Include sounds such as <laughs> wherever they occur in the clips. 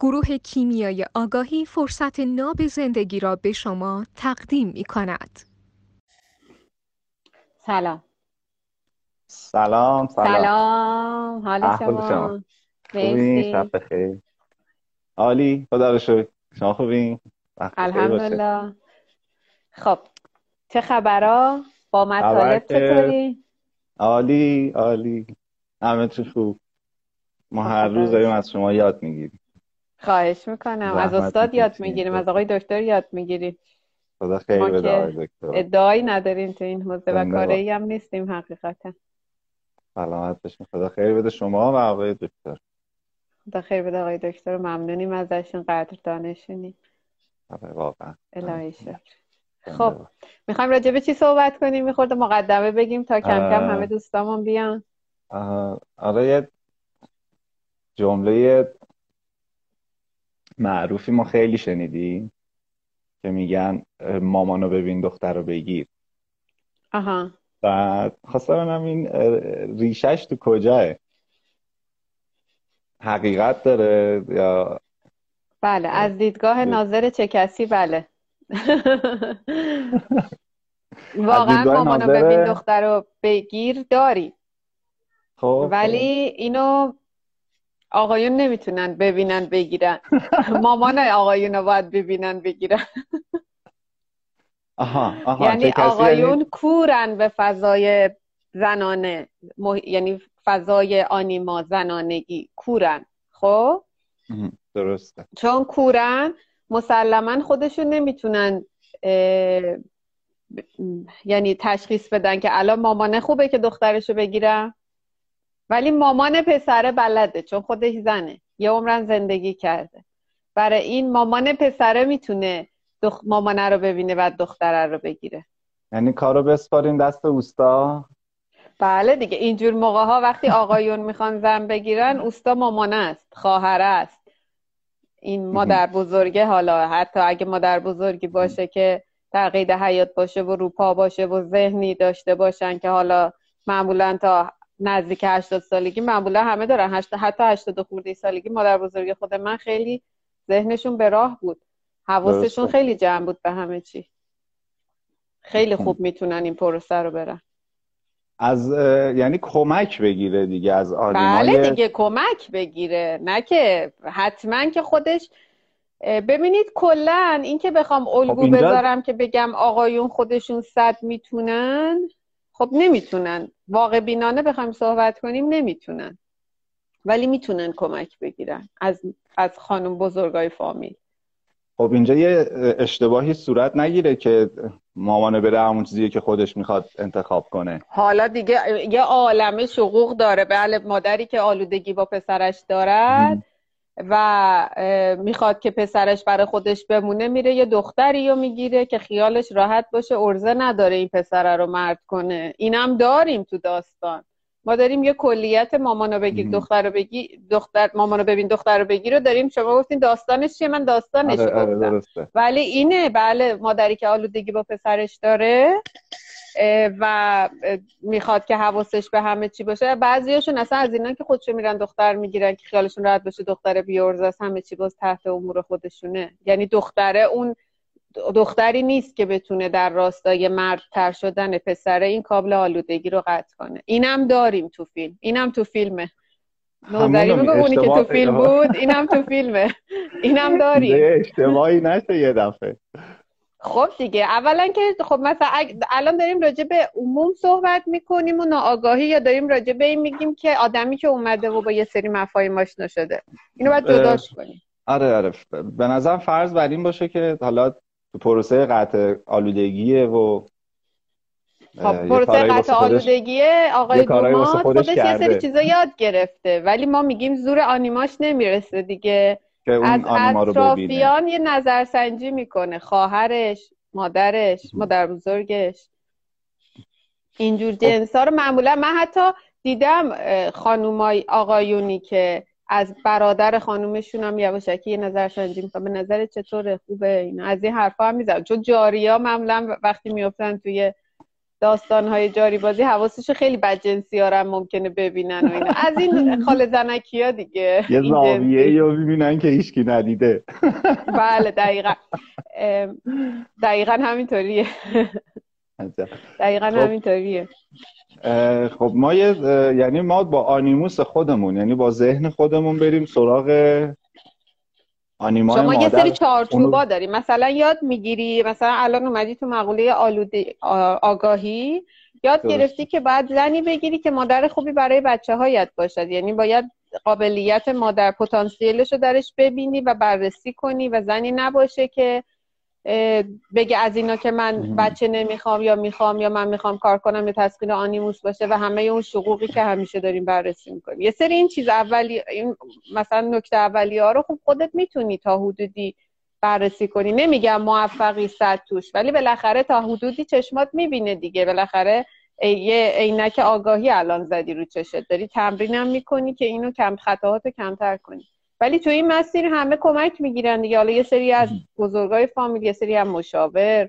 گروه کیمیای آگاهی فرصت ناب زندگی را به شما تقدیم می کند. سلام. سلام سلام. سلام. حال شما؟ شما؟ خوبی شب بخیر. عالی؟ خدا رو شکر. شما خوبی وقت بخیر باشه. الحمدلله. خب چه خبرها با خبر مطالب چطوری؟ عالی عالی. همه چی خوب. ما خب هر خدا روز رو داریم. از شما یاد می‌گیریم. خواهش می‌کنم. از استاد یاد می‌گیریم. از آقای دکتر یاد می‌گیریم. خدا ما بده که آقای دکتر. ادعایی نداریم تو این حوزه و ای هم نیستیم حقیقتا. سلامت باشین. خدا خیر بده شما و آقای دکتر. خدا خیر بده آقای دکتر. ممنونیم ازشون قدردانشونیم آره واقعا. الهی شکر. خب می‌خوایم راجع به چی صحبت کنیم؟ میخورده مقدمه بگیم تا کم کم همه دوستامون بیان. آره یه جمله معروفی ما خیلی شنیدیم که میگن مامانو ببین دختر رو بگیر. آها. بعد خواستم این ریشش تو کجاه؟ حقیقت داره یا؟ بله از دیدگاه ناظر چه کسی؟ بله. <laughs> واقعا مامانو ببین دختر رو بگیر داری. خب ولی خب اینو آقایون نمی‌تونن ببینن بگیرن. <laughs> مامان آقایون رو باید ببینن بگیرن. آها آها یعنی یعنی آقایون کورن به فضای زنانه مح- یعنی فضای آنیما زنانگی کورن. خب؟ درسته. چون کورن مسلما خودشون نمی‌تونن اه، یعنی تشخیص بدن که الان مامانه خوبه که دخترشو بگیرم ولی مامان پسره بلده چون خودش زنه. یه عمرن زندگی کرده. برای این مامان پسره می‌تونه دخ... مامانه رو ببینه و دختره رو بگیره. یعنی کارو بسپاریم دست اوستا؟ بله دیگه اینجور موقع ها وقتی آقایون می‌خوان زن بگیرن اوستا مامانه است خواهره است. این مادر بزرگه حالا حتی اگه مادر بزرگی باشه که در قید حیات باشه و روپا باشه و ذهنی داشته باشن که حالا معمولا تا نزدیک 80 سالگی معمولا همه دارن. هشت- حتی 80 خورده سالگی مادر بزرگ خود من خیلی ذهنشون به راه بود. حواسشون خیلی جمع بود به همه چی. خیلی مهم. خوب می‌تونن این پروسه رو برن. از یعنی کمک بگیره دیگه از بله آدمای دیگه کمک بگیره. نه که حتما که خودش ببینید کلا این که بخوام خب الگو اینجا بذارم که بگم آقایون خودشون صد می‌تونن. خب نمی‌تونن. واقع بینانه بخوایم صحبت کنیم نمی‌تونن. ولی می‌تونن کمک بگیرن از از خانم بزرگای فامیل. خب اینجا یه اشتباهی صورت نگیره که مامانه بره همون چیزی که خودش می‌خواد انتخاب کنه. حالا دیگه یه عالمه شقوق داره. بله مادری که آلودگی با پسرش دارد. و می‌خواد که پسرش برای خودش بمونه میره یه دختری رو می‌گیره که خیالش راحت باشه ارزه نداره این پسره رو مرد کنه. اینم داریم تو داستان. ما داریم یه کلیت مامانو بگیر. دختر رو بگی دختر مامانو ببین دختر رو بگیر رو داریم. شما گفتین داستانش چیه؟ من داستانش آره آره گفتم. ولی اینه بله مادری که آلودگی با پسرش داره و می‌خواد که حواسش به همه چی باشه. بعضیاشون اصلا از اینا که خودشون میرن دختر می‌گیرن که خیالشون راحت باشه دختر بیارزه است همه چی باز تحت امور خودشونه. یعنی دختره اون دختری نیست که بتونه در راستای مردتر شدن پسره این کابل آلودگی رو قطع کنه. اینم داریم تو فیلم. اینم تو فیلمه. نوزری میگه اونی که تو فیلم بود اینم تو فیلمه. اینم داریم. اشتباهی نشه یه دفعه. خب دیگه. اولا که خب مثلا الان داریم راجع به عموم صحبت می‌کنیم و ناآگاهی یا داریم راجع به این میگیم که آدمی که اومده و با یه سری مفاهیم آشنا شده. اینو باید جداش کنیم. آره آره. به نظر فرض بر این باشه که حالا تو پروسه قطع آلودگیه و خب پروسه قطع آلودگیه یه آقای دومات خودش خودش یه سری چیزا یاد گرفته. ولی ما میگیم زور آنیماش نمی‌رسه دیگه. که اون از آنیما رو ببینه. یه نظرسنجی می‌کنه. خواهرش مادرش مادر بزرگش. اینجور جنس ها رو معمولا من حتی دیدم خانومای آقایونی که از برادر خانومشون هم یواشکی یه نظر سنجی می‌کنم به نظر چطوره؟ خوبه؟ اینا از این حرفا هم می‌زنم. چون جاریا معمولا وقتی میفتن توی داستانهای جاری بازی حواسش خیلی بدجنسی ها ممکنه ببینن و اینا. از این خال زنکی ها دیگه. یه زاویه یا ببینن که هیچکی ندیده. بله دقیقا. دقیقا همینطوریه. دقیقا خب. همینطوریه. خب ما یعنی ما با آنیموس خودمون یعنی با ذهن خودمون بریم سراغ شما یه سری چارچوبا. داری مثلا یاد می‌گیری مثلا الان اومدی تو مقوله آلوده آگاهی؟ یاد گرفتی که بعد زنی بگیری که مادر خوبی برای بچه هایت باشد. یعنی باید قابلیت مادر پتانسیلش رو درش ببینی و بررسی کنی و زنی نباشه که بگه از اینا که من بچه نمی‌خوام یا می‌خوام یا من می‌خوام کار کنم یا تسکین آنیموس باشه و همه اون شقوقی که همیشه داریم بررسی می‌کنیم. یه سری این چیز اولی این مثلا نکته اولی ها رو خب خودت می‌تونی تا حدودی بررسی کنی. نمیگم موفقی صد توش ولی بالاخره تا حدودی چشمات می‌بینه دیگه. بالاخره یه عینک آگاهی الان زدی رو چشت. داری تمرینم می‌کنی که اینو کم خطاهات کمتر کنی. ولی تو این مسیر همه کمک می‌گیرن دیگه. حالا یه سری از بزرگای فامیل یه سری هم مشاور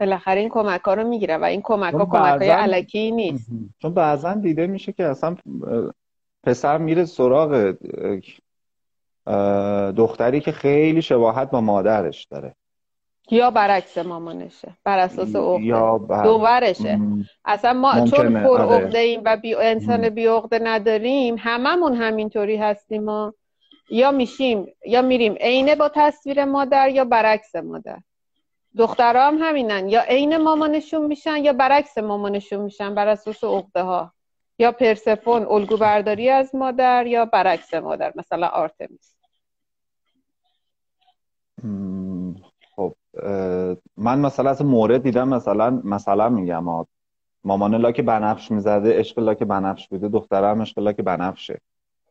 بالاخره این کمک ها رو می‌گیره و این کمک ها کمک های علکی نیست. چون بعضا دیده میشه که اصلا پسر میره سراغ دختری که خیلی شباهت با مادرش داره. یا برعکس مامانشه. بر اساس عقده. بر... اصلا ما چون پر آره. عقده ایم و بی... انسان بی عقده نداریم هممون همینطوری هستیم ما. یا میشیم یا میریم عینه با تصویر مادر یا برعکس مادر. دخترها هم همینن. یا عین مامانشون میشن یا برعکس مامانشون میشن بر اساس عقده ها یا پرسفون الگو برداری از مادر یا برعکس مادر مثلا آرتمیس. من مثلا از مورد دیدم مثلا مثلا میگم مامان لاک بنفش می‌زده عشق لاک بنفش بوده دخترم عشق لاک بنفشه.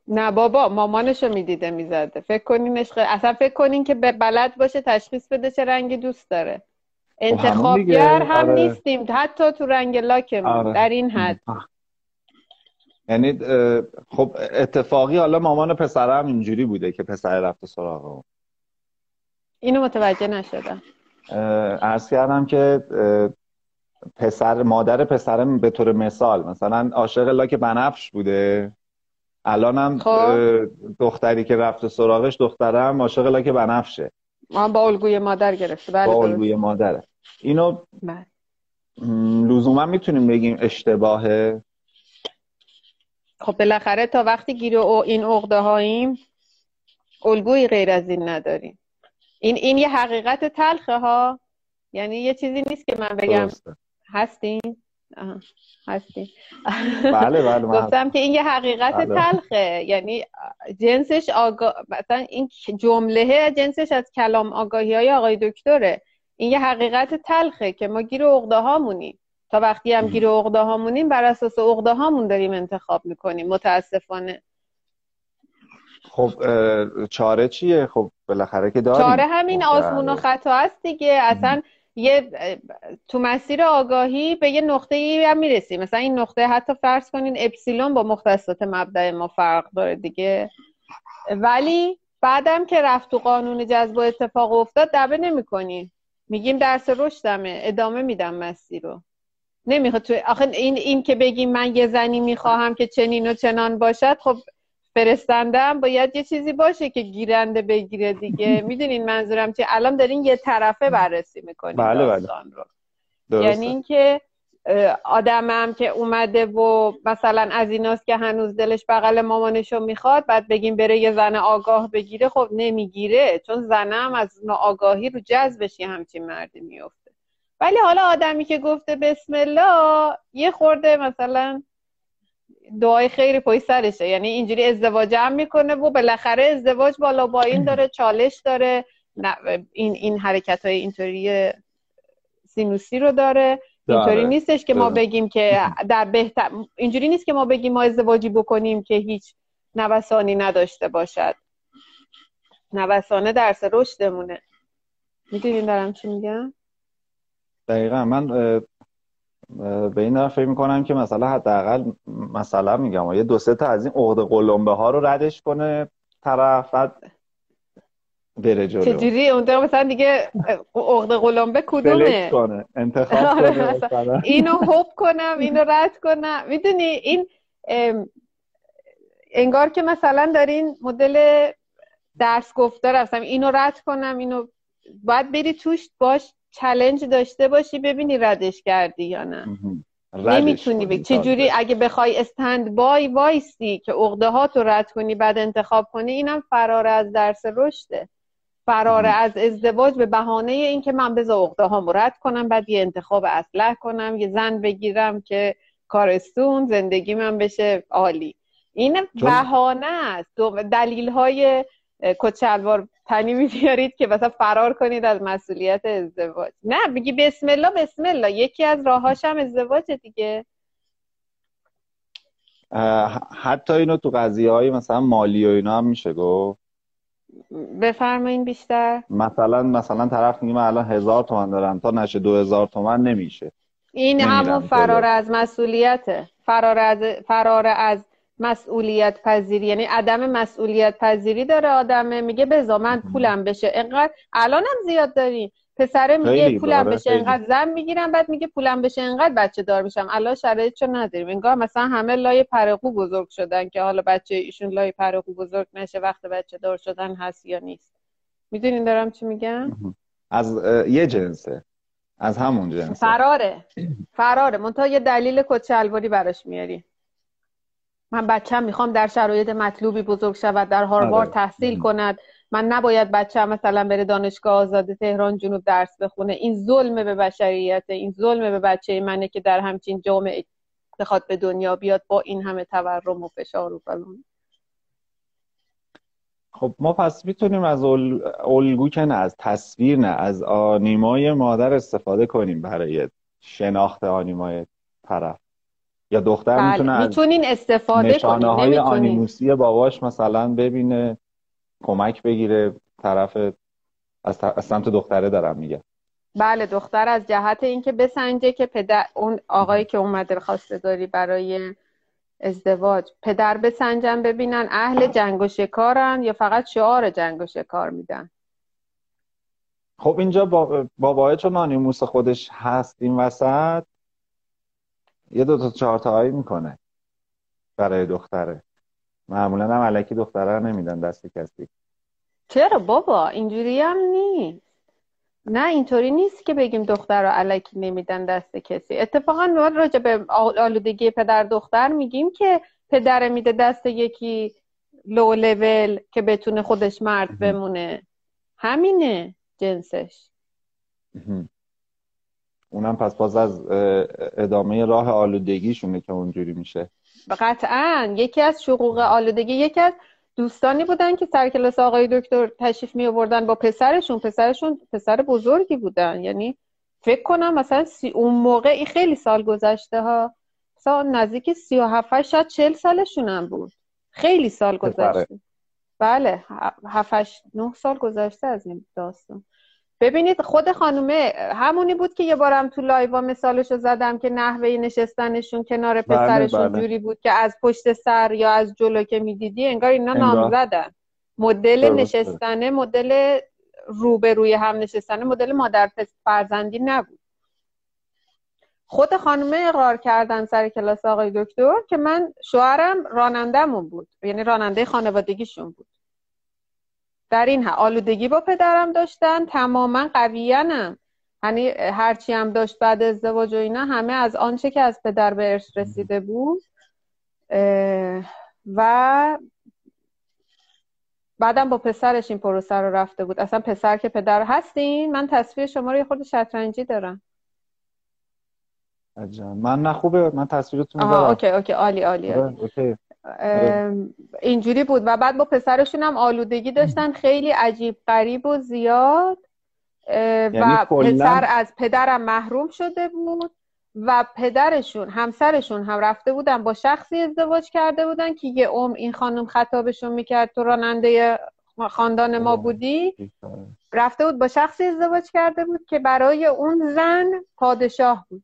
نه بابا مامانشو می‌دیده می‌زده. فکر کنین عشق اصلا فکر کنین که به بلد باشه تشخیص بده چه رنگی دوست داره. خب انتخابگر هم آره. نیستیم حتی تو رنگ لاکمون آره. در این حد. یعنی خب اتفاقی حالا مامان پسرم اینجوری بوده که پسر رفته سراغ اینو متوجه نشدم. عرض کردم که پسر مادر پسرم به طور مثال مثلا عاشق لاک بنفش بوده. الانم خب. دختری که رفته سراغش دخترم عاشق لاک بنفشه. ما با الگوی مادر گرفته. بله با الگوی مادره اینو بله. لزوما می‌تونیم بگیم اشتباهه. خب بالاخره تا وقتی گیر این عقده هاییم الگوی غیر از این نداریم. این این یه حقیقت تلخه ها. یعنی یه چیزی نیست که من بگم. هستین؟ هستی بله بله گفتم که این یه حقیقت بله. تلخه. یعنی جنسش آگاه مثلا این جمله جنسش از کلام آگاهی های آقای دکتره. این یه حقیقت تلخه که ما گیر عقده هامونیم. تا وقتی هم گیر عقده هامونیم بر اساس عقده هامون داریم انتخاب می‌کنیم. متاسفانه. خب چاره چیه؟ خب بالاخره که داریم. چاره همین خب، آزمون و بله. خطا است دیگه. اصلا یه تو مسیر آگاهی به یه نقطه ای هم می‌رسیم. مثلا این نقطه حتی فرض کنین اپسیلون با مختصات مبدع ما فرق داره دیگه. ولی بعدم که رفت تو قانون جذب اتفاق افتاد دبه نمی کنیم میگیم درس رشدمه. ادامه میدم مسیر رو. نمی‌خواد تو آخه این این که بگیم من یه زنی می‌خواهم که چنین و چنان باشد خب فرستنده هم باید یه چیزی باشه که گیرنده بگیره دیگه. <laughs> می‌دونین منظورم چه الان دارین یه طرفه بررسی می‌کنین بله بله. رو. یعنی اینکه آدمم که اومده و مثلا از ایناست که هنوز دلش بغل مامانشو می‌خواد بعد بگیم بره یه زن آگاه بگیره خب نمی‌گیره. چون زنم از آگاهی رو جذبش یه همچین مردی میفته ولی حالا آدمی که گفته بسم الله یه خورده مثلا دعای خیلی پای سرشه. یعنی اینجوری ازدواج هم می‌کنه و بالاخره ازدواج بالا با این داره چالش داره. این این حرکت های اینطوری سینوسی رو داره. اینطوری نیستش که ما بگیم که در بهتر اینجوری نیست که ما بگیم ما ازدواجی بکنیم که هیچ نوسانی نداشته باشد. نوسانه درس رشدمونه. می‌دونین دارم چی میگم؟ دقیقا. من به این فکر می‌کنم که مثلا حداقل مثلا میگم یه دو سه تا از این عقد قلمبه ها رو ردش کنه طرف بعد بره جلو. چجوری؟ اون مثلا دیگه عقد قلمبه کدومه؟ کنه انتخاب آره، کنه اینو هوب کنم اینو رد کنم. می‌دونی این انگار که مثلا دارین مدل درس گفتار هستم اینو رد کنم اینو باید بری توش باش challenge داشته باشی ببینی ردش کردی یا نه. نمی‌تونی بگی چجوری اگه بخوای stand by وایسی که عقده ها تو رد کنی بعد انتخاب کنی اینم فرار از درس رشده. فرار از ازدواج به بهانه اینکه من بذار عقده ها رد کنم بعد یه انتخاب اصلح کنم یه زن بگیرم که کارستون زندگی من بشه عالی. این بهانه است. دلیل های کچلوار تنی میبیارید که مثلا فرار کنید از مسئولیت ازدواج. نه بگی بسم الله بسم الله. یکی از راهاش هم ازدواج دیگه. حتی اینو تو قضیه های مثلا مالی و اینا هم میشه گفت. بفرمایین بیشتر. مثلا مثلا طرف میگه من الان هزار تومن دارم. تا نشه دو هزار تومن نمیشه. این همون فرار از مسئولیته. فرار از فرار از مسئولیت پذیری یعنی عدم مسئولیت پذیری داره آدمه میگه بزا من پولم بشه. انقدر الانم زیاد داریم پسره میگه پولم بشه انقدر زن می‌گیرم بعد میگه پولم بشه انقدر بچه دار میشم. الان شرایطشو نداریم. انگار مثلا همه لای پرقو بزرگ شدن که حالا بچه ایشون لای پرقو بزرگ نشه وقت بچه دار شدن هست یا نیست. می‌دونین دارم چی میگم؟ از یه جنسه. از همون جنسه. فراره. فراره. منتها یه دلیل کچلواری براش میاری. من بچم می‌خوام در شرایط مطلوبی بزرگ شود در هاروارد آره. تحصیل کند. من نباید بچه مثلا بره دانشگاه آزاد تهران جنوب درس بخونه. این ظلم به بشریت این ظلم به بچه منه که در همچین جامعه بخواد به دنیا بیاد با این همه تورم و فشار و فلان. خب ما پس می‌تونیم از الگو که نه از تصویر نه از آنیمای مادر استفاده کنیم برای شناخت آنیمای طرف. یا دختر بله. می‌تونه می‌تونین استفاده نشانه های آنیموسی باباش مثلا ببینه کمک بگیره طرف از, از سمت دختره دارم میگه بله دختر از جهت اینکه بسنجه که پدر اون آقایی که اومده خواسته داری برای ازدواج پدر بسنجن ببینن اهل جنگ و شکارن یا فقط شعار جنگ و شکار میدن؟ خب اینجا بابا چون آنیموس خودش هست این وسط. یه دو تا چهار تایی می‌کنه برای دختره. معمولا هم علکی دختره نمیدن دست کسی. چرا بابا؟ اینجوری هم نیست. نه اینطوری نیست که بگیم دختر رو علکی نمیدن دست کسی. اتفاقا ما راجع به آلودگی پدر دختر میگیم که پدر میده دست یکی لو لول که بتونه خودش مرد بمونه. همینه جنسش. اونم پس باز از ادامه راه آلودگیشونه که اونجوری میشه. قطعا یکی از شقوق آلودگی یکی از دوستانی بودن که سر کلاس آقای دکتر تشریف می آوردن با پسرشون. پسرشون پسر بزرگی بودن. یعنی فکر کنم مثلا سی اون موقع این خیلی سال گذشته ها. مثلا نزدیک سی و هفت شاید چل سالشون هم بود. خیلی سال گذشته. بله هفت نه سال گذشته از این داستان. ببینید خود خانومه همونی بود که یه بارم تو لایوا مثالشو زدم که نحوه نشستنشون کنار بله، پسرشون بله. جوری بود که از پشت سر یا از جلو که می‌دیدی انگار اینا نام زدن. مدل نشستنه مدل روبروی هم نشستنه مدل مادر فرزندی نبود. خود خانومه اقرار کردن سر کلاس آقای دکتر که من شوهرم رانندهمون بود یعنی راننده خانوادگیشون بود. در این آلودگی با پدرم داشتن تماما قویانم. یعنی هرچی هم داشت بعد ازدواج و اینا همه از آنچه که از پدر به ارث رسیده بود و بعدم با پسرش این پروسه رو رفته بود. اصلا پسر که پدر هستین من تصویر شما رو یه خود شطرنجی دارم. من نه خوبه من تصویرتون دارم. اوکی OK عالی عالی, عالی. OK. اینجوری بود. و بعد با پسرشون هم آلودگی داشتن. خیلی عجیب غریب و زیاد. یعنی و پسر از پدرم محروم شده بود و پدرشون همسرشون هم رفته بودن با شخصی ازدواج کرده بودن که یه عمر این خانم خطابشون می‌کرد. تو راننده خاندان ما بودی؟ رفته بود با شخصی ازدواج کرده بود که برای اون زن پادشاه بود.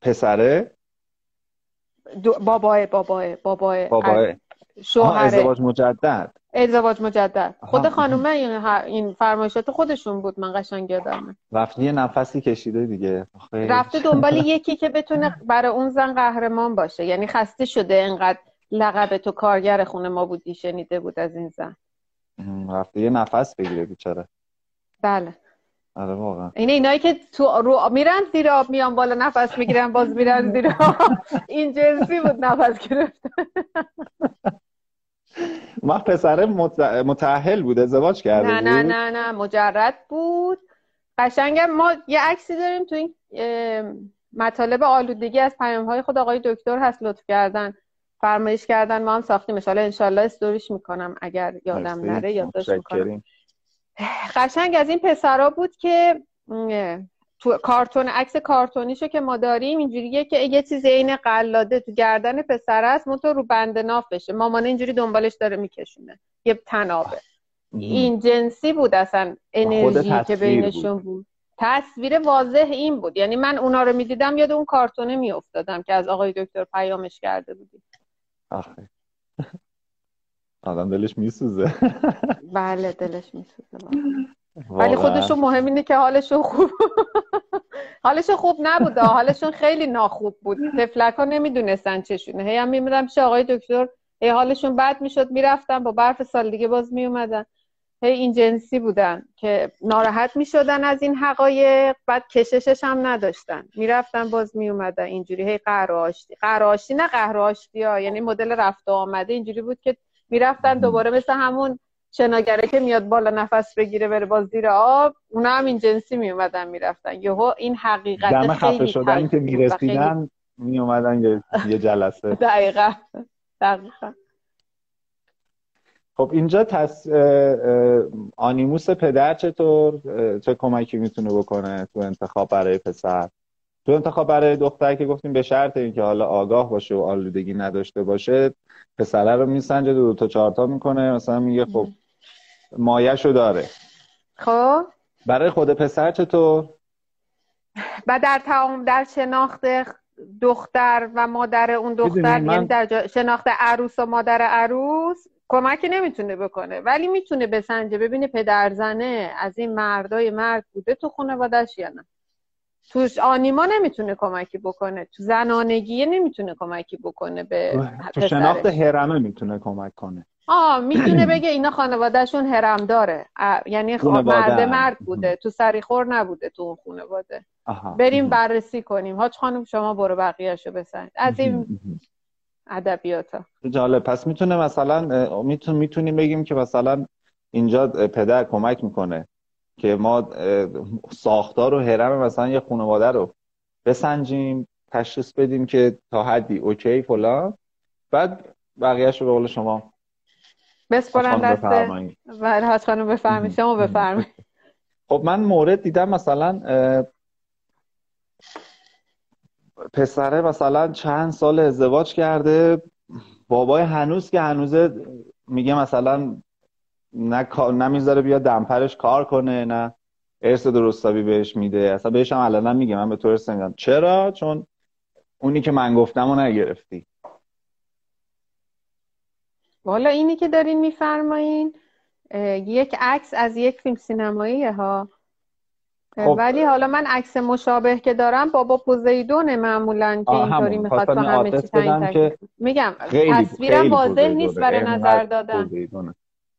پسره؟ بابای بابای بابای بابای. شوهر ازدواج مجدد. ازدواج مجدد. خود خانومه این, این فرمایشات خودشون بود من قشنگ یادمه رفته یه نفسی کشیده دیگه. رفته دنبال یکی که بتونه برای اون زن قهرمان باشه. یعنی خسته شده انقدر لقب تو کارگر خونه ما بودی شنیده بود از این زن. رفته یه نفس بگیره بیچاره. بله. آره واقعا. اینه اینایی که تو رو میرن زیر آب میان بالا نفس می‌گیرن باز میرن زیر آب. این جنسی بود نفس گرفته <laughs> ما پسر متأهل بود ازدواج کرده نه نه نه نه مجرد بود. قشنگم ما یه عکسی داریم تو این مطالب آلودگی از پیام های خود آقای دکتر هست لطف کردن فرمایش کردن. ما هم ساختیم انشالله استوریش می‌کنم اگر یادم نره یادداشت می‌کنم. قشنگ از این پسرا بود که تو کارتون عکس کارتونیشو که ما داریم اینجوریه که یه چیز عین قلاده تو گردن پسر است تو رو بند ناف بشه. مامانه اینجوری دنبالش داره میکشونه. یه تنابه این جنسی بود اصلا انرژی که بینشون بود. بود. تصویر واضح این بود. یعنی من اونا رو می‌دیدم یاد اون کارتونه میافتادم که از آقای دکتر پیامش کرده بودیم آخه. آدم دلش میسوزه. <laughs> بله دلش میسوزه ولی خودشون مهم اینه که حالشون خوب <laughs> حالشون خوب نبود حالشون خیلی ناخوب بود. تفلک ها نمی‌دونستن چشونه هی هم میمدم پیش آقای دکتر؟ هی حالشون بد می‌شد می‌رفتن با برف سال دیگه باز میومدن هی این جنسی بودن که ناراحت می‌شدن از این حقایق بعد کششش هم نداشتن. می‌رفتن باز میومدن اینجوری. هی قهر آشتی نه قهر آشتی ها یعنی مدل رفته آمده اینجوری بود که می‌رفتن دوباره مثل همون شناگره که میاد بالا نفس بگیره بره باز زیر آب اونا هم این جنسی می اومدن می‌رفتن. یهو این حقیقت دم خفه شدن که می‌رسیدن می اومدن یه جلسه. <laughs> دقیقا. دقیقا. خب اینجا تس... آنیموس پدر چطور؟ چه کمکی می‌تونه بکنه تو انتخاب برای پسر؟ تو انتخاب برای دختر که گفتیم به شرط اینکه حالا آگاه باشه و آلودگی نداشته باشه پسره رو میسنجه دو, دو تا چهارتا می‌کنه. مثلا میگه خب مایهشو داره. خب؟ برای خود پسر چطور؟ و در تعام در شناخت دختر و مادر اون دختر یعنی در شناخت عروس و مادر عروس کمکی نمی‌تونه بکنه. ولی می‌تونه بسنجه. ببینه پدر زنه از این مردای مرد بوده تو خانوادش یا نه. توش آنیما نمی‌تونه کمکی بکنه. تو زنانگیه نمی‌تونه کمکی بکنه به تو شناخت هرمه می‌تونه کمک کنه. آه می‌تونه <clears throat> بگه اینا خانوادهشون هرم داره. یعنی مرد مرد بوده. <clears throat> تو سریخور نبوده تو اون خانواده. بریم <clears throat> بررسی کنیم. هاچ خانم شما برو بقیهشو بسنج از این ادبیاتا. جالب. پس می‌تونه مثلا می‌تونیم بگیم که مثلا اینجا پدر کمک می‌کنه. که ما ساختار و هرم مثلا یه خانواده رو بسنجیم تشخیص بدیم که تا حدی اوکی فلان. بعد بقیهش رو به قول شما بسپرن دست حاج خانم بفرمایید. شما بفرمایید. خب من مورد دیدم مثلا پسره مثلا چند سال ازدواج کرده. بابای هنوز که هنوزه میگه مثلا نه نمی‌ذاره بیا دمپرش کار کنه نه ارث درستابی بهش میده. اصلا بهش هم الان میگه. من به تو ارث چرا؟ چون اونی که من گفتم و نگرفتی. والا اینی که دارین میفرمایین یک عکس از یک فیلم سینمایی ها. خب. ولی حالا من عکس مشابه که دارم بابا پوزیدونه معمولا که اینطوری می‌خواد همه چی تعیین میگم تصویرم واضح نیست برای نظر دادن.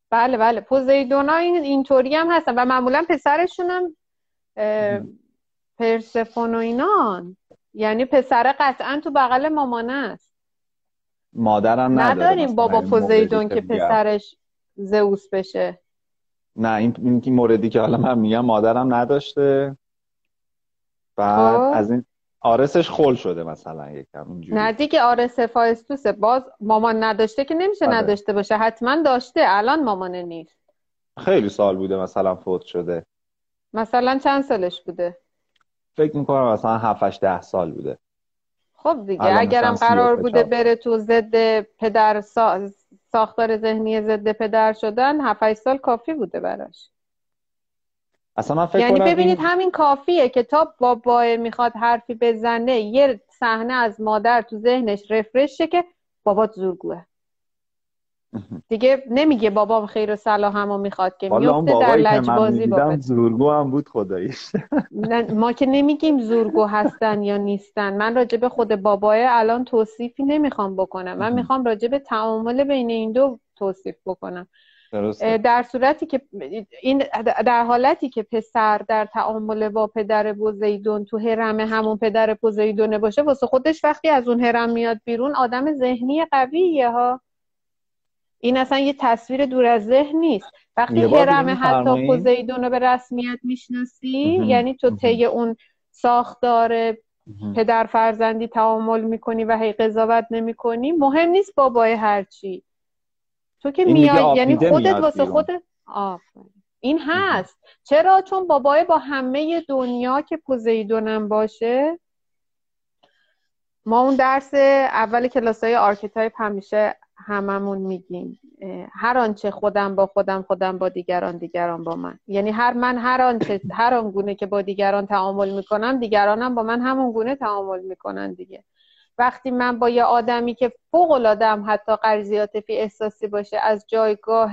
بله بله. پوزیدونا این اینطوری هم هستن و معمولا پسرشون هم پرسفون و اینان یعنی پسر قطعا تو بغل مامانه است. مادرم نداریم بابا پوزیدون که پسرش زئوس بشه. نه این این موردی که حالا من میگم مادرم نداشته. بعد خب. از این آرسش خل شده مثلا یکم اینجوری. نه دیگه آرس فایستوسه. باز مامان نداشته که نمیشه آره. نداشته باشه. حتما داشته. الان مامانه نیست. خیلی سال بوده مثلا فوت شده. مثلا چند سالش بوده؟ فکر می‌کنم مثلا 7 ده سال بوده. خب دیگه اگرم قرار بوده بره تو ضد پدر ساختار ذهنی ضد پدر شدن 7 سال کافی بوده براش. اصلا من فکر یعنی ببینید همین کافیه که تا بابا می‌خواد حرفی بزنه یه صحنه از مادر تو ذهنش رفرش شه که بابات زورگوه. دیگه نمیگه بابام خیر و صلاح همو می‌خواد که میفته در لجبازی با زورگو هم بود خداییش. ما که نمیگیم زورگو هستن یا نیستن. من راجع به خود بابای الان توصیفی نمی‌خوام بکنم. من می‌خوام راجع به تعامل بین این دو توصیف بکنم. در صورتی که این در حالتی که پسر در تعامل با پدر بوزیدون تو هرم همون پدر بوزیدونه باشه واسه خودش وقتی از اون هرم میاد بیرون آدم ذهنی قویه ها. این اصلا یه تصویر دور از ذهن نیست. وقتی هرم حتی پوزیدون رو به رسمیت می‌شناسی یعنی تو طی اون ساختار پدر فرزندی تعامل می‌کنی و هی قضاوت نمی‌کنی مهم نیست بابای هرچی. تو که میای یعنی خودت واسه خودت این هست. چرا؟ چون بابای با همه دنیا که پوزیدونم باشه ما اون درس اول کلاس های archetype همیشه هممون میگیم. هر آنچه خودم با خودم خودم با دیگران دیگران با من. یعنی هر من هر آنچه هر آن گونه که با دیگران تعامل می‌کنم دیگرانم با من همون گونه تعامل می‌کنن دیگه. وقتی من با یه آدمی که فوق العاده حتی غریزیات فی احساسی باشه از جایگاه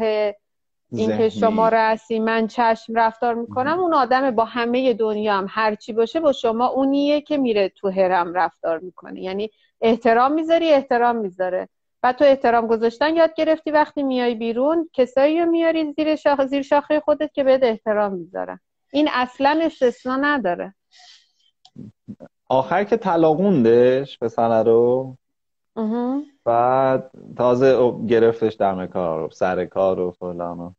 اینکه شما رسی من چشم رفتار می‌کنم اون آدم با همه دنیا هم هرچی باشه با شما اونیه که میره تو هرم رفتار می‌کنه. یعنی احترام می‌ذاری احترام می‌ذاره. و تو احترام گذاشتن یاد گرفتی وقتی میای بیرون کسایی رو میاری زیر, شاخ... زیر شاخه خودت که بهت احترام می‌ذارن. این اصلا استثنا نداره. آخر که طلاقوندش پسر رو. بعد تازه گرفتش دم کار و سر کار و فلان و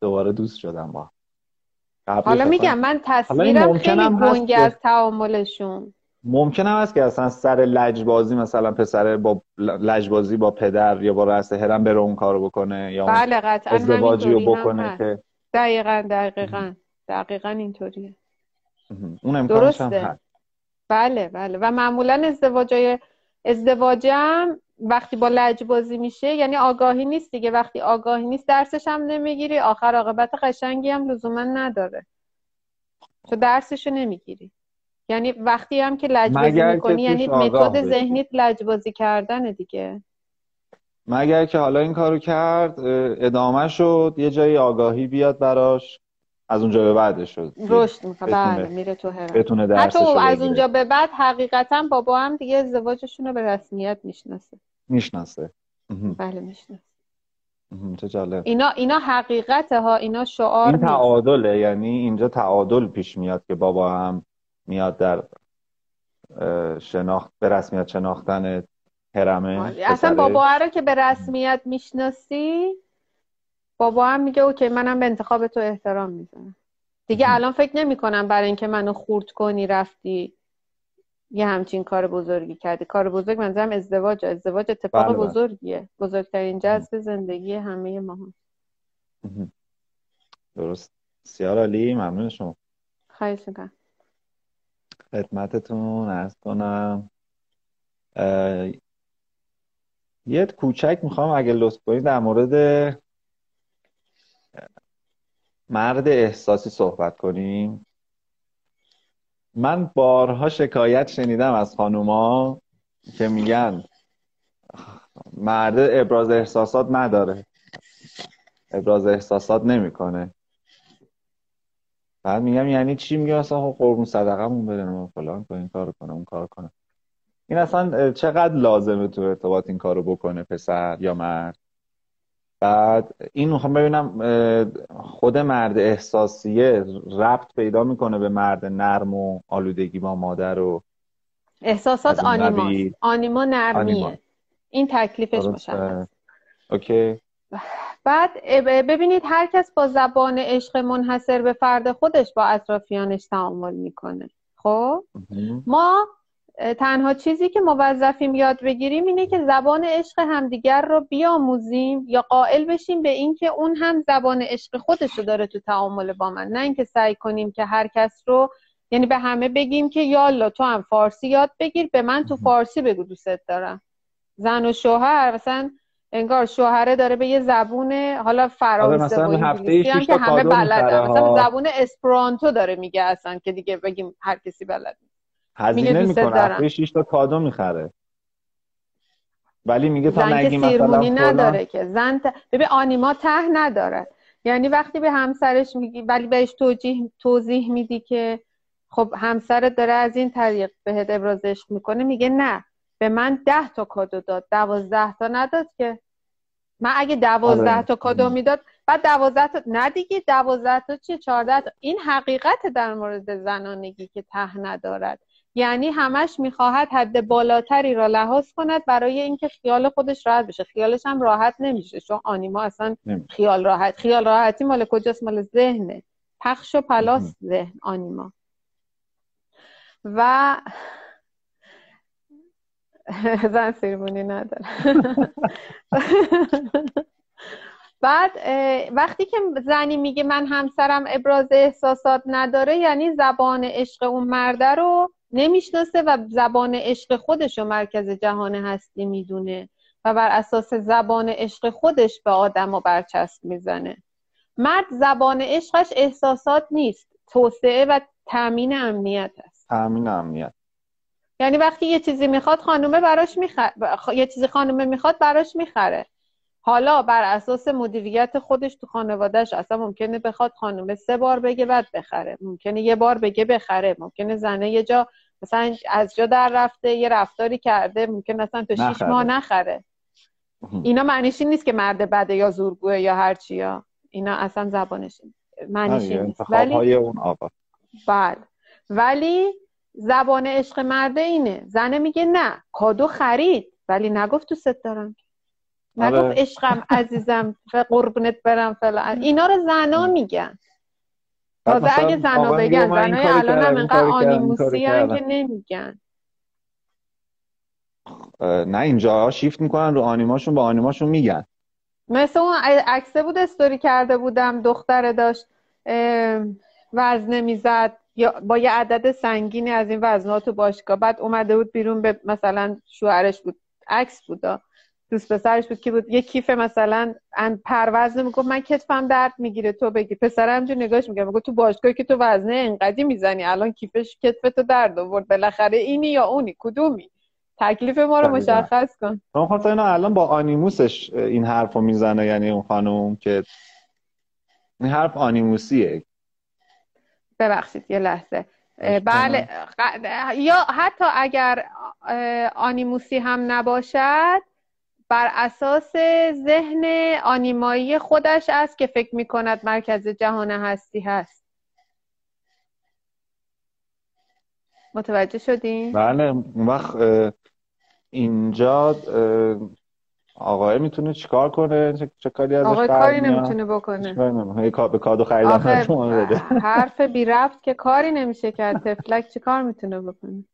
دوباره دوست شدم با. حالا میگم من تصویرم خیلی گنگ از تعاملشون ممکن هم هست که اصلا سر لجبازی مثلا پسر با لجبازی با پدر یا با رأس هرم بره اون کارو بکنه یا بله قطعا ازدواجی رو بکنه که دقیقا دقیقا. دقیقا اینطوریه. اون امکانش هم هست. بله بله. و معمولا ازدواجای ازدواجم وقتی با لجبازی میشه یعنی آگاهی نیست دیگه. وقتی آگاهی نیست درسش هم نمی‌گیری. آخر عاقبت قشنگی هم لزوما نداره. تو درسشو نمی‌گیری. یعنی وقتی هم که لجبازی می‌کنی یعنی متد ذهنیت لجبازی کردن دیگه. مگر که حالا این کارو کرد ادامه شد یه جایی آگاهی بیاد براش. از اونجا به بعدش شد رشد می‌کنه. بله میره تو هرم بتونه حتی از اونجا به بعد حقیقتا بابا هم دیگه ازدواجشون رو به رسمیت می‌شناسه. می‌شناسه. بله می‌شناسه. چه جالب. اینا اینا حقیقته ها اینا شعار این تعادله یعنی اینجا تعادل پیش میاد که بابا هم میاد در شناخت به رسمیت شناختن هرمه آره. اصلا بابا رو که به رسمیت می‌شناسی بابا هم میگه اوکی منم به انتخاب تو احترام می‌زنم دیگه الان فکر نمی کنم برای اینکه منو خورد کنی رفتی یه همچین کار بزرگی کردی. کار بزرگ منظرم ازدواج ازدواج اتفاق بله, بله. بزرگیه. بزرگترین جذب زندگی همه ما درست. سیار علی ممنون شما. خواهش می‌کنم. خدمتتون ارز کنم. یه کوچک می‌خوام اگه لطف کنید در مورد مرد احساسی صحبت کنیم. من بارها شکایت شنیدم از خانوما که میگن مرد ابراز احساسات نداره. ابراز احساسات نمی‌کنه. بعد میگم یعنی چی؟ میگه اصلا خب قربون بده ما فلان کنه این کارو کنه اون کار کنه این اصلا چقدر لازمه تو ارتباط این کارو بکنه پسر یا مرد؟ بعد این می‌خوام ببینم خود مرد احساسیه ربط پیدا می‌کنه به مرد نرم و آلودگی با مادر و احساسات آنیما. آنیما نرمیه. این تکلیفش باشه اوکی. بعد ببینید هر کس با زبان عشق منحصر به فرد خودش با اطرافیانش تعامل می‌کنه. خب؟ ما تنها چیزی که موظفیم یاد بگیریم اینه که زبان عشق همدیگر رو بیاموزیم یا قائل بشیم به اینکه اون هم زبان عشق خودش رو داره تو تعامل با من. نه اینکه سعی کنیم که هر کس رو یعنی به همه بگیم که یالا تو هم فارسی یاد بگیر به من تو فارسی بگو دوست دارم. زن و شوهر مثلا انگار شوهره داره به یه زبون حالا فرانسه و انگلیسی هم که همه بلدن. مثلا زبون اسپرانتو داره میگه اصلا که دیگه بگیم هر کسی بلد هزینه می‌کنه. هفته 6 تا کادو می‌خره. ولی میگه تا نگی مثلا نداره که. زن ت... ببین آنیما ته نداره. یعنی وقتی به همسرش میگی ولی بهش توجیه توضیح میدی که خب همسرت داره از این طریق بهت ابراز عشق می‌کنه میگه نه. به من ده تا کادو داد. دوازده تا نداد که. من اگه دوازده آره. تا کادو می‌داد بعد دوازده تا نه دیگه دوازده تا چیه چهارده تا. این حقیقت در مورد زنانگی که ته ندارد. یعنی همش می‌خواهد حد بالاتری را لحاظ کند برای اینکه خیال خودش راحت بشه. خیالش هم راحت نمیشه چون آنیما اصلا نمیشه. خیال راحت خیال راحتی مال کجاست؟ مال ذهنه. پخش و پلاس ذهن آنیما. و <laughs> زن سیرمونی نداره. <laughs> بعد وقتی که زنی میگه من همسرم ابراز احساسات نداره یعنی زبان عشق اون مرده رو نمی‌شناسه و زبان عشق خودش رو مرکز جهان هستی می‌دونه و بر اساس زبان عشق خودش به آدم و برچسب می‌زنه. مرد زبان عشقش احساسات نیست توسعه و تأمین امنیت است. تامین امنیت. یعنی وقتی یه چیزی می‌خواد خانومه براش می‌خره یه چیزی خانومه می‌خواد براش می‌خره. حالا بر اساس مدیریت خودش تو خانوادهش اصلا ممکنه بخواد خانومه سه بار بگه بعد بخره. ممکنه یه بار بگه بخره. ممکنه زنه یه جا مثلا از جا در رفته یه رفتاری کرده ممکن اصلا تا شیش. ماه نخره. اینا معنیش این نیست که مرد بده یا زورگوه یا هرچی یا. اینا اصلا زبانش معنیش این نیست. ولی اون آقا. بله. ولی زبان عشق مرده اینه. زنه میگه نه کادو خرید. ولی نگفت تو ست دارم. نگفت عشقم عزیزم قربونت برم فلان. اینا رو زنا میگن. تازه اگه زنا بگن زنای الان هم انقدر آنیموسی که. نمیگن. نه اینجا شیفت می‌کنن رو آنیماشون با آنیماشون میگن. مثل اون عکسه بود استوری کرده بودم دختره داشت اه، وزنه می‌زد یا با یه عدد سنگینی از این وزنها تو باشگاه. بعد اومده بود بیرون به مثلا شوهرش بود. عکس بود دا. دوست پسرش بود که بود. یه کیف مثلا ان پروزنه می‌گفت من کتفم درد می‌گیره تو بگی. پسرم همجور نگاش میگه میگه تو باشگاه که تو وزنه انقدی می‌زنی الان کیفش کتفتو درد آورد. بالاخره اینی یا اونی کدومی؟ تکلیف ما رو. مشخص کن. من خواستم اینا الان با آنیموسش این حرف رو می‌زنه؟ یعنی اون خانم که این حرف آنیموسیه. ببخشید یه لحظه. بله یا حتی اگر آنیموسی هم نباشد بر اساس ذهن آنیمایی خودش است که فکر می کند مرکز جهان هستی هست. متوجه شدین؟ بله اون وقت اینجا آقای می‌تونه چیکار کنه؟ چه, کاری ازش آقای کاری؟ نمی‌تونه بکنه. چیکار به کادو خریدن بده. <laughs> حرف بی ربط که کاری نمیشه کرد. تفلک چی کار می‌تونه بکنه؟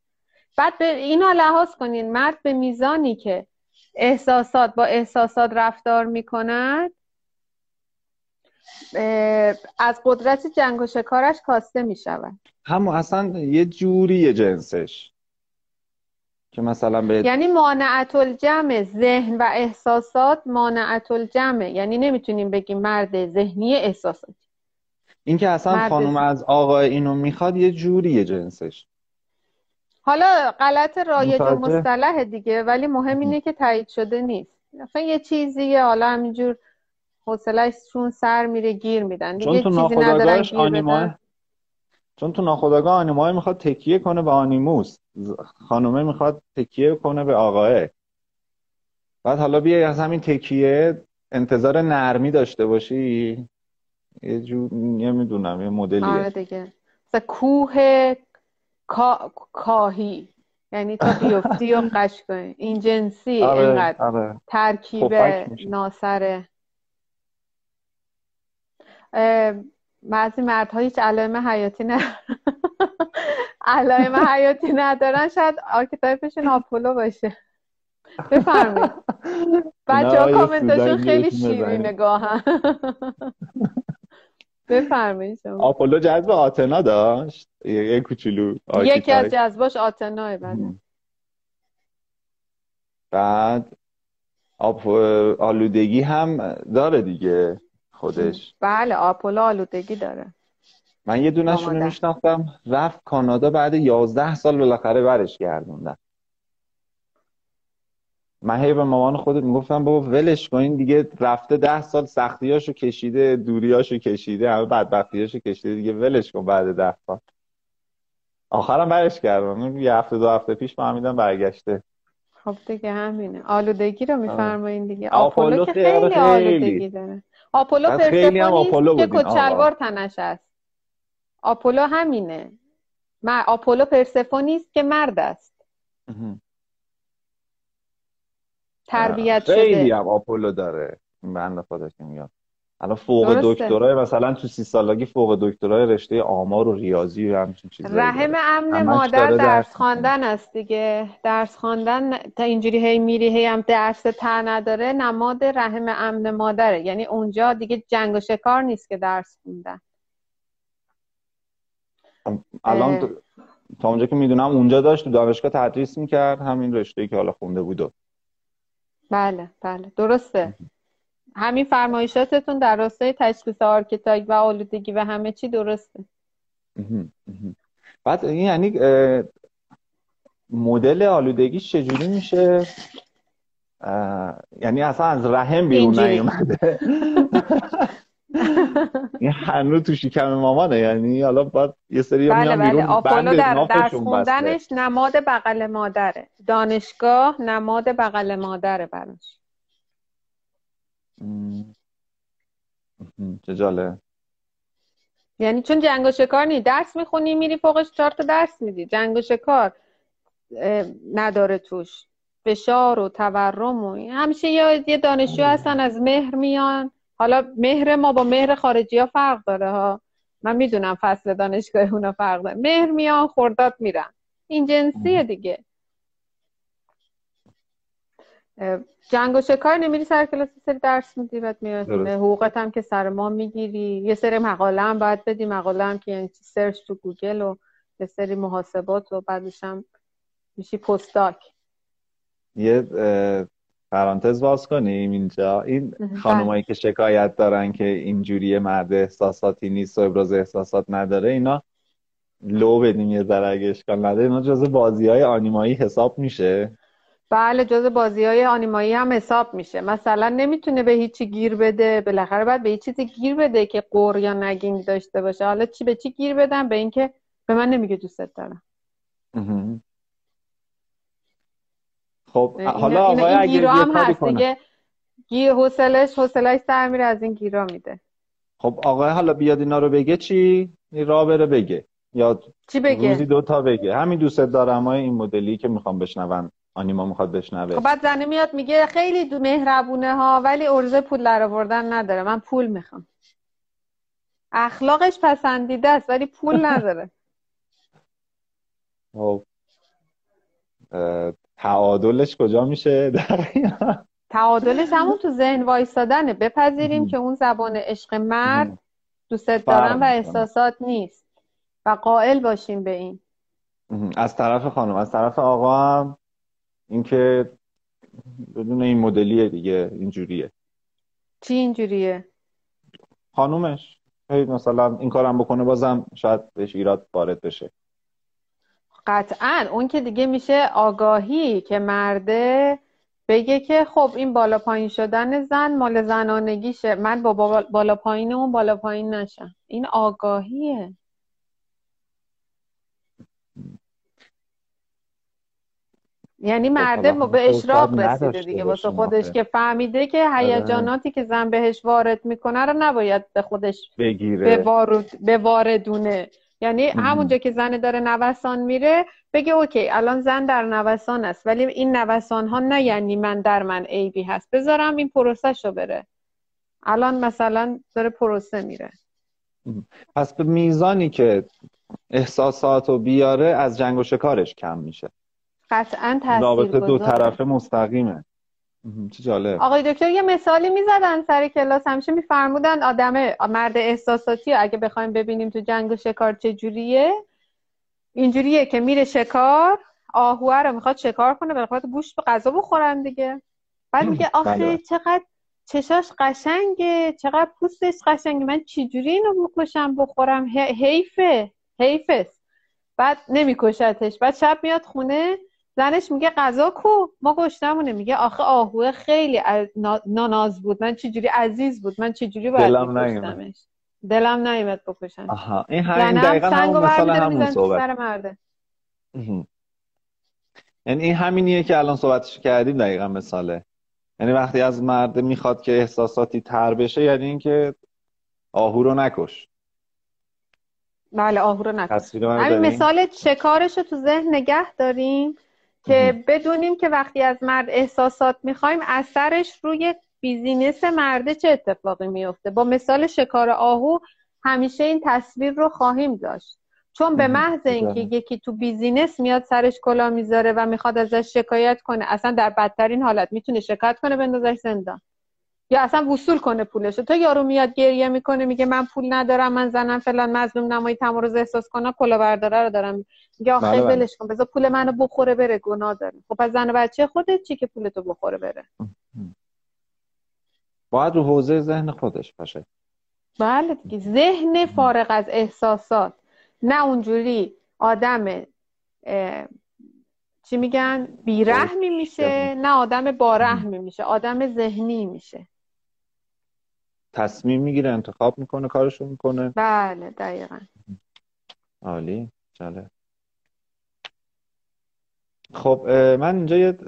بعد به اینا لحاظ کنین. مرد به میزانی که احساسات با احساسات رفتار می‌کند. از قدرت جنگ و شکارش کاسته می‌شود. همون اصلا یه جوری جنسش که مثلا به یعنی مانعت الجمع ذهن و احساسات مانعت الجمع یعنی نمی‌تونیم بگیم مرد ذهنی احساساتی. این که اصلا خانم از آقای اینو می‌خواد یه جوریه جنسش. حالا غلط رایج و؟ مصطلح دیگه ولی مهم اینه که تایید شده نیست. مثلا یه چیزیه حالا همینجور حوصله‌شون سر میره گیر میدن. چون دیگه تو چیزی ندارن ناخودآگاهش آنیماه بدن. چون تو ناخودآگاه آنیماه می‌خواد تکیه کنه به آنیموس. خانومه می‌خواد تکیه کنه به آقاه بعد حالا بیای از همین تکیه انتظار نرمی داشته باشی؟ یه جور نمی‌دونم یه آره مدلیه دیگه. مثلا کوه کا... کاهی. یعنی تا بیفتی و <laughs> قش کنی این جنسی آره اینقدر آره. ترکیب میشه. ناسره. بعضی مردها هیچ علائم حیاتی نه <laughs> علائم حیاتی ندارن. شاید archetype شون آپولو باشه. بفرمایید. بچه ها سوزن خیلی گیرتون شیرین بزنید. نگاهن <laughs> بفرمایید آپولو جذب آتنا داشت؟ یه کوچولو یکی از. جذباش آتناه بله. بعد آب آلودگی هم داره دیگه خودش. بله آپولو آلودگی داره. من یه دونشون رو. میشناختم رفت کانادا بعد یازده سال بالاخره برش گردوندن. من هی به مامان خودت می‌گفتم بابا ولش کن این دیگه رفته ده سال سختیاشو کشیده دوریاشو کشیده همه بدبختیاشو کشیده دیگه ولش کن بعد ده سال. آخرم برش کردم. یه هفته دو هفته پیش فهمیدم برگشته. خب دیگه همینه. آلودگی رو میفرمایین دیگه. آپولو که خیلی, آلودگی داره. آپولو پرسفونیست که کچلوار تنش است. آپولو همینه. آپولو پرسفونیست که مرد است. تربیت شده خیلی هم آپولو داره. خدا که میاد. الان فوق دکترای مثلا تو سی سالگی فوق دکترای رشته آمار و ریاضی و همچین چیزایی رحم امن مادر درس خواندن است دیگه. درس خواندن تا اینجوری هی میری هی هم درس تا نداره نماد رحم امن مادره. یعنی اونجا دیگه جنگ و شکار نیست که درس خوندن. الان تا اونجا که می‌دونم اونجا داشت تو دانشگاه تدریس می‌کرد همین رشته که حالا خونده بود بله بله درسته. همین فرمایشاتتون در راستای تشخیص archetype و آلودگی و همه چی درسته. بعد این یعنی مدل آلودگی چجوری میشه؟ یعنی اصلا از رحم بیرون نیومده. <laughs> این هنوز تو شکم مامانه. یعنی حالا باید یه سری بله بله. آپولو در درس خوندنش نماد بغل مادره. دانشگاه نماد بغل مادره براش. چه جاله یعنی چون جنگ و شکار نی درس می‌خونی میری فوقش چهار تا درس میدی. جنگ و شکار نداره توش. فشار و تورم و همیشه یه دانشجو هستن از مهر میان. حالا مهر ما با مهر خارجی ها فرق داره ها. من می‌دونم فصل دانشگاه اونا فرق داره. مهر میان خورداد میرن. این جنسیه دیگه. جنگ و شکار نمیری سر کلاس سری درس میدی بعد میاد حقوقت هم که سر ما می‌گیری. یه سری مقاله هم باید بدی. مقاله هم که یعنی search تو گوگل و یه سری محاسبات و بعدش هم میشی postdoc یه پرانتز باز کنیم اینجا. این بله. خانمایی که شکایت دارن که اینجوری مرد احساساتی نیست و ابراز احساسات نداره اینا لو بدیم یه ذره اگه اشکال نداره. اینا جز بازی های آنیمایی حساب میشه. بله جز بازی های آنیمایی هم حساب میشه. مثلا نمی‌تونه به هیچی گیر بده بالاخره باید به هیچ چیزی گیر بده که قور یا نگینگ داشته باشه. حالا چی به چی گیر بدم؟ به اینکه به من نمیگه دوستت دارم. خب حالا آقای اگه گیرو هم هست دیگه. گیر حوصلش حوصلش سر میره از این گیرا میده. خب آقای حالا بیاد اینا رو بگه چی؟ را بره بگه. یا چی بگه؟ روزی دو تا بگه. همین دوست دارم های این مدلی که می‌خوام بشنون. آنیما می‌خواد بشنوه. خب بعد زنه میاد میگه خیلی دو مهربونه ها ولی ارزه پول در آوردن نداره. من پول می‌خوام. اخلاقش پسندیده است ولی پول <laughs> نداره. خب تعادلش کجا میشه؟ تعادلش همون تو ذهن وایستادنه. بپذیریم که اون زبان عشق مرد دوستت دارم و احساسات نیست و قائل باشیم به این. از طرف خانم از طرف آقا هم اینکه بدون این مدلیه دیگه اینجوریه. چی اینجوریه؟ خانومش. مثلا این کارم بکنه بازم شاید بهش ایراد وارد بشه. قطعا اون که دیگه میشه آگاهی که مرده بگه که خب این بالا پایین شدن زن مال زنانگیشه. من با بالا پایین اون بالا پایین نشم. این آگاهیه. یعنی خب، مرده به اشراق رسیده دیگه. واسه خودش که فهمیده که آره. هیجاناتی که زن بهش وارد می‌کنه رو نباید به خودش بگیره. به واردونه. یعنی همونجا که زن داره نوسان میره بگه اوکی الان زن در نوسان است ولی این نوسان ها نه یعنی من در من عیبی هست. بذارم این پروسه شو بره. الان مثلا داره پروسه میره. پس به میزانی که احساسات رو بیاره از جنگ و شکارش کم میشه. قطعا تاثیر رابطه دو طرفه مستقیمه. چه جالب. آقای دکتر یه مثالی می‌زدن سر کلاس. همیشه میفرمودن آدم مرد احساساتی اگه بخوایم ببینیم تو جنگ و شکار چجوریه اینجوریه که میره شکار آهوه رو می‌خواد شکار کنه بخواد گوشت به غذا بخورن دیگه. بعد میگه <clears throat> آخه بله. چقدر چشاش قشنگه چقدر پوستش قشنگه. من چجوری اینو بکشم بخورم؟ حیفه حیفه بعد نمیکشتش. بعد شب میاد خونه زنش میگه غذا کو. ما گشتمونه میگه آخه آهوه خیلی ناناز بود. من چجوری عزیز بود. من چجوری باید دلم نیومد. دلم نیومد بکشم. آها. این همین دقیقا همون مثال همون صحبت. یعنی این همینیه که الان صحبتش کردیم دقیقا مثاله. یعنی وقتی از مرد می‌خواد که احساساتی تر بشه یعنی اینکه آهو رو نکش. بله آهو رو نکش. همین مثال شکارش رو تو ذهن نگه داریم. که بدونیم که وقتی از مرد احساسات می‌خوایم اثرش روی بیزینس مرده چه اتفاقی میفته با مثال شکار آهو همیشه این تصویر رو خواهیم داشت. چون به محض اینکه یکی تو بیزینس میاد سرش کلا می‌ذاره و می‌خواد ازش شکایت کنه اصلا در بدترین حالت می‌تونه شکایت کنه بندازش زندان. یا اصلا وصول کنه پولش تا یارو میاد گریه می‌کنه میگه من پول ندارم من زنم فلان مظلوم نمایی تمارز احساس کنم کلا برداره رو دارم میگه. آخه بله، بله. ولش کن بذار پول منو بخوره بره گناه داره. خب از زن بچه خودت چی که پولتو بخوره بره؟ باید رو حوزه ذهن خودش باشه. بله دیگه. ذهن فارغ از احساسات. نه اونجوری آدم چی میگن؟ بیرحمی میشه نه آدم بارحمی میشه آدم ذهنی میشه. تصمیم می‌گیره انتخاب می‌کنه کارشو می‌کنه. بله دقیقا. عالی چله خب من اینجا یه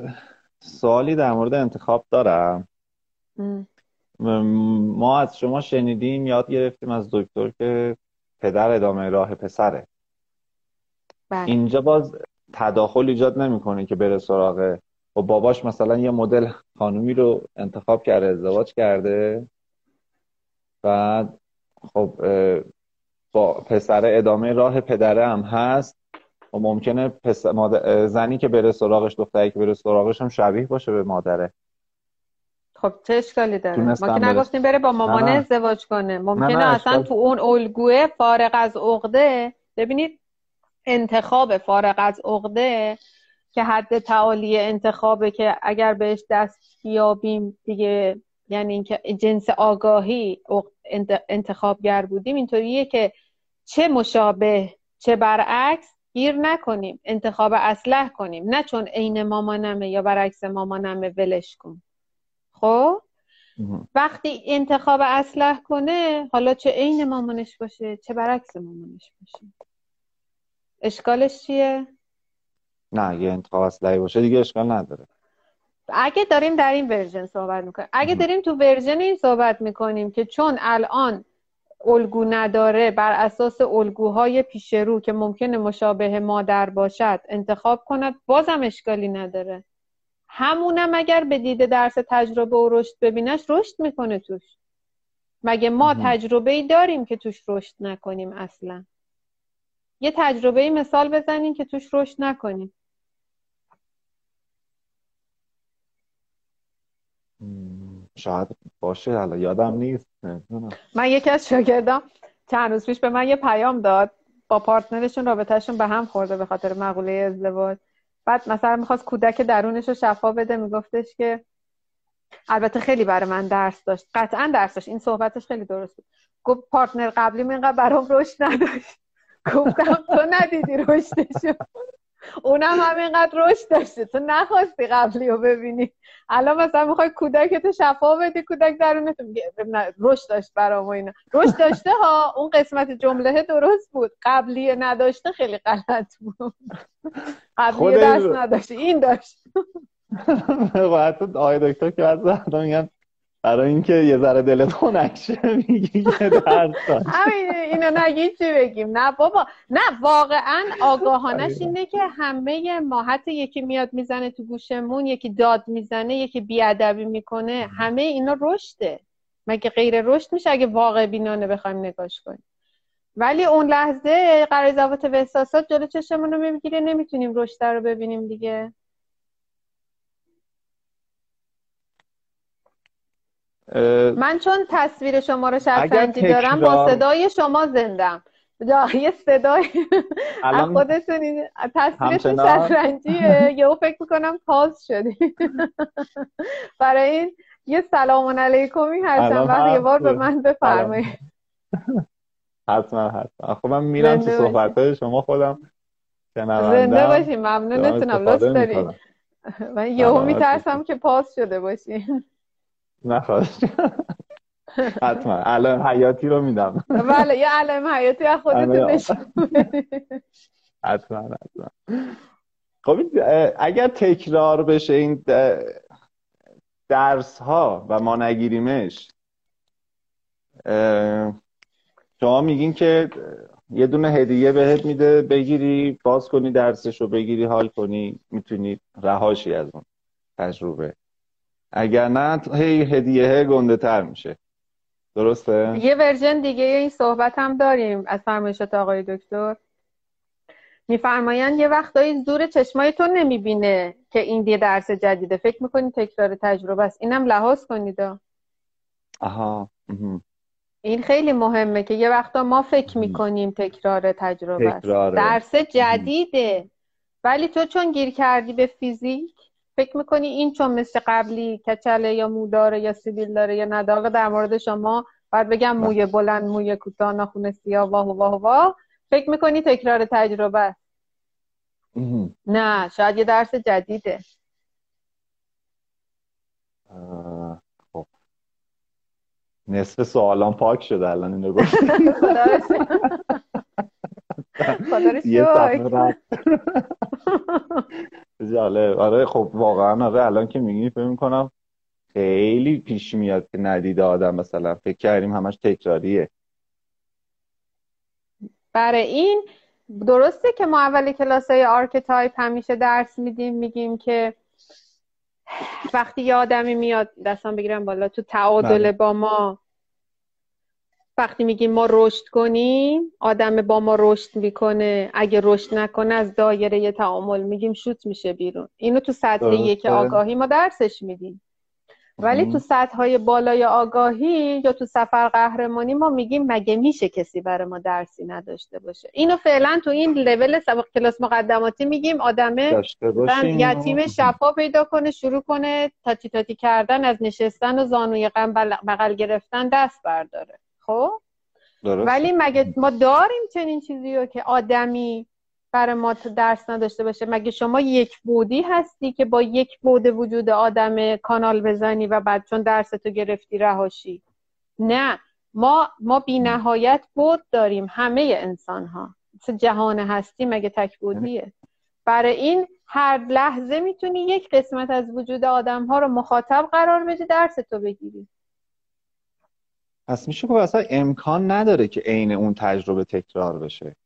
سوالی در مورد انتخاب دارم. ما از شما شنیدیم یاد گرفتیم از دکتر که پدر ادامه راه پسره. بله. اینجا باز تداخل ایجاد نمی‌کنه که بره سراغ و خب باباش مثلا یه مدل خانومی رو انتخاب کرده ازدواج کرده. بعد خب با پسر ادامه راه پدره هم هست. و ممکنه پس... زنی که بره سراغش دختری که بره سراغش هم شبیه باشه به مادره. خب چه اشکالی داره. ما که نگفتیم بره با مامانه ازدواج کنه. ممکنه اصلا تو اون الگوه فارغ از عقده ببینید انتخاب فارغ از عقده که حد تعالی انتخابه که اگر بهش دست بیابیم دیگه یعنی اینکه جنس آگاهی انتخابگر بودیم. اینطوریه که چه مشابه چه برعکس گیر نکنیم. انتخاب اسلح کنیم. نه چون عین مامانمه یا برعکس مامانمه ولش کن. خب؟ وقتی انتخاب اصلح کنه حالا چه عین مامانش باشه چه برعکس مامانش باشه؟ اشکالش چیه؟ نه یه انتخاب اصلحی باشه دیگه اشکال نداره. اگه داریم در این version صحبت می‌کنیم اگه داریم تو version این صحبت می‌کنیم که چون الان الگو نداره بر اساس الگوهای پیش رو که ممکنه مشابه مادر باشد انتخاب کند بازم اشکالی نداره. همونم اگر به دیده درس تجربه و رشد ببینش رشد می‌کنه توش. مگه ما تجربه ای داریم که توش رشد نکنیم اصلا؟ یه تجربه مثال بزنیم که توش رشد نکنیم. شاید باشه حالا یادم نیست من یکی از شاگردام چند روز پیش به من یه پیام داد با پارتنرشون رابطهشون به هم خورده به خاطر مقوله ازدواج. بعد مثلا می‌خواست کودک درونش رو شفا بده میگفتش که البته خیلی برای من درس داشت. قطعا درس داشت. این صحبتش خیلی درست بود. گفت پارتنر قبلی اینقدر برام رشد نداشت. گفتم تو ندیدی رشدشو. اونم همینقدر رشد داشته تو نخواستی قبلی رو ببینی. الان مثلا می‌خوای کودکت شفا بدی کودک درونت رشد داشت برام و اینا. رشد داشته ها اون قسمت جمله درست بود. قبلی نداشته خیلی غلط بود. قبلی دست نداشته این داشت. <laughs> خب آقای دکتر که از میگن برای اینکه یه ذره دلت <laughs> خنک میگی یه همین اینو نگی چی بگیم؟ نه بابا نه واقعا آگاهانش اینه که همه ما حتی یکی میاد می‌زنه تو گوشمون یکی داد می‌زنه یکی بیادبی می‌کنه. همه اینا رشده. مگه غیر رشد میشه اگه واقع بینانه بخوایم نگاش کنیم؟ ولی اون لحظه قرار زوات و احساسات جلو چشمون رو می‌گیره نمی‌تونیم رشد رو ببینیم دیگه. من چون تصویر شما رو شطرنجی دارم با صدای شما زندم. یه صدای از خودتون تصویرتون شطرنجیه یهو فکر می‌کنم پاس شدی. <laughs> برای این یه سلام علیکمی هستم. وقتی یه بار به من بفرمایید. <laughs> حتما حتما. خب من میرم تو صحبت شما خودم زنده باشی. ممنونتونم. لطف داری <laughs> من یهو میترسم که پاس شده باشی. نخواست حتما. علائم حیاتی رو میدم. بله یه علائم حیاتی از خودتون نشون حتما حتما. خب اگر تکرار بشه این درس ها و ما نگیریمش شما میگین که یه دونه هدیه بهت میده بگیری باز کنی درسش رو بگیری حال کنی می‌تونی رهاشی از اون تجربه. اگر نه هی هدیه گنده تر میشه. درسته؟ یه ورژن دیگه این صحبت هم داریم از فرمایشات آقای دکتر. میفرمایند یه وقتایی زور چشمای تو نمی‌بینه که این یه درس جدیده. فکر می‌کنی تکرار تجربه است؟ اینم لحاظ کنید. آها. این خیلی مهمه که یه وقتا ما فکر می‌کنیم تکرار تجربه است. درس جدیده. ولی تو چون گیر کردی به فیزیک فکر می‌کنی این چون مثل قبلی کچله یا مو داره یا سیبیل داره یا نداره در مورد شما باید بگم موی بلند موی کوتاه ناخون سیاه واه واه واه. فکر می‌کنی تکرار تجربه است؟ نه شاید یه درس جدیده. خب. نصف سوالان پاک شده الان اینو گفت <laughs> <laughs> <laughs> <laughs> جالب. آره خب واقعا آره الان که میگی فکر می‌کنم خیلی پیش میاد که ندیده آدم مثلا. فکر کردیم همش تکراریه. برای این درسته که ما اول کلاس های archetype همیشه درس میدیم میگیم که وقتی یه آدمی میاد دستان بگیرم بالا تو تعادل بله. با ما. وقتی میگیم ما رشد کنیم آدم با ما رشد می‌کنه اگه رشد نکنه از دایره تعامل میگیم شوت میشه بیرون. اینو تو سطح یک آگاهی ما درسش میدیم. ولی تو سطح های بالای آگاهی یا تو سفر قهرمانی ما میگیم مگه میشه کسی برای ما درسی نداشته باشه. اینو فعلا تو این لول سبق کلاس مقدماتی میگیم آدمه یتیم شفا پیدا کنه شروع کنه تاتی تاتی کردن از نشستن و زانوی غم بغل گرفتن دست برداره. خب؟ ولی مگه ما داریم چنین چیزی رو که آدمی برای ما درس نداشته باشه؟ مگه شما یک بودی هستی که با یک بود وجود آدم کانال بزنی و بعد چون درس تو گرفتی رهاشی؟ نه. ما ما بی نهایت بود داریم همه انسان ها جهان هستی مگه تک بودیه؟ برای این هر لحظه می‌تونی یک قسمت از وجود آدم ها رو مخاطب قرار بدی درس تو بگیری. پس میشه که اصلا امکان نداره که عین اون تجربه تکرار بشه.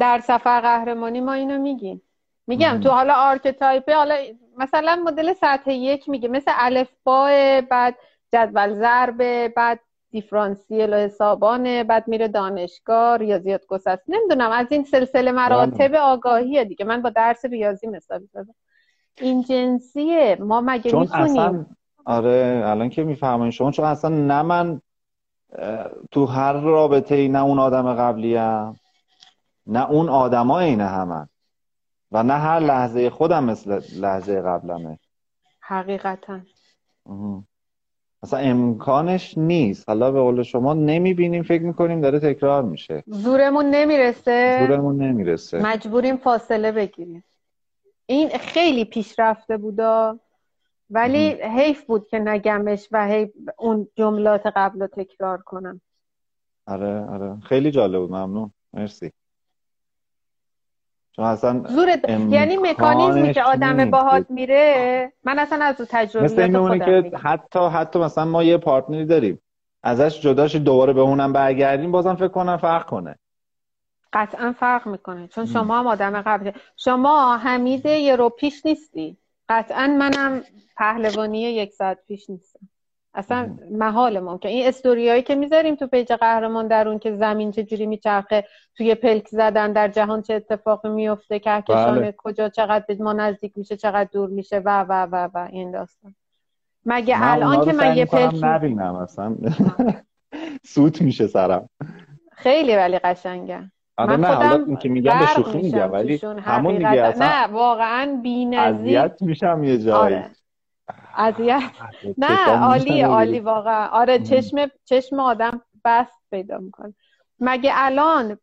در سفر قهرمانی ما اینو میگیم. میگم تو حالا آرکتایپه حالا مثلا مدل سطح یک میگه مثل الف با بعد جدول ضرب بعد دیفرانسیل و حسابانه بعد میره دانشگاه ریاضیات گسست. نمی‌دونم از این سلسله مراتب بله. آگاهیه دیگه. من با درس ریاضی مثال زدم. این جنسیه. ما مگه چون اصلا آره الان که می‌فهمین شما. چون اصلا نه من تو هر رابطه ای نه اون آدم قبلی هم نه اون آدما عین همن. و نه هر لحظه خودم مثل لحظه قبلمه. حقیقتا. اصلا امکانش نیست. حالا به قول شما نمی‌بینیم فکر می‌کنیم داره تکرار میشه. زورمون نمی‌رسه. زورمون نمی‌رسه. مجبوریم فاصله بگیریم. این خیلی پیشرفته بودا. ولی حیف بود که نگمش و حیف اون جملات قبل رو تکرار کنم. آره آره. خیلی جالب بود. ممنون. مرسی. چون اصلا یعنی مکانیزمی که آدم باهات میره من اصلا از تجربه مثل این که حتی حتی مثلا ما یه partner ی داریم. ازش جداش دوباره به اونم برگردیم بازم فکر کنم فرق کنه. قطعا فرق می‌کنه. چون شما هم آدم قبل شما حمید یه روز پیش نیستی. قطعا منم پهلوانی یک ساعت پیش نیستم. اصلا محال ممکن. این استوریایی که می‌ذاریم تو page قهرمان در اون که زمین چجوری میچرخه توی پلک زدن در جهان چه اتفاقی میفته کهکشان بله. کجا چقدر به ما نزدیک میشه چقدر دور میشه و و و و این داستان. مگه الان که من یه پلک نبینم اصلا. <laughs> سوت میشه سرم. خیلی ولی قشنگه. آره نه حالا این که میگم به شوخی میگم ولی همون دیگه اصلا نه واقعا بی‌نظیر. اذیت میشم یه جایی. آره. اذیت. <laughs> نه عالی عالی واقعا. آره چشم چشم آدم بست پیدا می‌کنه. مگه الان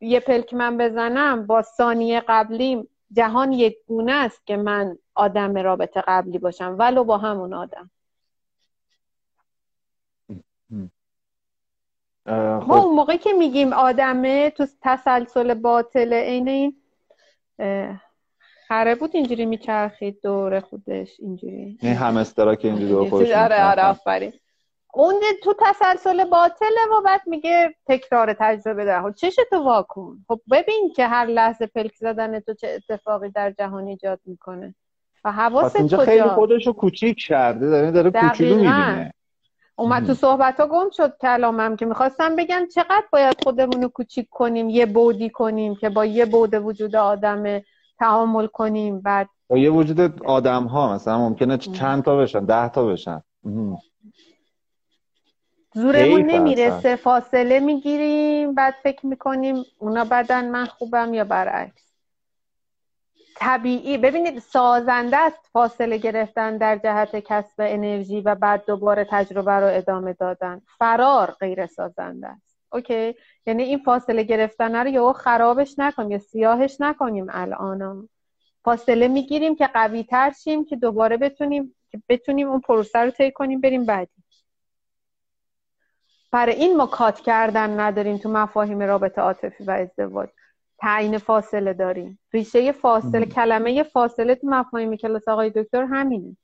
یه پلک من بزنم با ثانیه قبلی جهان یک گونه است که من آدم رابطه قبلی باشم ولو با همون آدم. ما اون موقع که میگیم آدمه تو تسلسل باطل عین این خره بود اینجوری میچرخید دور خودش اینجوری. این همسترا که اینجوری دور خودش آره آره آفرین. اون تو تسلسل باطله و بعد میگه تکرار تجربه داره خب چش تو واکن. خب ببین که هر لحظه پلک زدن تو چه اتفاقی در جهان ایجاد می‌کنه. و حواست اینجا کجا خیلی خودشو کوچیک کرده داره داره کوچولو می‌بینه. اومد تو صحبت ها گم شد کلامم که می‌خواستم بگم چقدر باید خودمون رو کوچیک کنیم یه بودی کنیم که با یه بود وجود آدم تعامل کنیم بعد با یه وجود آدم ها مثلا ممکنه چند تا بشن ده تا بشن. زورمون نمی‌رسه فاصله می‌گیریم بعد فکر می‌کنیم اونا بدن من خوبم یا برعکس. طبیعی. ببینید سازنده است فاصله گرفتن در جهت کسب انرژی و بعد دوباره تجربه رو ادامه دادن. فرار غیر سازنده است. اوکی؟ یعنی این فاصله گرفتن رو یا خرابش نکنیم یا سیاهش نکنیم الان فاصله می‌گیریم که قوی تر شیم که دوباره بتونیم که بتونیم اون پروسه رو طی کنیم بریم بعدی. برای این ما کات کردن نداریم تو مفاهیم رابطه عاطفی و ازدواج. تعیین فاصله داریم. ریشه فاصله کلمه فاصله تو مفاهیم کلاس آقای دکتر همینه.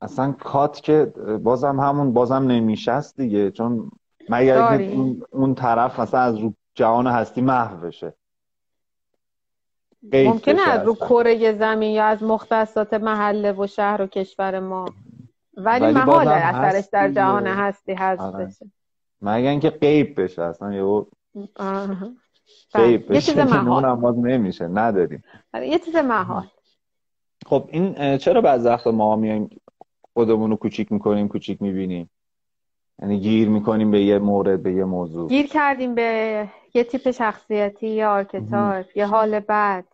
اصلا کات که بازم همون بازم نمیشست دیگه. چون مگر اون, اون طرف مثلا از رو جهان هستی محو بشه. ممکنه از رو کره زمین یا از مختصات محله و شهر و کشور ما. ولی, ولی محال اثرش در جهان هستی هست آره. بشه. مگر اینکه غیب بشه اصلا یه غیب بشه یه چیز محال. نمیشه نداریم. آره، یه چیز محال. خب این چرا بعض وقتا ما میایم خودمون رو کوچیک می‌کنیم کوچیک می‌بینیم؟ یعنی گیر می‌کنیم به یه مورد به یه موضوع. گیر کردیم به یه تیپ شخصیتی یا archetype یه حال بد.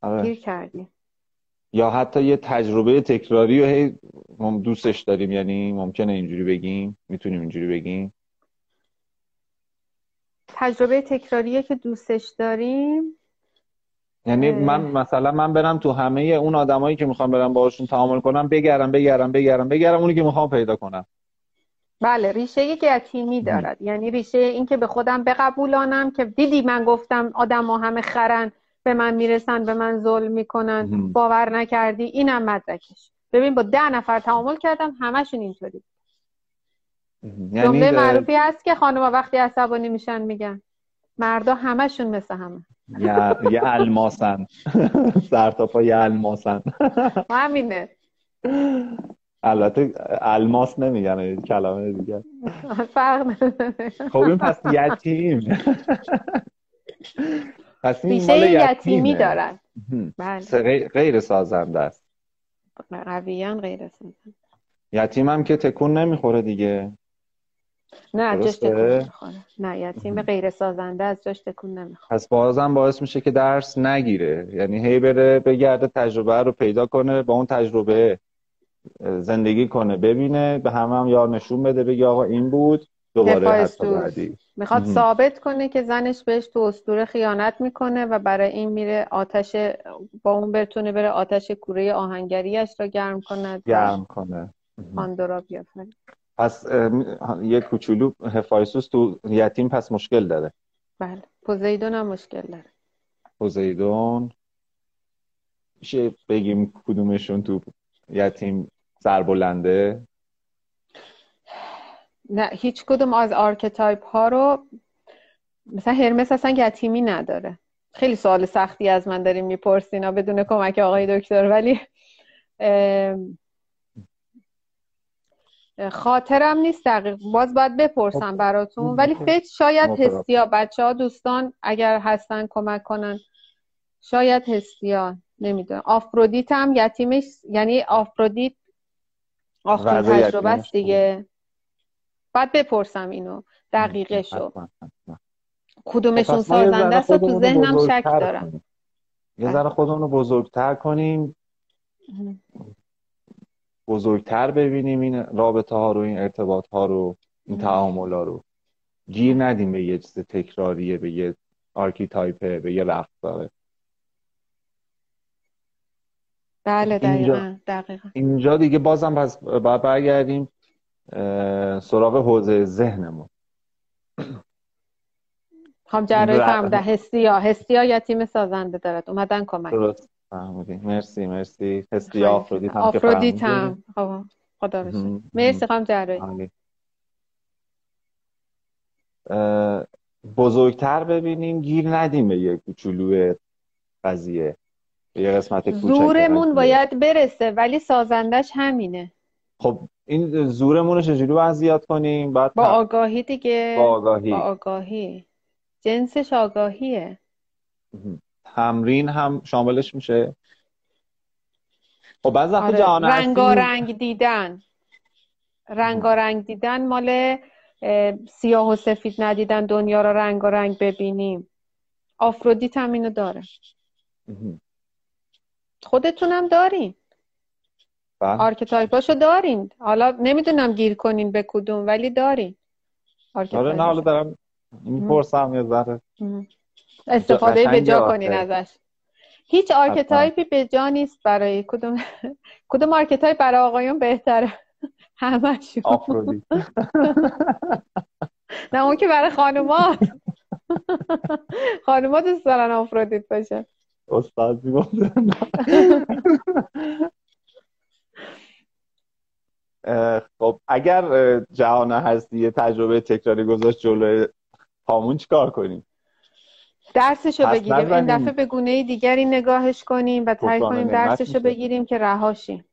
آره. گیر کردیم. یا حتی یه تجربه تکراری و هی دوستش داریم یعنی ممکنه اینجوری بگیم می‌تونیم اینجوری بگیم. تجربه تکراریه که دوستش داریم. یعنی من مثلا من برم تو همه اون آدمایی که می‌خوام برم باهاشون تعامل کنم بگرم بگرم بگرم بگرم اونی که می‌خوام پیدا کنم. بله ریشه یک یتیمی دارد. یعنی ریشه این که به خودم بقبولانم که دیدی من گفتم آدم ها همه خرن به من می‌رسن به من ظلم می‌کنن. باور نکردی اینم مدرکش. ببین با ده نفر تعامل کردم همشون اینطوری جمله معروفی هست که خانم وقتی عصبانی میشن میگن. مردا همشون مثل همه. یه الماسن. سرتاپا یه الماسن. <laughs> <laughs> همینه. البته الماس نمیگن کلمه دیگه. فرق خب این پس یتیم. <laughs> پس این یتیمی دارن. بله. غیر سازنده است. قویا غیر سازنده. یتیم هم که تکون نمی‌خوره دیگه. نه جاش تکون نه یتیم غیر سازنده از جاش تکون نمی‌خوره پس بازم باعث میشه که درس نگیره. یعنی هی بره بگرده تجربه رو پیدا کنه با اون تجربه زندگی کنه ببینه به همه هم یار نشون بده بگه آقا این بود دوباره حتی بعدی. می‌خواد ثابت کنه که زنش بهش تو استوره خیانت می‌کنه و برای این میره آتش با اون بتونه بره آتش کوره آهنگریش را گرم کنه گرم کنه. پاندورا بیافرین. پس یه کوچولو هفایسوس تو یتیم پس مشکل داره. بله. پوزیدون هم مشکل داره. پوزیدون میشه بگیم کدومشون تو یتیم سربلنده؟ نه هیچ کدوم از archetype ها رو مثلا هرمس اصلا یتیمی نداره. خیلی سوال سختی از من داریم میپرسینا بدون کمک آقای دکتر ولی خاطرم نیست دقیق. باز باید بپرسم براتون. ولی فکر شاید هستیا بچه ها دوستان اگر هستن کمک کنن. شاید هستیا نمی‌دونم. آفرودیت هم یتیمش یعنی آفرودیت آخر تجربه است دیگه. باید بپرسم اینو. دقیقه شو. کدومشون سازنده است؟ تو ذهنم شک دارم. یه ذره خودمون رو بزرگتر کنیم. بزرگتر ببینیم این رابطه ها رو این ارتباط ها رو این تعامل ها رو. گیر ندیم به یه چیز تکراریه به یه archetype ه به یه رفتاره بله دقیقا دقیقا. اینجا دیگه بازم پس باید برگردیم سراغ حوزه ذهنمون. خام جراحی فرموده هستیا هستیا یا تیم سازنده دارد؟ اومدن کمک. درست. فهمیدی. مرسی مرسی. هستیا آفرودیت هم آفرودیت هم. خب، خدا بشه. مرسی خام جراحی. بزرگتر ببینیم گیر ندیم به یه کوچولو قضیه. یه قسمت زورمون باید برسه ولی سازندش همینه. خب این زورمون رو چجوری باید زیاد کنیم؟ بعد با آگاهی دیگه. با آگاهی. با آگاهی. جنسش آگاهیه. تمرین هم شاملش میشه. خب بعض وقت آره. جهان رنگ دیدن. رنگ دیدن مال سیاه و سفید ندیدن دنیا رو رنگ رنگ ببینیم. آفرودیت هم اینو داره. خودتونم دارین. بله. archetype اشو دارین. حالا نمی‌دونم گیر کنین به کدوم ولی دارین آره نه حالا دارم می‌پرسم یه ذره. استفاده به جا کنین ازش. هیچ archetype ی به جا نیست برای کدوم کدوم archetype برای آقایون بهتره. <laughs> همشون. <laughs> نه اون که برای خانومات <laughs> خانومات دوست دارن آفرودیت باشه. استاد خب اگر جهان هستی یه تجربه تکراری گذاشت جلوی پامون چیکار کنیم؟ درسشو بگیریم. این دفعه به گونه دیگری نگاهش کنیم و تایی کنیم درسشو بگیریم که رهاشیم.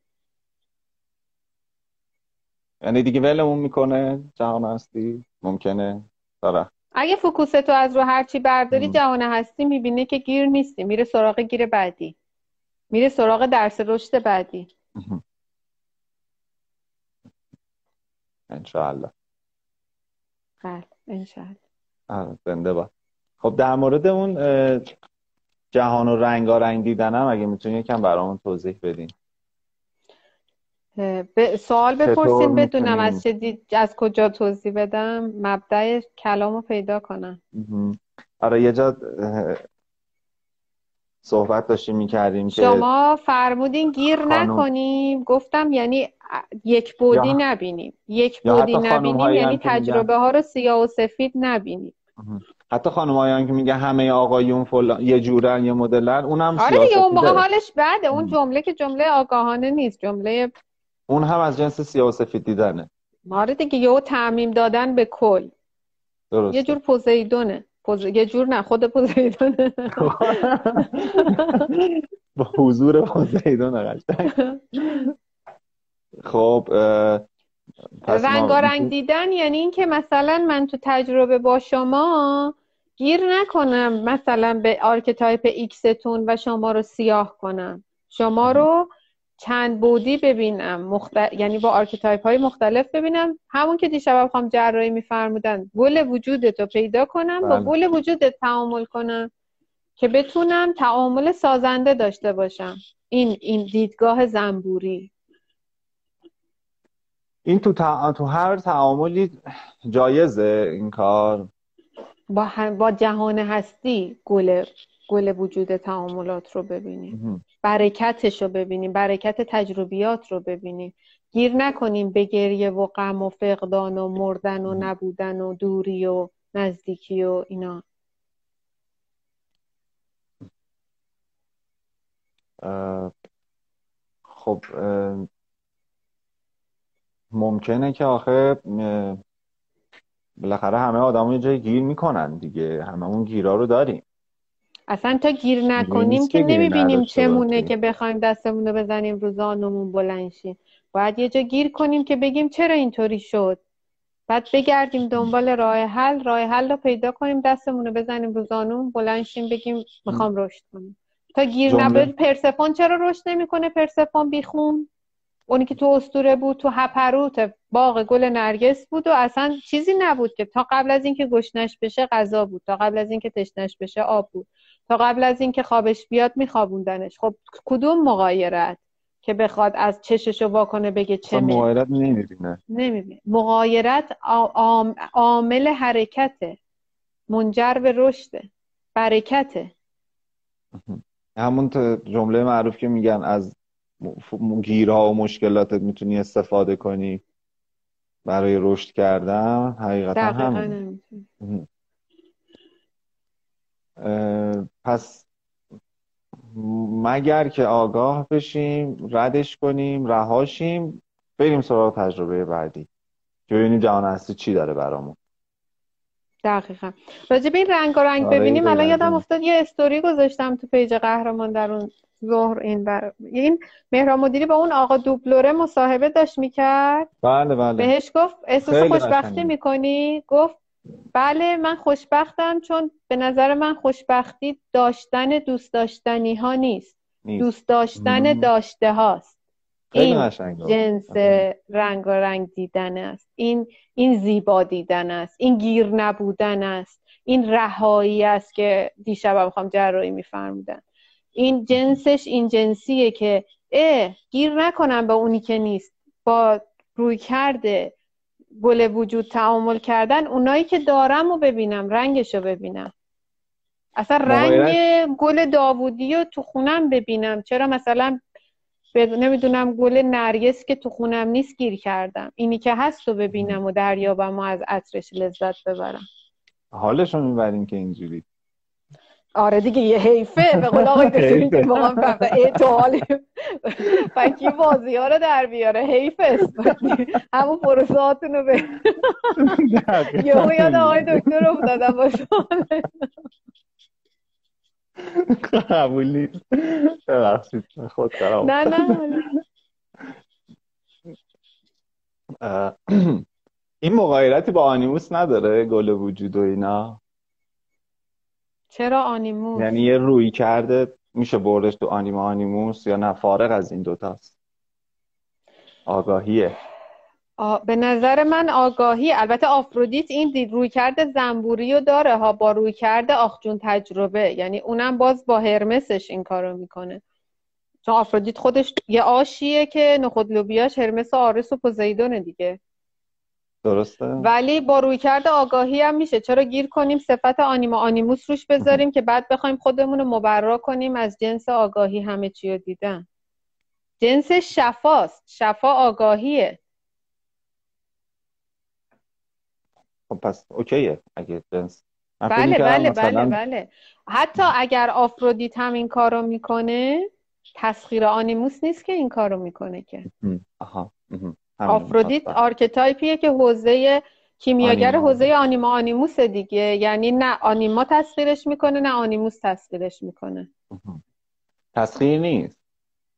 یعنی دیگه ولمون می‌کنه. جهان هستی؟ ممکنه. داره اگه فوکوستو از رو هرچی برداری جهان هستی می‌بینه که گیر نیستی. میره سراغ گیر بعدی. میره سراغ درس رشد بعدی. انشاءالله. بله انشاءالله. زنده با خب در مورد اون جهان و رنگارنگ دیدنم اگه می‌تونی یکم برامون توضیح بدین. به سوال بپرسین بدونم از چه دید... از کجا توضیح بدم؟ مبدع کلام رو پیدا کنم. آره یه جا صحبت داشتیم می‌کردیم که شما فرمودین گیر نکنیم. گفتم یعنی یک بودی نبینیم. یک بودی نبینیم یعنی تجربه ها رو سیاه و سفید نبینیم. حتی خانم که میگه همه آقایون فلان یه جورن یه مدلن اونم آره دیگه اون موقع حالش بده. اون جمله که جمله آگاهانه نیست جمله اون هم از جنس سیاه و سفید دیدنه. آره دیگه یه تعمیم دادن به کل. درست. یه جور پوزیدونه. پوز... یه جور نه خود پوزیدونه. با <laughs> حضور پوزیدون قشنگ. <laughs> خب رنگارنگ دیدن یعنی اینکه مثلا من تو تجربه با شما گیر نکنم مثلا به archetype X تون و شما رو سیاه کنم. شما رو چند بعدی ببینم. مختل... یعنی با archetype های مختلف ببینم. همون که دیشب خانم جراحی میفرمودن کل وجودت رو پیدا کنم با بله. کل وجودت تعامل کنم که بتونم تعامل سازنده داشته باشم. این این دیدگاه زنبوری. این تو, تو هر تعاملی جایزه این کار. با, با جهان هستی گل گل وجود تعاملات رو ببینیم. برکتش رو ببینیم. برکت تجربیات رو ببینیم. گیر نکنیم به گریه و غم و فقدان و مردن و نبودن و دوری و نزدیکی و اینا. خب ممکنه که آخه بالاخره همه آدم یه جای گیر می‌کنن دیگه. همه اون گیرا رو داریم. اصلا تا گیر نکنیم که نمی‌بینیم چمونه که بخوایم دستمون رو بزنیم رو زانمون بلند شیم. باید یه جا گیر کنیم که بگیم چرا اینطوری شد. بعد بگردیم دنبال راه حل. راه حل رو پیدا کنیم دستمون رو بزنیم رو زانمون بلند شیم بگیم می‌خوام رشد کنیم تا گیر نبود پرسفون چرا رشد نمی‌کنه؟ پرسفون بیخون. اونی که تو استوره بود تو هپروت باغ گل نرگس بود و اصلا چیزی نبود که. تا قبل از اینکه گشنش بشه غذا بود. تا قبل از اینکه تشنش بشه آب بود. تا قبل از اینکه خوابش بیاد میخوابوندنش. خب کدوم مغایرت که بخواد از چشش واکنه بگه چه مغایرت نمی‌بینه. نمی‌بینه. مغایرت عامل حرکته. منجر به رشده. برکته. همون جمله معروف که میگن از گیرها و مشکلاتت می‌تونی استفاده کنی برای رشد کردن حقیقتا هم پس مگر که آگاه بشیم ردش کنیم رهاشیم بریم سراغ تجربه بعدی. که ببینیم جهان هستی چی داره برامون. دقیقا. راجع به این رنگ و رنگ ببینیم الان یادم افتاد یه استوری گذاشتم تو پیج قهرمان در اون ظهر این بر... این مهران مدیری با اون آقا دوبلوره مصاحبه داشت می‌کرد. بله بله. بهش گفت احساس خوشبختی می‌کنی؟ گفت بله من خوشبختم چون به نظر من خوشبختی داشتن دوست داشتنی ها نیست, دوست داشتن داشته هاست این جنس رنگ و رنگ دیدن است. این این زیبا دیدن است. این گیر نبودن است. این رهایی است که دیشب می‌خوام جراحی میفرمودن. این جنسش این جنسیه که اه گیر نکنم به اونی که نیست. با روی کرده گل وجود تعامل کردن اونایی که دارم و ببینم رنگش رو ببینم. اصلا رنگ گل داوودی رو تو خونم ببینم. چرا مثلا نمی‌دونم گل نرگس که تو خونم نیست گیر کردم. اینی که هست رو ببینم و دریابم و از عطرش لذت ببرم. حالش رو می‌بریم که اینجوری. آره دیگه یه حیفه به قول آقای <laughs> دکتری که واقعا فقط اعتحال فکی بازی ها رو در بیاره؟ حیفه همون پروساتون رو به <laughs> یه یاد آقای دکتر رو افتادم با قبول نیست. ببخشید. خود نه نه <clears throat> این مغایرتی با آنیموس نداره؟ گل وجود و اینا؟ چرا آنیموس؟ یعنی یه روی کرده میشه بردش تو آنیما آنیموس یا نه؟ فارغ از این دوتاست. آگاهیه. به نظر من آگاهی. البته آفرودیت این دید روی کرده زنبوری رو داره ها با روی کرده آخجون تجربه. یعنی اونم باز با هرمسش این کارو می‌کنه. چون آفرودیت خودش یه آشیه که نخود لوبیاش هرمس آرس و پوزیدونه دیگه. درسته؟ ولی با روی کرده آگاهی هم میشه. چرا گیر کنیم؟ صفت آنیما آنیموس روش بذاریم که بعد بخوایم خودمون رو مبرا کنیم از جنس آگاهی همه چی رو دیدن. جنس شفاست. شفا آگاهیه. خب پس اوکیه. اگه جنس بله بله بله بله. حتی اگر آفرودیت هم این کارو می‌کنه تسخیر animus نیست که این کارو می‌کنه که. آها. آفرودیت archetype یه که حوزه کیمیاگر حوزه anima animus دیگه. یعنی نه آنیما تسخیرش می‌کنه نه animus تسخیرش می‌کنه. تسخیر نیست.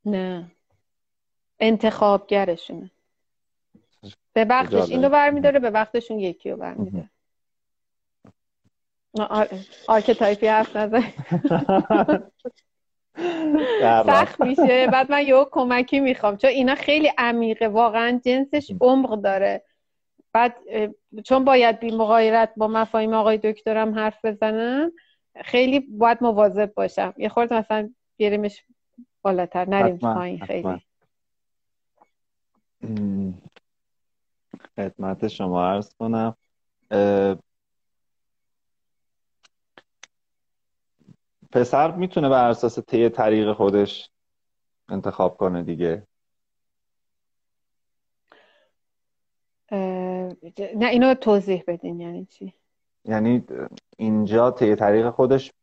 نه. انتخابگرشونه. به وقتش اینو برمیداره به وقتشون یکی رو برمیداره archetype ی حرف نزن. <laughs> سخت میشه. بعد من یه کمکی می‌خوام. چون اینا خیلی عمیقه. واقعا جنسش عمق داره. بعد چون باید بی مغایرت با مفاهیم آقای دکترم حرف بزنم خیلی باید مواظب باشم. یه خورده مثلا بیاریمش بالاتر. نریم پایین خیلی. خدمت شما عرض کنم. پسر می‌تونه بر اساس طی طریق خودش انتخاب کنه دیگه. نه اینو توضیح بدین یعنی چی؟ یعنی اینجا طی طریق خودش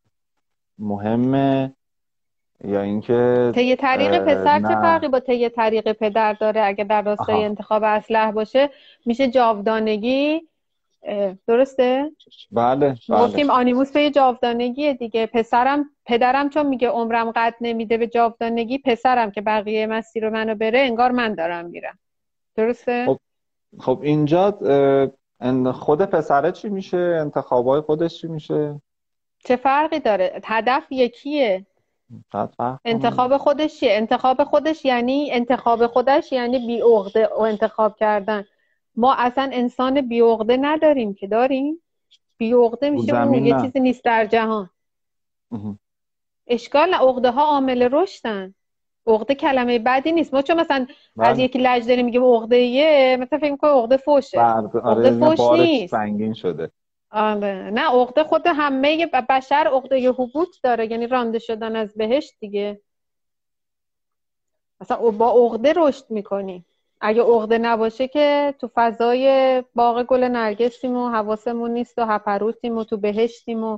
مهمه یا اینکه طی طریق پسر چه فرقی با طی طریق پدر داره؟ اگه در راستای انتخاب اسلح باشه میشه جاودانگی درسته؟ بله, بله. گفتیم آنیموس به جاودانگی دیگه پسرم پدرم چون میگه عمرم قد نمیده به جاودانگی پسرم که بقیه مسیر رو منو بره انگار من دارم میرم درسته؟ خب, خب اینجا خود پسره چی میشه؟ انتخابای خودش چی میشه؟ چه فرقی داره؟ هدف یکیه انتخاب خودش چیه؟ انتخاب خودش یعنی انتخاب خودش یعنی بی و انتخاب کردن ما اصلا انسان بیعقده نداریم که داریم؟ بیعقده میشه اون یه چیزی نیست در جهان. اشکال عقده ها عامل رشدن. عقده کلمه بدی نیست. ما چون مثلا بله. از یکی لج داریم میگیم عقده یه مثلا فکر می‌کنه عقده فوشه. بله، آره، عقده فوش نیست. سنگین شده. آره. نه عقده خود همه بشر عقده حبوط داره. یعنی رانده شدن از بهشت دیگه. مثلا با عقده رشد می‌کنی. اگه عقده نباشه که تو فضای باغ گل نرگسیم و حواسمون نیست و هپروتیم و تو بهشتیم و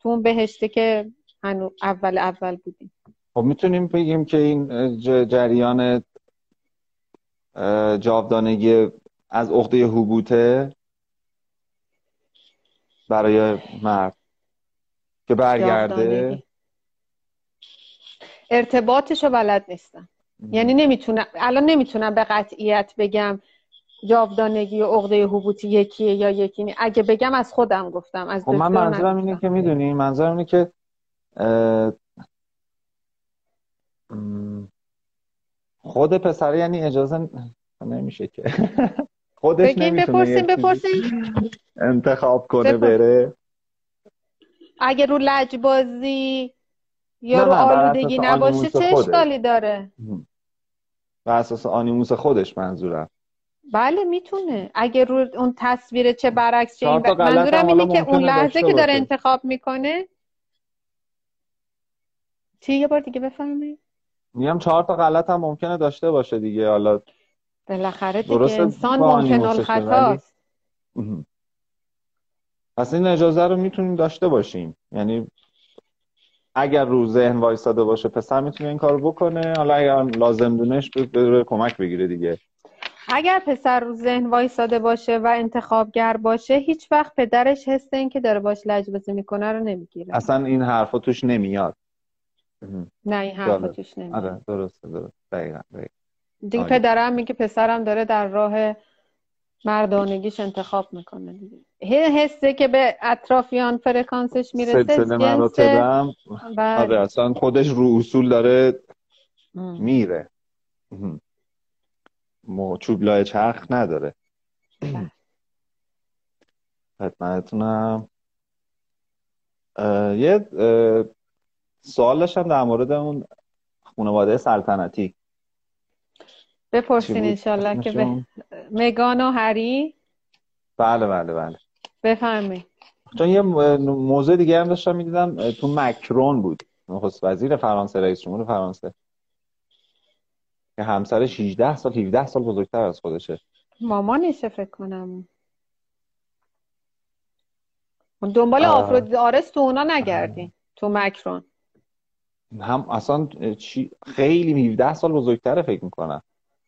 تو اون بهشته که هنو اول اول بودیم. خب می‌تونیم بگیم که این جریان جاودانگی از عقده حبوطه برای مرد که برگرده. ارتباطش رو بلد نیستم. یعنی نمی‌تونم الان نمی‌تونم به قطعیت بگم جاودانگی و عقده حبوطی یکیه یا یکی نی اگه بگم از خودم گفتم از خب من منظورم اینه که می‌دونی منظورم اینه که خود پسر یعنی اجازه نمیشه که. <laughs> خودش بگیم بپرسیم بپرسیم. انتخاب کنه بره. اگه رو لجبازی یا رو آلودگی نباشه چه اشکالی داره؟ بر اساس آنیموس خودش منظورم. بله می‌تونه. اگه رو اون تصویر چه برعکس چه این منظورم اینه که اون لحظه که داره انتخاب می‌کنه چی؟ یه بار دیگه بفهمید میگم چهار تا غلط هم ممکنه داشته باشه دیگه. حالا بالاخره دیگه انسان ممکن الخطاست. پس این اجازه رو می‌تونیم داشته باشیم. یعنی اگر رو ذهن وایستاده باشه پسر می‌تونه این کارو بکنه. حالا اگر لازم دونش به کمک بگیره دیگه. اگر پسر رو ذهن وایستاده باشه و انتخابگر باشه هیچ وقت پدرش حس این که داره باش لجبازی می‌کنه رو نمی‌گیره. اصلا این حرفا توش نمیاد. نه این حرفا توش نمیاد. آره درسته درست دقیقا, دقیقا. دیگه پدرم میگه پسرم داره در راه مردانگیش انتخاب می‌کنه دیگه. حسه که به اطرافیان فرکانسش می‌رسه سلسله مراتبم. بله. آره اصلا خودش رو اصول داره میره. چوب لای چرخ نداره. بله. خدمتتونم. یه سوال داشتم در مورد اون خانواده سلطنتی. بپرسین انشالله که به مگان و هری. بله بله بله. بفهمی چون یه موضوع دیگه هم داشتم می‌دیدم تو مکرون بود. نخست وزیر فرانسه رئیس جمهور فرانسه. که همسرش 18 سال 17 سال بزرگتر از خودشه. مامانشه فکر کنم. دنبال آفرودیت آرس تو اونا نگردین تو مکرون. هم اصلا چی خیلی 17 سال بزرگتره فکر می‌کنم.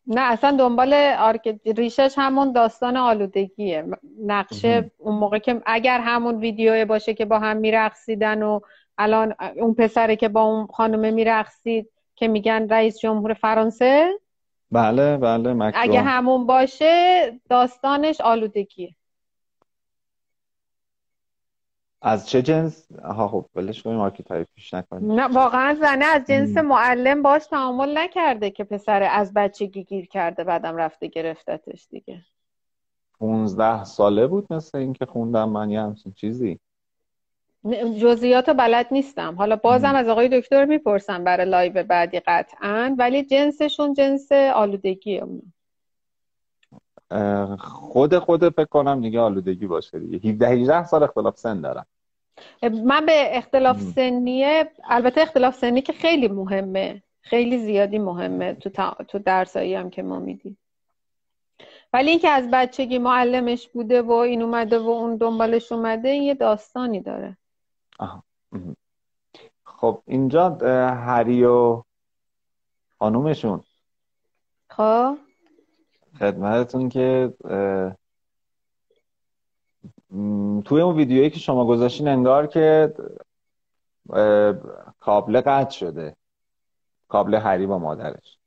نه اصلا دنبال آرک... ریشش همون داستان آلودگیه. نقشه اون موقع که اگر همون ویدیو باشه که با هم میرقصیدن و الان اون پسره که با اون خانمه میرقصید که میگن رئیس جمهور فرانسه. بله بله مکرون. اگه همون باشه داستانش آلودگیه. از چه جنس؟ ها خب بلش کنیم archetype یش نکنیم. نه واقعا زنه از جنس معلم باش تعامل نکرده که پسر از بچگی گیر کرده بعدم رفته گرفتتش دیگه. 15 ساله بود مثل اینکه خوندم من یه همچین چیزی. جزئیات بلد نیستم. حالا بازم از آقای دکتر می‌پرسم برای live بعدی قطعا ولی جنسشون جنس آلودگی خود خود فکر کنم دیگه آلودگی باشه دیگه. 17 18 سال اختلاف سن دارم. من به اختلاف سنیه البته اختلاف سنی که خیلی مهمه. خیلی زیادی مهمه تو, تو درسایی هم که ما میدیم. ولی اینکه از بچگی معلمش بوده و این اومده و اون دنبالش اومده این یه داستانی داره. آها. خب اینجا هری و خانومشون. خب. خدمتتون که توی اون ویدیویی که شما گذاشتین انگار که کابل قطع شده. کابل هری با مادرش.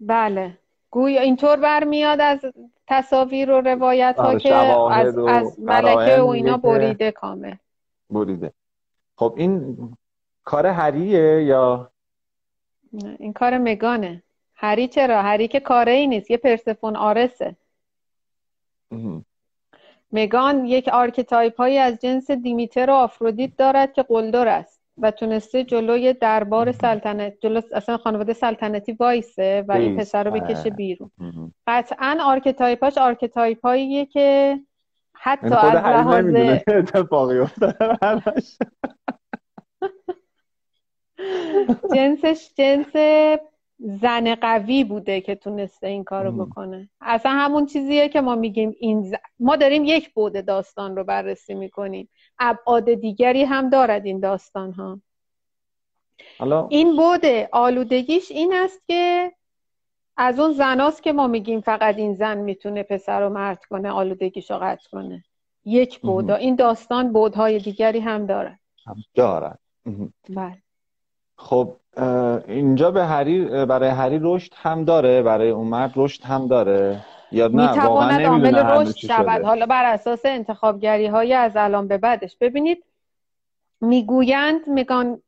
بله. گویا اینطور برمیاد از تصاویر و روایت ها آره، که از, از ملکه و اینا بریده کامل. بریده. خب این کار هریه یا؟ این کار مگانه. هری چرا؟ هری که کاره ای نیست یه پرسفون آرسه. مگان یک archetype هایی از جنس دیمیتر و آفرودیت دارد که قلدر است و تونسته جلوی دربار سلطنت جلو اصلا خانواده سلطنتی وایسه و این پسر رو بکشه بیرون. قطعا archetype اش archetype هاییه که حتی یعنی از لحاظ <laughs> اتفاقی جنسش جنس زن قوی بوده که تونسته این کارو بکنه. اصلا همون چیزیه که ما میگیم این ما داریم یک بود داستان رو بررسی می‌کنیم. ابعاد دیگری هم دارد این داستان ها حالا... این بود آلودگیش این است که از اون زناست که ما میگیم فقط این زن می‌تونه پسر رو مرد کنه آلودگیش رو قطع کنه. یک بود این داستان بودهای دیگری هم دارد. هم دارد. بله. خب اینجا به هری برای هری رشد هم داره برای اون مرد رشد هم داره. یا نه می‌تواند عامل رشد شود. حالا بر اساس انتخابگری های از الان به بعدش. ببینید می‌گویند میگن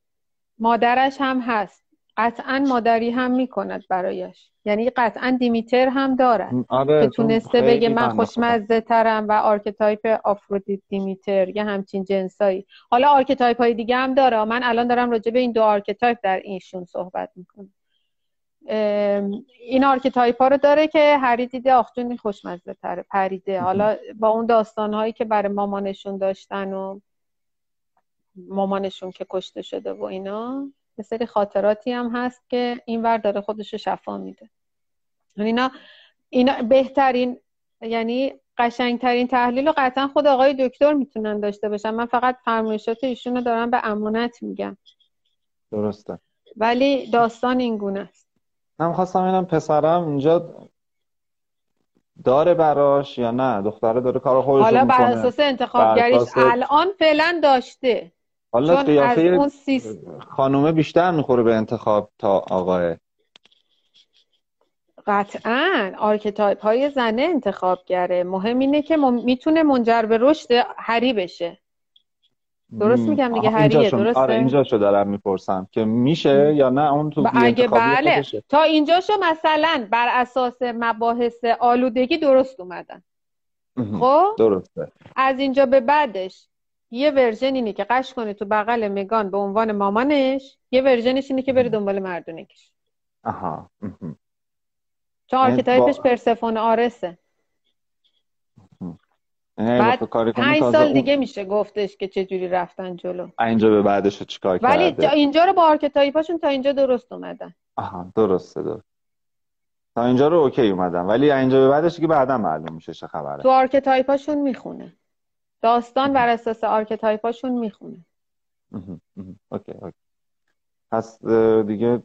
مادرش هم هست. قطعا مادری هم می‌کند برایش. یعنی قطعا دیمیتر هم دارد. آره که تونسته بگه من خوشمزه ترم و archetype آفرودیت دیمیتر یا همچین جنسایی. حالا archetype های دیگه هم داره. من الان دارم راجع به این دو archetype در اینشون صحبت می‌کنم. این archetype ها رو داره که هری دیده آخجون خوشمزه تره پریده حالا با اون داستان هایی که برای مامانشون داشتن و مامانشون که کشته شده و اینا یه سری خاطراتی هم هست که این ور داره خودش شفا میده. یعنی اینا اینا بهترین یعنی قشنگترین تحلیل رو قطعا خود آقای دکتر می‌تونن داشته باشن. من فقط فرمایشات ایشون رو دارم به امانت میگم. درسته. ولی داستان این گونه است. من خواستم اینم پسرم اینجا داره براش یا نه؟ دختره داره کار خودش حالا بر اساس انتخابگریش الان فعلا داشته. حالا قیافه سیس... خانومه بیشتر می‌خوره به انتخاب تا آقاه قطعا. archetype های زنه انتخابگره. مهم اینه که می‌تونه منجر به رشد هری بشه. درست میگم دیگه هریه درسته؟ آره اینجاشو دارم می‌پرسم. که میشه یا نه؟ اون تو اگه بله. تا اینجاشو مثلا بر اساس مباحث آلودگی درست اومدن. خب؟ درسته. از اینجا به بعدش یه version اینه که غش کنه تو بغل مگان به عنوان مامانش یه version ش اینه که بره دنبال مردونگیش آها. چون archetype ش با... پرسفون آرسه. بعد پنج سال دیگه میشه گفتش که چه جوری رفتن جلو. اینجا به بعدش چیکار کرده؟ ولی اینجا رو با archetype اشون تا اینجا درست اومدن. آها درسته درست. تا اینجا رو OK اومدن. ولی اینجا به بعدش که بعدا معلوم میشه چه خبره. تو archetype اشون می‌خونه. داستان بر اساس archetype اشون می‌خونه. OK OK. پس دیگه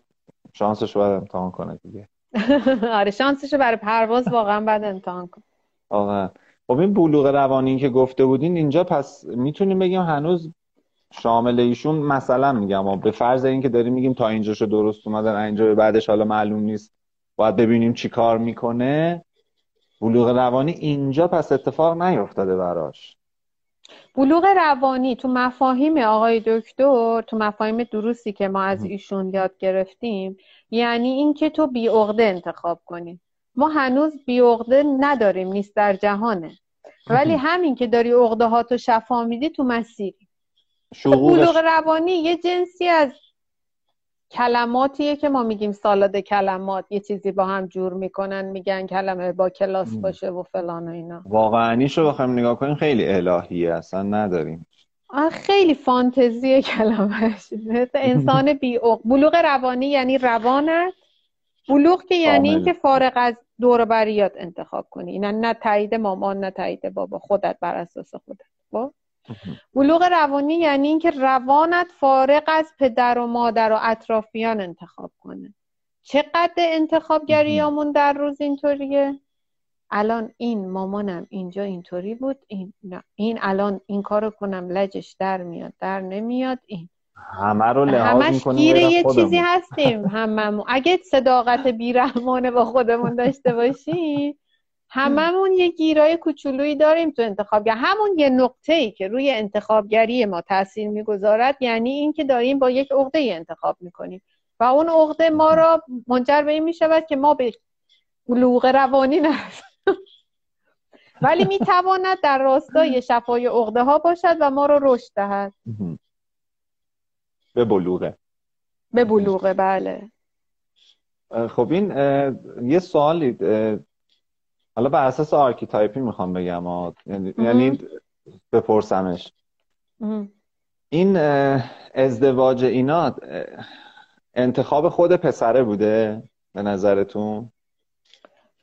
شانسش باید امتحان کنه دیگه. <laughs> آره شانسش برای پرواز واقعا باید امتحان کنه. واقعا خب این بلوغ روانی که گفته بودین اینجا پس می‌تونیم بگیم هنوز شامل ایشون مثلا میگم به فرض اینکه داریم میگیم تا اینجاشو درست اومدن اینجا به بعدش حالا معلوم نیست باید ببینیم چی کار می‌کنه. بلوغ روانی اینجا پس اتفاق نیفتاده براش. بلوغ روانی تو مفاهیم آقای دکتر تو مفاهیم دروسی که ما از ایشون یاد گرفتیم یعنی اینکه تو بی انتخاب کنی. ما هنوز بی نداریم نیست در جهانه. ولی همین که داری عقده ها تو شفا میدی تو مسیری. بلوغ روانی یه جنسی از کلماتیه که ما میگیم سالاد کلمات یه چیزی با هم جور می‌کنن میگن کلمه با کلاس باشه و فلان و اینا. واقعا رو بخوایم نگاه کنیم خیلی الهیه اصلا نداریم. خیلی فانتزی کلمهش انسان <laughs> بی بلوغ روانی یعنی روانت. بلوغ که یعنی اینکه فارغ از دور بریات انتخاب کنی. اینا نه تایید مامان نه تایید بابا. خودت بر اساس خودت. با خب؟ بلوغ روانی یعنی اینکه روانت فارغ از پدر و مادر و اطرافیان انتخاب کنه. چقدر انتخابگریامون در روز اینطوریه؟ الان این مامانم اینجا اینطوری بود این نه این الان این کارو کنم لجش در میاد در نمیاد این. همه رو لحاظ همش گیر یه چیزی هستیم هممون. اگه صداقت بیرحمانه با خودمون داشته باشیم هممون یه گیرای کوچولویی داریم تو انتخابگر همون یه نقطه ای که روی انتخابگری ما تاثیر می‌گذارد یعنی اینکه داریم با یک عقده انتخاب می‌کنیم. و اون عقده ما را منجر به این می‌شود که ما به بلوغ روانی نرسیم. ولی می‌تواند در راستای شفای عقده ها باشد و ما رو رشد دهد. به بلوغه. به بلوغه بله. خب این یه سوالی حالا بر اساس آرکیتایپی می‌خوام بگم یعنی, یعنی بپرسمش. این ازدواج اینا انتخاب خود پسره بوده به نظرتون؟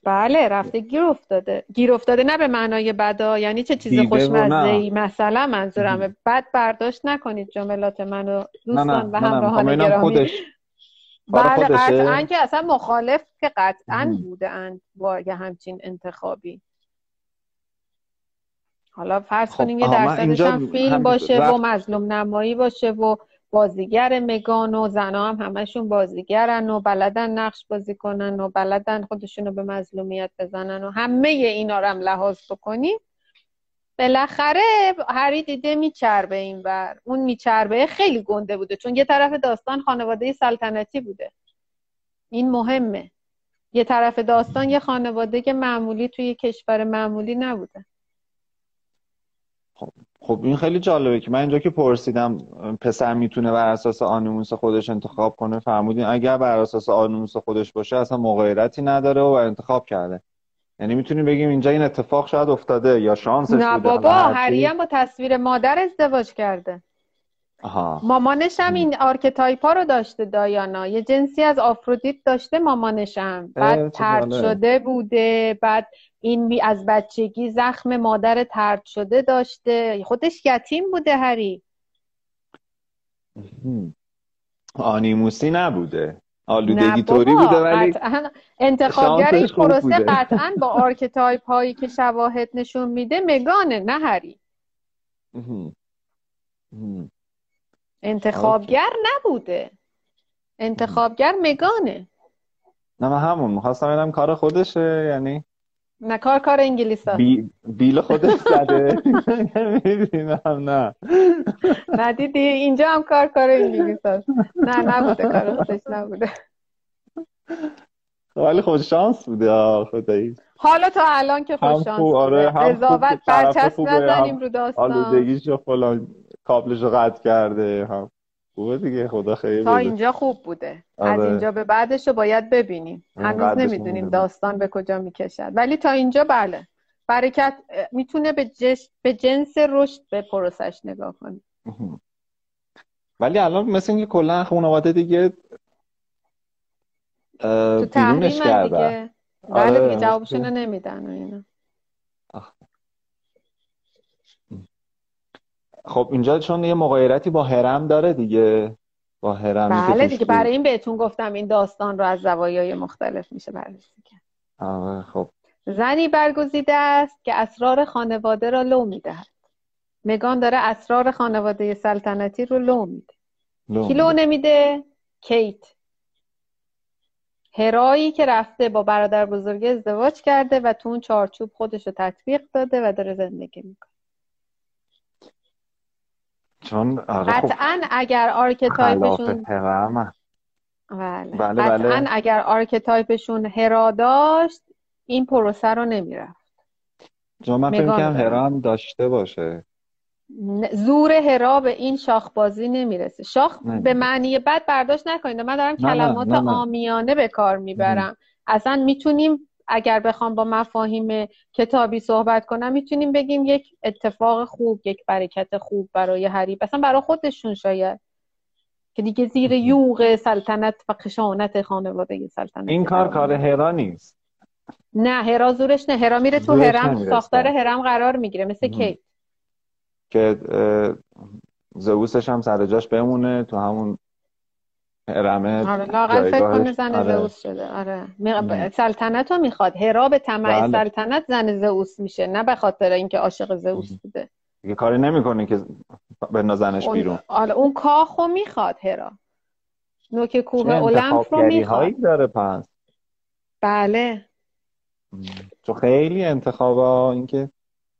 بله رفته گیر افتاده. گیر افتاده نه به معنای بدا یعنی چه چیز خوشمزه ای مثلا منظورمه. بد برداشت نکنید جملات منو دوستان و همراهان گرامی. بله قطعا که اصلا مخالف که قطعا بوده اند با یه همچین انتخابی. حالا فرض خب کنیم یه درصدش هم فیلم باشه و مظلوم نمایی باشه و بازیگر مگان و زنا هم همشون بازیگرن و بلدن نقش بازی کنن و بلدن خودشون رو به مظلومیت بزنن و همه اینا رو هم لحاظ بکنیم. بالاخره هری دیده میچربه این بر اون میچربه خیلی گنده بوده چون یه طرف داستان خانواده سلطنتی بوده. این مهمه. یه طرف داستان یه خانواده که معمولی توی کشور معمولی نبوده. خب خب این خیلی جالبه که من اینجا که پرسیدم پسر می‌تونه بر اساس آنوموس خودش انتخاب کنه فرمودین اگر بر اساس آنوموس خودش باشه اصلا مغایرتی نداره و انتخاب کرده. یعنی می‌تونیم بگیم اینجا این اتفاق شاید افتاده یا شانسش نه بابا هری هم با تصویر مادر ازدواج کرده. آها. مامانش هم این آرکتایپ ها رو داشته دایانا. یه جنسی از آفرودیت داشته مامانش هم. بعد طرد شده بوده بعد این از بچگی زخم مادر طرد شده داشته. خودش یتیم بوده هری. آنیموسی نبوده. آلودگی طوری بوده ولی انتخابگر این پروسه قطعا با آرکتایپ هایی که شواهد نشون میده مگانه نه هری. انتخابگر نبوده. انتخابگر مگانه. نه من همون. می‌خواستم اینم کار خودشه یعنی نه کار کار انگلیس بی... بیل خودش زده. نمی‌دونم نه. نه دیدی اینجا هم کار کار انگلیس هست نه نبوده کار خودش نبوده. ولی خوش شانس بوده خدایی. حالا تا الان که خوش شانس بوده. آره قضاوت برچسب نزنیم رو داستان. آلودگیش و فلان کابلش رو قطع کرده هم. خوبه دیگه خدا خیلی تا اینجا خوب بوده. آره. از اینجا به بعدش رو باید ببینیم. هنوز نمی‌دونیم داستان به کجا می‌کشد. ولی تا اینجا بله. برکت می‌تونه به, جش... به جنس رشد به پروسش نگاه کنه. ولی الان مثل اینکه کلا خانواده دیگه تو تحریم دیگه. بله دیگه آره. جوابشون نمیدن و اینا. خب اینجا چون یه مغایرتی با هرم داره دیگه با هرم بله دیگه برای این بهتون گفتم این داستان رو از زوایای مختلف میشه بررسی کرد. آره خب. زنی برگزیده است که اسرار خانواده را لو می‌دهد. مگان داره اسرار خانواده سلطنتی رو لو میده. کی لو نمیده؟ کیت. هرایی که رفته با برادر بزرگ ازدواج کرده و تو اون چارچوب خودش رو تطبیق داده و داره زندگی می‌کنه. چون آره خب. قطعا اگر آرکتایپشون بله. بله قطعا اگر آرکتایپشون هرا داشت این پروسه رو نمی‌رفت. چون من فکر کنم هرا هم داشته باشه. زور هرا به این شاخ بازی نمی‌رسه. شاخ به معنی بد برداشت نکنید. من دارم کلمات نه عامیانه به کار می‌برم. اصلا می‌تونیم اگر بخوام با مفاهیم کتابی صحبت کنم می‌تونیم بگیم یک اتفاق خوب یک برکت خوب برای هری اصلا برای خودشون شاید. که دیگه زیر یوغ سلطنت و خشانت خانواده سلطنت. این کار کار هرا نیست. نه هرا زورش نه. هرا میره تو هرم ساختار هرم قرار می‌گیره مثل کیت. که زوسش هم سر جاش بمونه تو همون هرمه آره فکر کنه زن آره. زئوس شده. آره. سلطنت رو می‌خواد. هرا به طمع بله. سلطنت زن زئوس میشه. نه به خاطر اینکه عاشق زئوس بوده. دیگه کاری نمی‌کنه که بندازنش بیرون. آره اون کاخو می‌خواد هرا نوک کوه المپ رو می‌خواد. داره پس. بله. تو خیلی انتخابا اینکه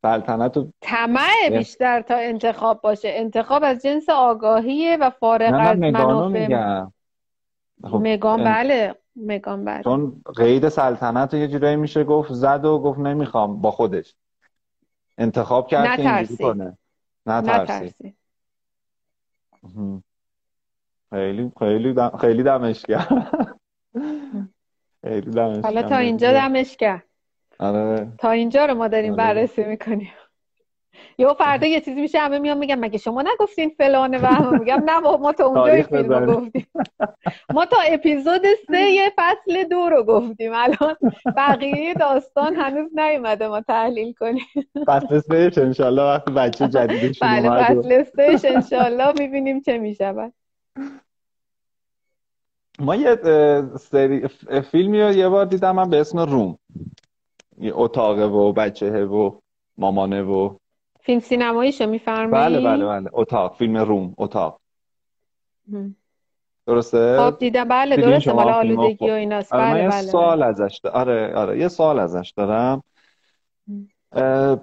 سلطنت و طمع بیشتر تا انتخاب باشه. انتخاب از جنس آگاهیه و فارغ از منافع. خب مگان بله مگان بله. چون قید سلطنت یه جورایی میشه گفت زد و گفت نمی‌خوام با خودش. انتخاب کرد که اینجوری کنه. نترسی. خیلی خیلی دم... خیلی دمش کرد خیلی دمش حالا تا اینجا دمش کرد آره. تا اینجا رو ما داریم آره. بررسی می‌کنیم. یا فردا یه چیزی میشه همه میان میگم مگه شما نگفتین فلانه؟ و همه میگم نه ما تا تاریخ فیلم رو. گفتیم. ما تا اپیزود سه <laughs> فصل دو رو گفتیم. الان بقیه داستان هنوز نیومده ما تحلیل کنیم. فصل سهش انشالله وقتی بچه جدیدشون بله فصل سهش انشالله می‌بینیم چه می‌شود. ما یه سری فیلمی رو یه بار دیدم من به اسم روم. اتاقه و بچهه و مامانه و فیلم سینماییشو میفرمایید بله بله بله. اتاق فیلم روم اتاق. درسته؟ خب دیدم. بله درسته. رو؟ آلودگی و خب. ایناست. آره من بله یه بله سوال ازش دا- آره آره یه سوال ازش دارم. اه،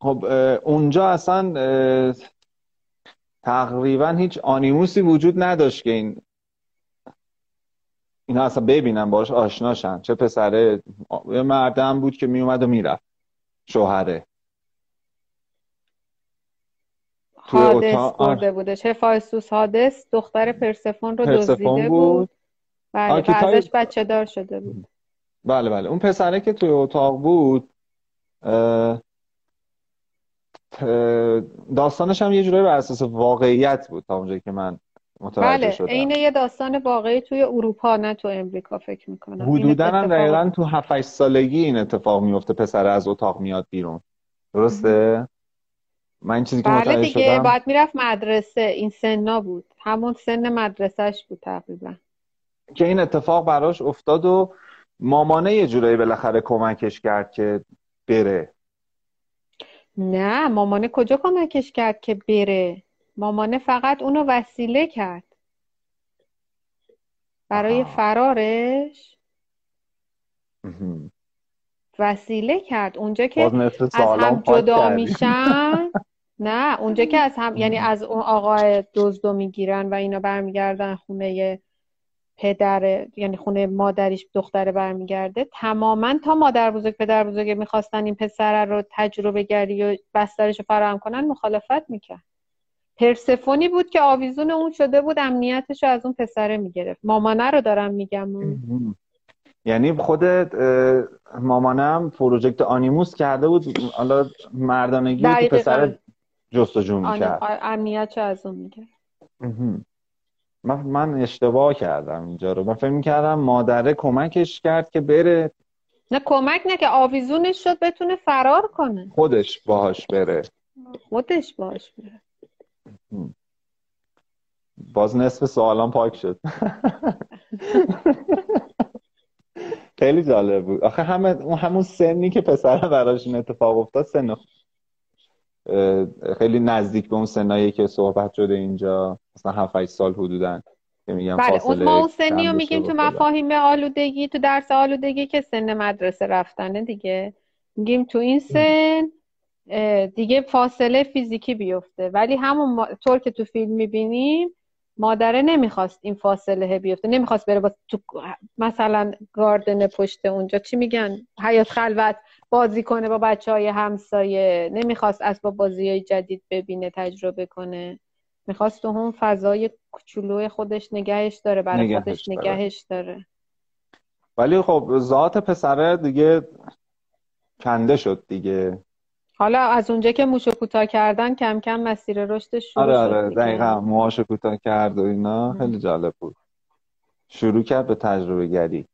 خب اه، اونجا اصلا اه، تقریبا هیچ آنیموسی وجود نداشت که این اینا اصلا ببینن باش آشناشن. چه پسره یه مردم بود که میومد و می‌رفت. شوهره. توی حادث اتاق- برده بودش هفایستوس حادث؟ دختر پرسفون رو پرسفون دزدیده بود. بود. بله ازش بچه دار شده بود. بله بله. اون پسره که توی اتاق بود داستانش هم یه جورایی بر اساس واقعیت بود تا اونجایی که من بله عین یه داستان واقعی توی اروپا نه تو امریکا فکر می‌کنم. حدودا هم دقیقا تو 7 سالگی این اتفاق میفته پسر از اتاق میاد بیرون. درسته؟ من چیزی که بله دیگه شدم باید می‌رفت مدرسه. این سنا بود. همون سن مدرسهش بود تقریبا. که این اتفاق براش افتاد و مامانه یه جورایی بالاخره کمکش کرد که بره. نه مامانه کجا کمکش کرد که بره؟ مامانه فقط اونو وسیله کرد برای آها. فرارش. وسیله کرد اونجا که از هم جدا. میشن نه اونجا که از هم یعنی از اون آقای دزدو می‌گیرن و اینا برمیگردن خونه پدر یعنی خونه مادریش دختره برمیگرده تماما تا مادر بزرگ پدر بزرگ می‌خواستن این پسر رو تجربه گری و بسترش رو فراهم کنن مخالفت می‌کرد پرسفونی بود که آویزون اون شده بود امنیتش رو از اون پسره می‌گرفت. مامانه رو دارم میگم. یعنی خودت اه، مامانم پروژکت آنیموس کرده بود. حالا مردانگی دقیقاً. پسر جستجو می‌کرد. امنیت از اون می‌گرفت. مهم. من من اشتباه کردم اینجا رو. من فکر می‌کردم مادره کمکش کرد که بره. نه کمک نه که آویزونش شد بتونه فرار کنه. خودش باهاش بره. خودش باش بره. باز نصف سوالان پاک شد. خیلی جالب بود. آخه همه اون همون سنی که پسر براش این اتفاق افتاد سن خیلی نزدیک به اون سنایی که صحبت شده اینجا. مثلا 7 8 سال حدودن که میگم بله اون ما اون سنی رو میگیم تو. مفاهیم آلودگی تو درس آلودگی که سن مدرسه رفتنه دیگه. میگیم تو این سن دیگه فاصله فیزیکی بیفته. ولی همون ما... طور که تو فیلم می‌بینیم مادره نمی‌خواست این فاصله بیفته. نمی‌خواست بره با تو مثلا گاردن پشت اونجا. چی میگن؟ حیات خلوت بازی کنه با بچه های همسایه. نمی‌خواست اسباب بازی های جدید ببینه تجربه کنه. می‌خواست تو اون فضای کوچولو خودش نگهش داره برای نگهش خودش داره. نگهش داره. ولی خب ذات پسره دیگه کنده شد دیگه. حالا از اونجا که موشو کوتاه کردن کم کم مسیر رشدش شروع آره آره. دقیقا. موهاشو کوتاه کرد و اینا. خیلی جالب بود. شروع کرد به تجربه گری.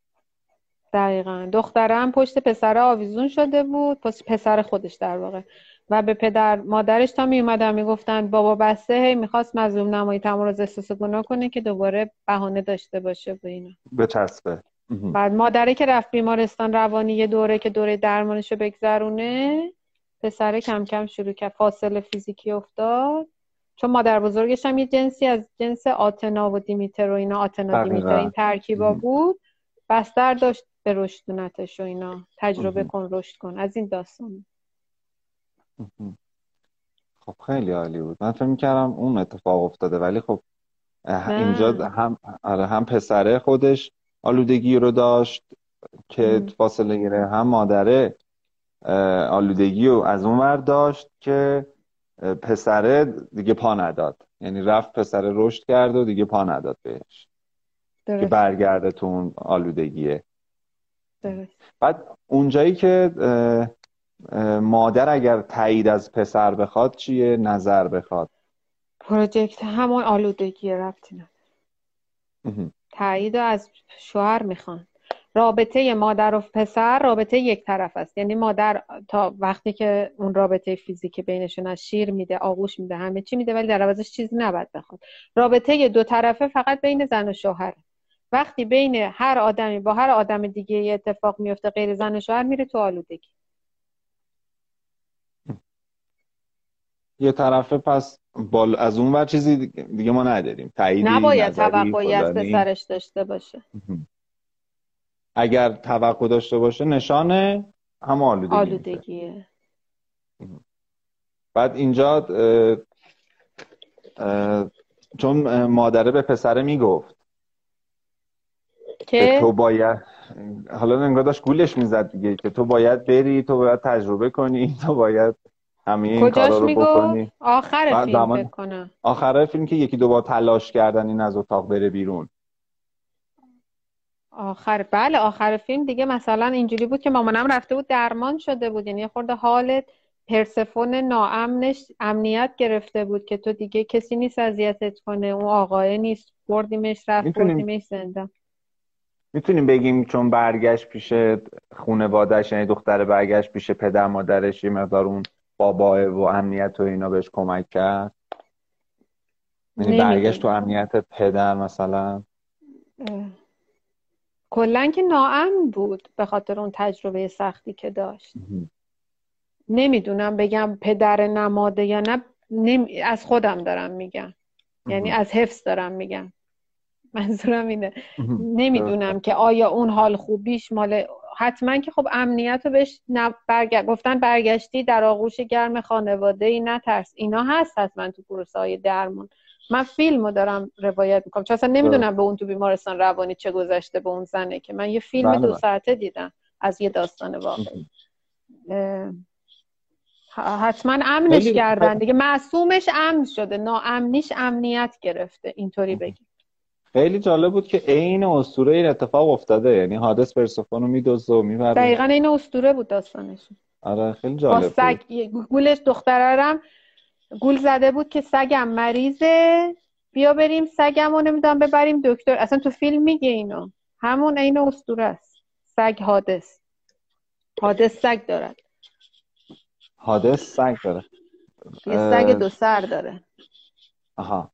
دقیقا. دخترم پشت پسر آویزون شده بود پس پسر خودش در واقع. و به پدر مادرش تا می اومدن می‌گفتن بابا بسته هی می‌خواست مظلوم نمایی تمارض احساس گناه کنه که دوباره بهانه داشته باشه اینا. به چسبه مهم. بعد مادره که رفت بیمارستان روانی یه دوره که دوره درمانشو بگذرونه پسره کم کم شروع کرد فاصله فیزیکی افتاد چون مادر بزرگش هم یه جنسی از جنس آتنا و دیمیتر و اینا آتنا. دیمیتر این ترکیبا. بود بستر داشت به رشدونتش و اینا تجربه. کن رشد کن از این داستان. خب خیلی عالی بود من فکر می‌کردم اون اتفاق افتاده ولی خب نه. اینجا هم آره هم پسره خودش آلودگی رو داشت که. فاصله گیره هم مادره آلودگی رو از اون ور داشت که پسره دیگه پا نداد. یعنی رفت پسره رشد کرد و دیگه پا نداد بهش. که درست. برگرده تو اون آلودگیه. بعد اونجایی که مادر اگر تایید از پسر بخواد چیه؟ نظر بخواد. پروژکت همون آلودگی ربطی تایید از شوهر می‌خوان. رابطه مادر و پسر رابطه یک طرف است. یعنی مادر تا وقتی که اون رابطه فیزیکی بینشون از شیر میده آغوش میده همه چی میده ولی در عوضش چیزی نباید بخواد. رابطه دو طرفه فقط بین زن و شوهر وقتی بین هر آدمی با هر آدم دیگه اتفاق میفته غیر زن و شوهر میره تو آلودگی. یه طرفه پس بال از اون ور چیزی دیگه ما نداریم. تایید نباید توقعی از پسرش داشته باشه. اگر توقع داشته باشه نشانه هم آلودگی آلودگیه بعد اینجا چون مادره به پسره می‌گفت. که تو باید حالا انگار داشت گولش می‌زد دیگه که تو باید بری تو باید تجربه کنی تو باید همه این کارا رو بکنی. آخر فیلم آخر فیلم که یکی دو بار تلاش کردن این از اتاق بره بیرون. آخر بله آخر فیلم دیگه مثلا اینجوری بود که مامانم رفته بود درمان شده بود. یعنی خورده حالت پرسفون ناامنش امنیت گرفته بود که تو دیگه کسی نیست اذیتت کنه. اون آقای نیست. بردیمش رفت می‌تونیم... بردیمش زنده. می‌تونیم بگیم چون برگشت پیش خونوادش یعنی دختر برگشت پیش پدر مادرش یه مقدار اون بابا و امنیت و اینا بهش کمک کرد؟ یعنی برگشت تو امنیت پدر مثلا؟ کلا که ناامن بود به خاطر اون تجربه سختی که داشت. نمی‌دونم بگم پدر نماده یا نه از خودم دارم میگم. یعنی از حفظ دارم میگم. منظورم اینه. نمی‌دونم که آیا اون حال خوبیش مال حتما که خب امنیت رو بهش برگ... گفتن برگشتی در آغوش گرم خانواده ای نترس اینا هست حتما تو پروسه های درمون. من فیلم رو دارم روایت می‌کنم. چون اصلا نمی‌دونم به اون تو بیمارستان روانی چه گذشته به اون زنه که. من یه فیلم بله، دو بله. ساعته دیدم از یه داستان واقعی. حتما امنش کردن دیگه. معصومش امن شده. ناامنیش امنیت گرفته. اینطوری بگیم. خیلی جالب بود که عین اسطوره این اتفاق افتاده. یعنی حادث پرسفون رو میدوزه و می‌بره. دقیقا این اسطوره بود داستانش. آره خیلی جالب سگ گولش دخترارم گول زده بود که سگم مریضه. بیا بریم سگم رو نمی‌دونم ببریم دکتر. اصلا تو فیلم میگه اینو. همون این اسطوره است. سگ حادث. حادث سگ دارد. حادث سگ داره. یه سگ دو سر داره. آها.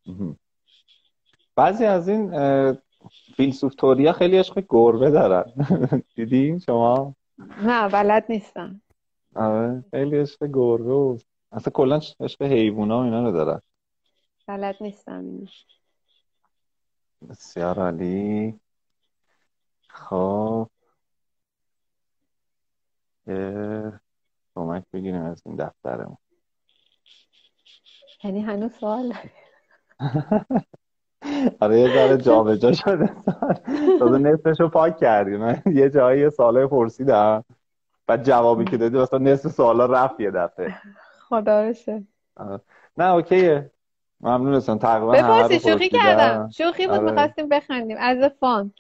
بعضی از این فیلسوف توریا خیلی عشق گربه دارن. <laughs> دیدین شما؟ نه بلد نیستم. آره. خیلی عشق گربه و اصلا کلا عشق حیوونا و اینا رو دارن بلد نیستم اینو. بسیار عالی. خب. کمک بگیریم از این دفترمون. یعنی هنوز سوال <laughs> آره یه ذره جابجا شده. تازه نصفش رو پاک کردی من یه جایی سوالای پرسیدم. بعد جوابی که دادی مثلا نصف سوالا رفت یه دفعه. خدا بشه نه اوکیه. ممنون هستم تقریبا بپرسی شوخی کردم. شوخی بود آره. می‌خواستیم بخندیم. از فان.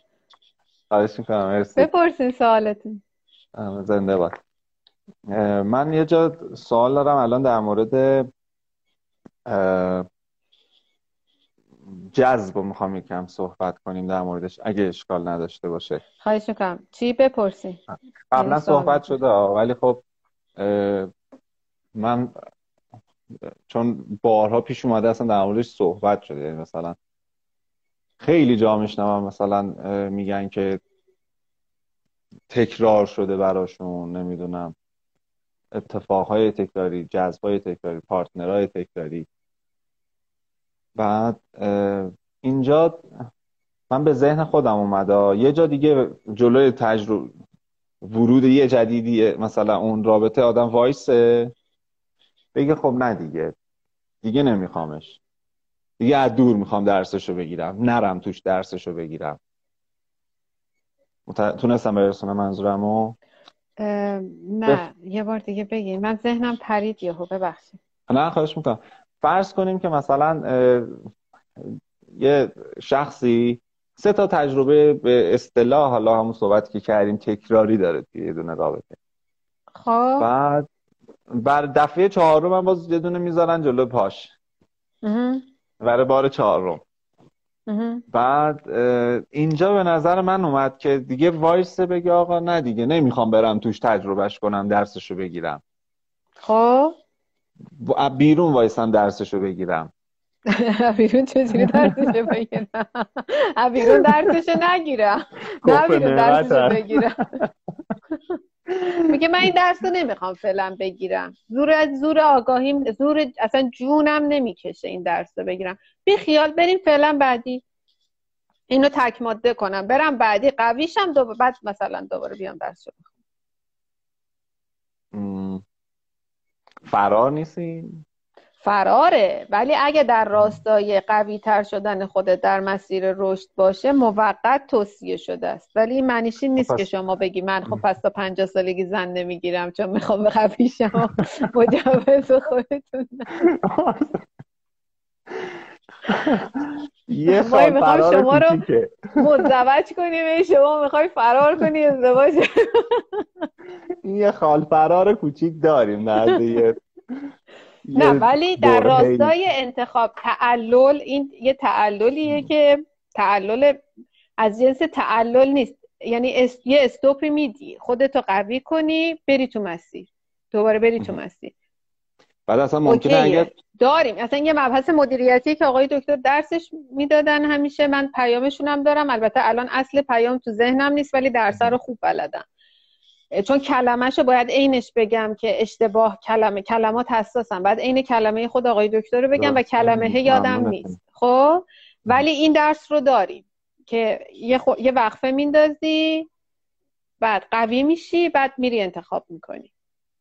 خواهش می‌کنم. مرسی. بپرسین سوالتون. زنده باد. من یه جا سوال دارم الان در مورد جذب می‌خوام یکم صحبت کنیم در موردش اگه اشکال نداشته باشه. خواهش می‌کنم. چی؟ بپرسی قبلا صحبت شده ولی خب من چون بارها پیش اومده اصلا در موردش صحبت شده. یعنی مثلا خیلی جا میشنوم مثلا میگن که تکرار شده براشون نمی‌دونم اتفاقهای تکراری جذبهای تکراری پارتنرهای تکراری. بعد اینجا من به ذهن خودم اومده. یه جا دیگه جلوی تجربه ورود یه جدیدی مثلا اون رابطه آدم وایسه. بگه خب نه دیگه. دیگه نمیخوامش. دیگه از دور می‌خوام درسشو بگیرم. نرم توش درسشو بگیرم. تونستم برسونم منظورمو؟ نه. یه بار دیگه بگین من ذهنم پرید یهو ببخشید. نه خواهش می‌کنم. فرض کنیم که مثلا یه شخصی سه تا تجربه به اصطلاح حالا همون صحبت که کردیم تکراری داره توی یه دونه رابطه. خب. بعد بر دفعه چهارم هم باز یه دونه می‌ذارن جلو پاش. برای بار چهارم. بعد اینجا به نظر من اومد که دیگه وایسه بگه آقا نه دیگه نمی‌خوام برم توش تجربهش کنم درسشو بگیرم. خب. بیرون وایسم درسشو بگیرم. <laughs> بیرون چجوری درسشو بگیرم؟ بیرون درسشو نگیرم. نه بیرون درسشو بگیرم. <laughs> میگه من این درس رو نمی‌خوام فعلا بگیرم. زور زور آگاهیم. زور اصلا جونم نمی‌کشه این درس رو بگیرم. بی خیال بریم فعلا بعدی. اینو تک ماده کنم. برم بعدی. قویشم دو بعد مثلا دوباره بیام درس رو فرار نیستین؟ فراره. ولی اگه در راستای قوی تر شدن خودت در مسیر رشد باشه موقت توصیه شده است. ولی این معنیش نیست که شما بگی من خب پس تا پنجاه سالگی زن نمی‌گیرم چون می‌خوام به قوی شما مجوز خودتون یه خال فرار شما رو مزوج کنیم شما می‌خوای فرار کنی ازدواج یه خال فرار کوچیک داریم در نه ولی در راستای انتخاب تعلل این یه تعللیه که تعلل از جنس تعلل نیست. یعنی یه استوپی میدی. خودتو قوی کنی بری تو مسیر. دوباره بری تو مسیر. بعد اصلا ممکنه اگر داریم. اصلا یه مبحث مدیریتی که آقای دکتر درسش می‌دادن همیشه. من پیامشونم دارم. البته الان اصل پیام تو ذهنم نیست ولی درس رو خوب بلدم. چون کلمهشو باید عینش بگم که اشتباه کلمه کلمات حساسم بعد عین کلمه خود آقای دکتر رو بگم و کلمه یادم نیست. خب؟ ولی این درس رو داریم که یه, خو... یه وقفه میندازی بعد قوی میشی بعد میری انتخاب می‌کنی.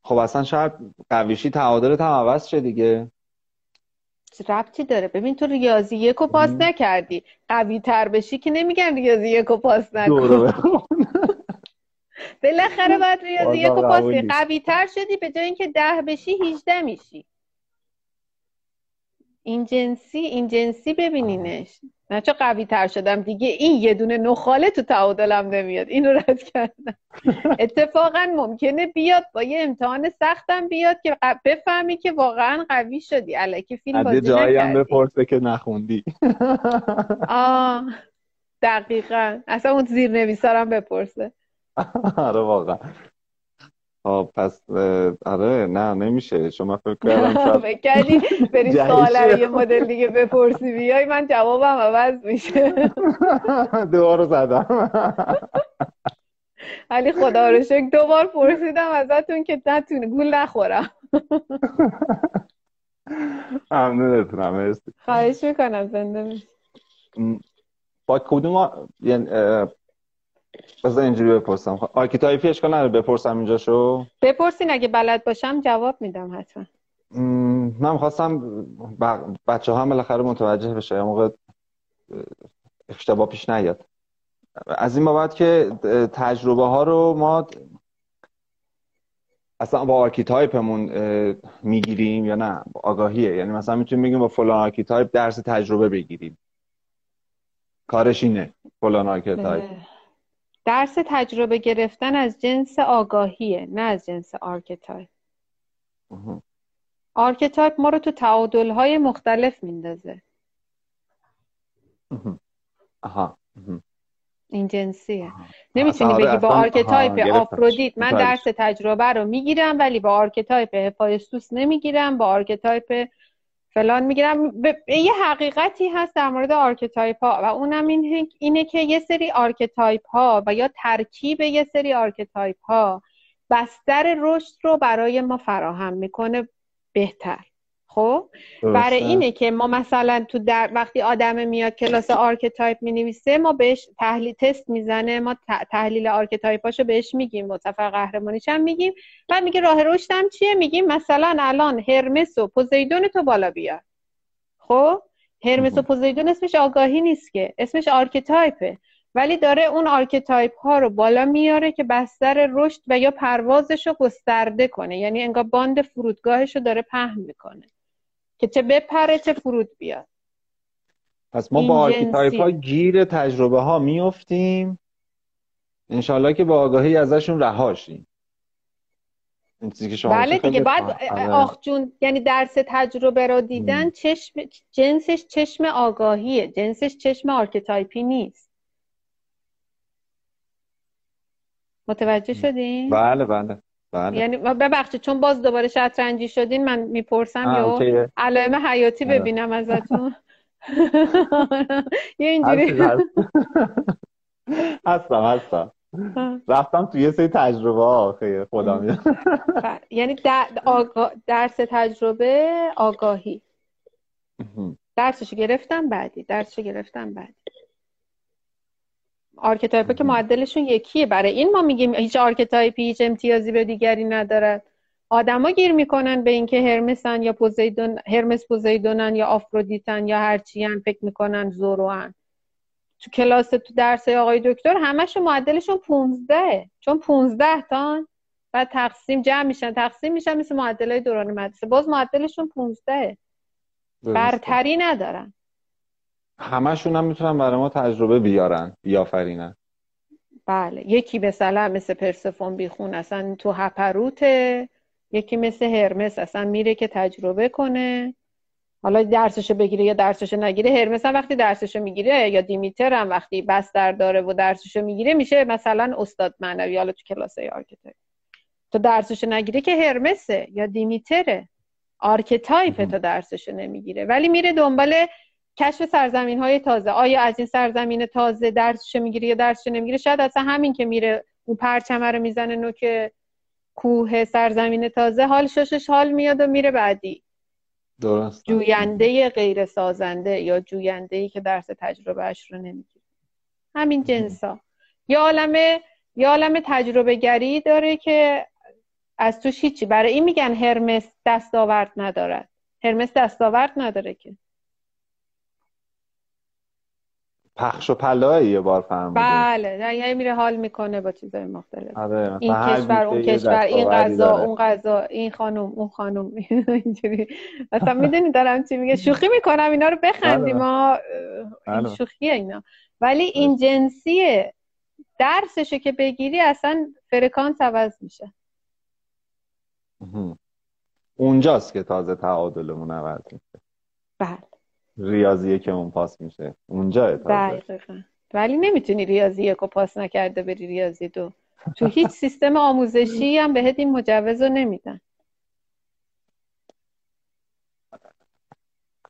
خب اصلا شاید قویشی تعادلت هم عوض شه دیگه. ربطی داره. ببین تو ریاضی یک و پاس نکردی. قوی تر بشی که نمیگن ریاضی یک و پاس نکن. <laughs> بالاخره <laughs> باید ریاضی یک و پاسی قوی تر شدی به جای اینکه ده بشی هیچده میشی. این جنسی این جنسی ببینینش. نه چه قوی تر شدم دیگه. این یه دونه نخاله تو تعادلم نمیاد. اینو رد کردم. <laughs> اتفاقا ممکنه بیاد با یه امتحان سختم بیاد که بفهمی که واقعا قوی شدی. الکی فیلم بازی جایی هم بپرسه که نخوندی. <laughs> آه. دقیقا. اصلا اون زیر نویسارم بپرسه. <laughs> آره واقعا. خب پس آره نه نمیشه. شما فکر کردم <laughs> فکر کردی بری سوال یه مدل دیگه بپرسی. بیای من جوابم عوض میشه. <laughs> دوباره زدم. ولی خدا رو شکر دوبار پرسیدم ازتون که نتونه گول نخورم. ممنونتونم مرسی. خواهش می‌کنم زنده با کدوم یعنی بذار اینجوری بپرسم. آرکیتایپی اشکال نداره بپرسم اینجا شو بپرسین اگه بلد باشم جواب میدم حتما. من خواستم بچه ها هم بالاخره متوجه بشه. یا موقع اشتباه پیش نیاد. از این بابت که تجربه ها رو ما اصلا با آرکیتایپمون می‌گیریم یا نه؟ آگاهیه. یعنی مثلا می‌تونیم بگیم با فلان آرکیتایپ درس تجربه بگیریم. کارش اینه فلان آرکیتایپ. درس تجربه گرفتن از جنس آگاهیه نه از جنس آرکتایپ. آرکتایپ ما رو تو تعادل های مختلف میندازه. آها این جنسیه. نمی‌تونی آره، بگی با آرکتایپ آفرودیت من درس تجربه رو می‌گیرم ولی با آرکتایپ هفایستوس نمی‌گیرم با آرکتایپ فلان می‌گیرم. به یه حقیقتی هست در مورد آرکتایپ ها و اونم این اینه که یه سری آرکتایپ ها و یا ترکیب یه سری آرکتایپ ها بستر رشد رو برای ما فراهم می‌کنه بهتر. خب؟ برای اینه که ما مثلا تو در وقتی آدم میاد کلاس آرکتایپ می نویسه ما بهش تحلیل تست می‌زنه ما تحلیل آرکتایپاشو بهش میگیم سفر قهرمانیش هم میگیم. بعد میگه راه رشدم چیه؟ میگیم مثلا الان هرمس و پوزیدون تو بالا بیار. خب؟ هرمس و پوزیدون اسمش آگاهی نیست که اسمش آرکتایپه. ولی داره اون آرکتایپ ها رو بالا میاره که بستر رشد و یا پروازش رو گسترده کنه. یعنی انگار باند فرودگاهش رو داره پهن می‌کنه. که چه بپره چه فرود بیاد. پس ما با آرکیتایپ ها گیر تجربه ها میفتیم انشالله که با آگاهی ازشون رها شیم. بله دیگه باید آره. آخ جون یعنی درس تجربه رو دیدن چشم جنسش چشم آگاهیه. جنسش چشم آرکتایپی نیست. متوجه شدین؟ بله بله. بله. یعنی ببخشید چون باز دوباره شطرنجی شدین من می‌پرسم یا علائم حیاتی آره. ببینم ازتون. <laughs> یه اینجوری. هستم هستم. رفتم توی یه سری تجربه خدا میاد یعنی درس تجربه آگاهی. درسشو گرفتم بعدی درسشو گرفتم بعدی. آرکتایپ که معدلشون یکیه. برای این ما میگیم هیچ آرکتایپی هیچ امتیازی به دیگری ندارد آدما گیر می‌کنن به اینکه هرمسن یا پوزیدون هرمس پوزیدونن یا آفرودیتن یا هرچی فکر می‌کنن زوروان. تو کلاس تو درس آقای دکتر همشون معدلشون 15 چون 15 تان بعد تقسیم جمع میشن. تقسیم میشن مثل معدل دوران مدرسه. باز معدلشون 15 برتری ندارن. همشون هم می‌تونن برای ما تجربه بیارن بیافرینن. بله یکی مثلا مثل پرسفون بیخون اصلا تو هپروته یکی مثل هرمس اصلا میره که تجربه کنه. حالا درسشو بگیره یا درسشو نگیره هرمس هم وقتی درسشو می‌گیره یا دیمیتر هم وقتی بستر داره و درسشو می‌گیره میشه مثلا استاد معنوی حالا تو کلاس آرکتایپ تو درسشو نگیره که هرمسه یا دیمیتره. آرکتایپ تا درسشو نمی‌گیره. ولی میره دنبال کشف سرزمین های تازه. آیا از این سرزمین تازه درسشو می‌گیره یا درسشو نمی‌گیره شاید اصلا همین که میره اون پرچمه رو می‌زنه نوک کوه سرزمین تازه حال ششش حال میاد و میره بعدی. درست. جوینده غیر سازنده یا جوینده ای که درس تجربهش رو نمی‌گیره. همین جنسا. یا عالم یا عالم تجربه گری داره که از توش هیچی. برای این میگن هرمس دستاورد ندارد. هرمس دستاورد نداره که. پخش و پلاه یه بار فهمیده بله یعنی میره حال می‌کنه با چیزای مختلف. آره. این کشور اون کشور این غذا اون غذا این خانم اون خانم <laughs> اینجوری. مثلا می‌دونی دارم چی میگه؟ شوخی می‌کنم اینا رو بخندیم ما این بله. شوخیه اینا. ولی این جنسیه درسشو که بگیری اصلا فرکانس عوض میشه. اونجاست که تازه تعادلمون عوض میشه. بله. ریاضی که اون پاس میشه. اونجا دقیقا. ولی نمی‌تونی ریاضی یک پاس نکرده بری ریاضی دو. تو هیچ سیستم آموزشی هم بهت این مجوز رو نمیدن.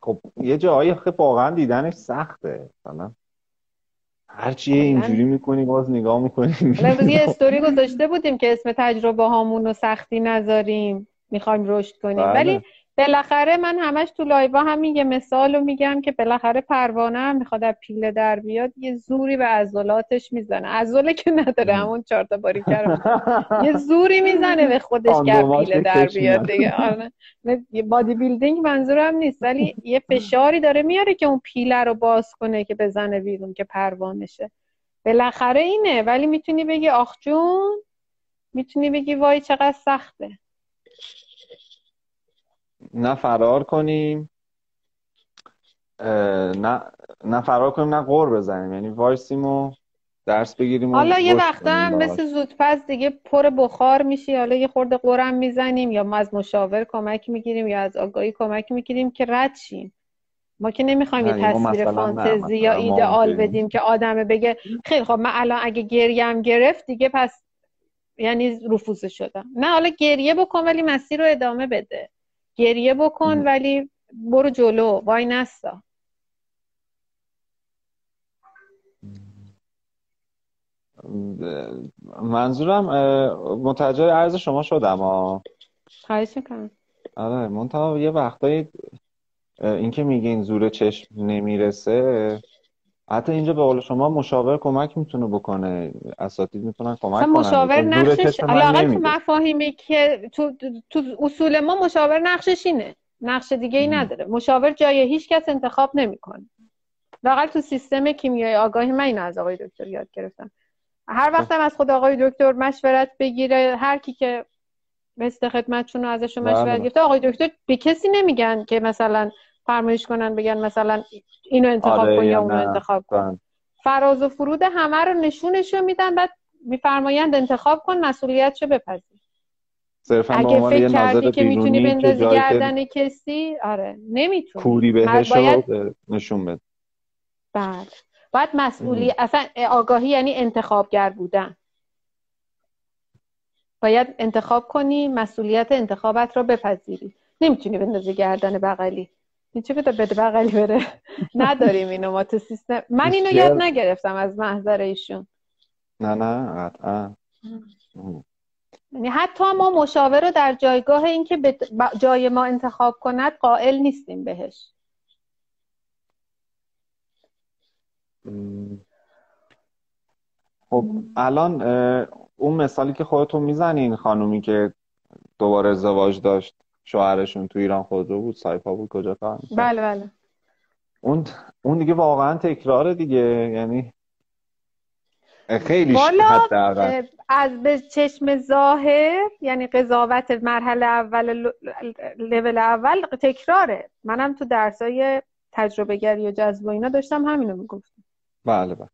خب یه جایی خب واقعا دیدنش سخته مثلا هرچی اینجوری می‌کنی باز نگاه می‌کنی. یه استوری گذاشته بودیم که اسم تجربه هامون رو سختی نذاریم می‌خوایم رشد کنیم. بله. ولی بالاخره من همش تو لایوا همین یه مثال رو میگم که بالاخره پروانه هم می‌خواد از پیله در بیاد یه زوری به عضلاتش می‌زنه. عضله که نداره همون چهار تا باری یه <laughs> زوری می‌زنه به خودش که پیله در بیاد دیگه. آره. body building منظورم نیست ولی یه <laughs> فشاری داره میاره که اون پیله رو باز کنه که بزنه بیرون که پروانشه. بالاخره اینه ولی می‌تونی بگی آخ جون می‌تونی بگی وای چقدر سخته. نه فرار کنیم نه نه فرار کنیم نه غر بزنیم. یعنی وایسیم و درس بگیریم حالا یه وقتا هم مثل زودپس دیگه پر بخار میشی. حالا یه خورده غرم می‌زنیم یا ما از مشاور کمک می‌گیریم یا از آگاهی کمک می‌گیریم که رد شیم. ما که نمی‌خوایم یه تصویر فانتزی یا ایدئال بدیم که آدمه بگه خیلی خب من الان اگه گریم گرفت دیگه پس یعنی رفوزه شدم. نه حالا گریه بکن ولی مسیر رو ادامه بده. گریه بکن ولی برو جلو. وای نستا. منظورم متوجه عرض شما شدم خواهش می‌کنم. آره منتها یه وقتایی اینکه میگین زور چشم نمی‌رسه حتی اینجا به قول شما مشاور کمک می‌تونه بکنه. اساتید می‌تونن کمک کنن. مشاور نقشش علاقه تو مفاهیمی که تو, تو اصول ما مشاور نقشش اینه. نقش دیگه ای نداره. مشاور جای هیچ کس انتخاب نمی‌کنه. لاقل تو سیستم کیمیای آگاهی من این از آقای دکتر یاد گرفتم. هر وقتم از خود آقای دکتر مشورت بگیره هر کی که مثل خدمتشون رو ازشون مشورت بله. گرفته آقای دکتر به کسی نمیگن که مثلا فرمایش کنن بگن مثلا اینو انتخاب آره کن یا اونو انتخاب کن. فراز و فرود همه رو نشونشو میدن بعد میفرمایند انتخاب کن مسئولیتشو بپذیر. اگه فکر کردی که می‌تونی بندازی گردن کسی آره نمی‌تونی. کوری بهش باید... نشون بده. بله. باید مسئولی اصلا آگاهی یعنی انتخابگر بودن. باید انتخاب کنی مسئولیت انتخابت رو بپذیری. نمی‌تونی بندازی گردن بغلی. چه بده بده بغلی بره. <laughs> نداریم اینو ما تو سیستم. من اینو یاد نگرفتم از محضر ایشون. نه نه قطعا. یعنی حتی ما مشاور رو در جایگاه اینکه به جای ما انتخاب کند قائل نیستیم بهش. خب الان اون مثالی که خودتون می‌زنین خانومی که دوباره ازدواج داشت. شوهرشون تو ایران خودرو بود سایپا بود کجا کار بله بله. اون اون دیگه واقعا تکراره دیگه یعنی خیلی از به چشم ظاهر یعنی قضاوت مرحله اول لول اول تکراره. منم تو درسای تجربه گری و جذب و اینا داشتم همینو می‌گفتم. بله بله.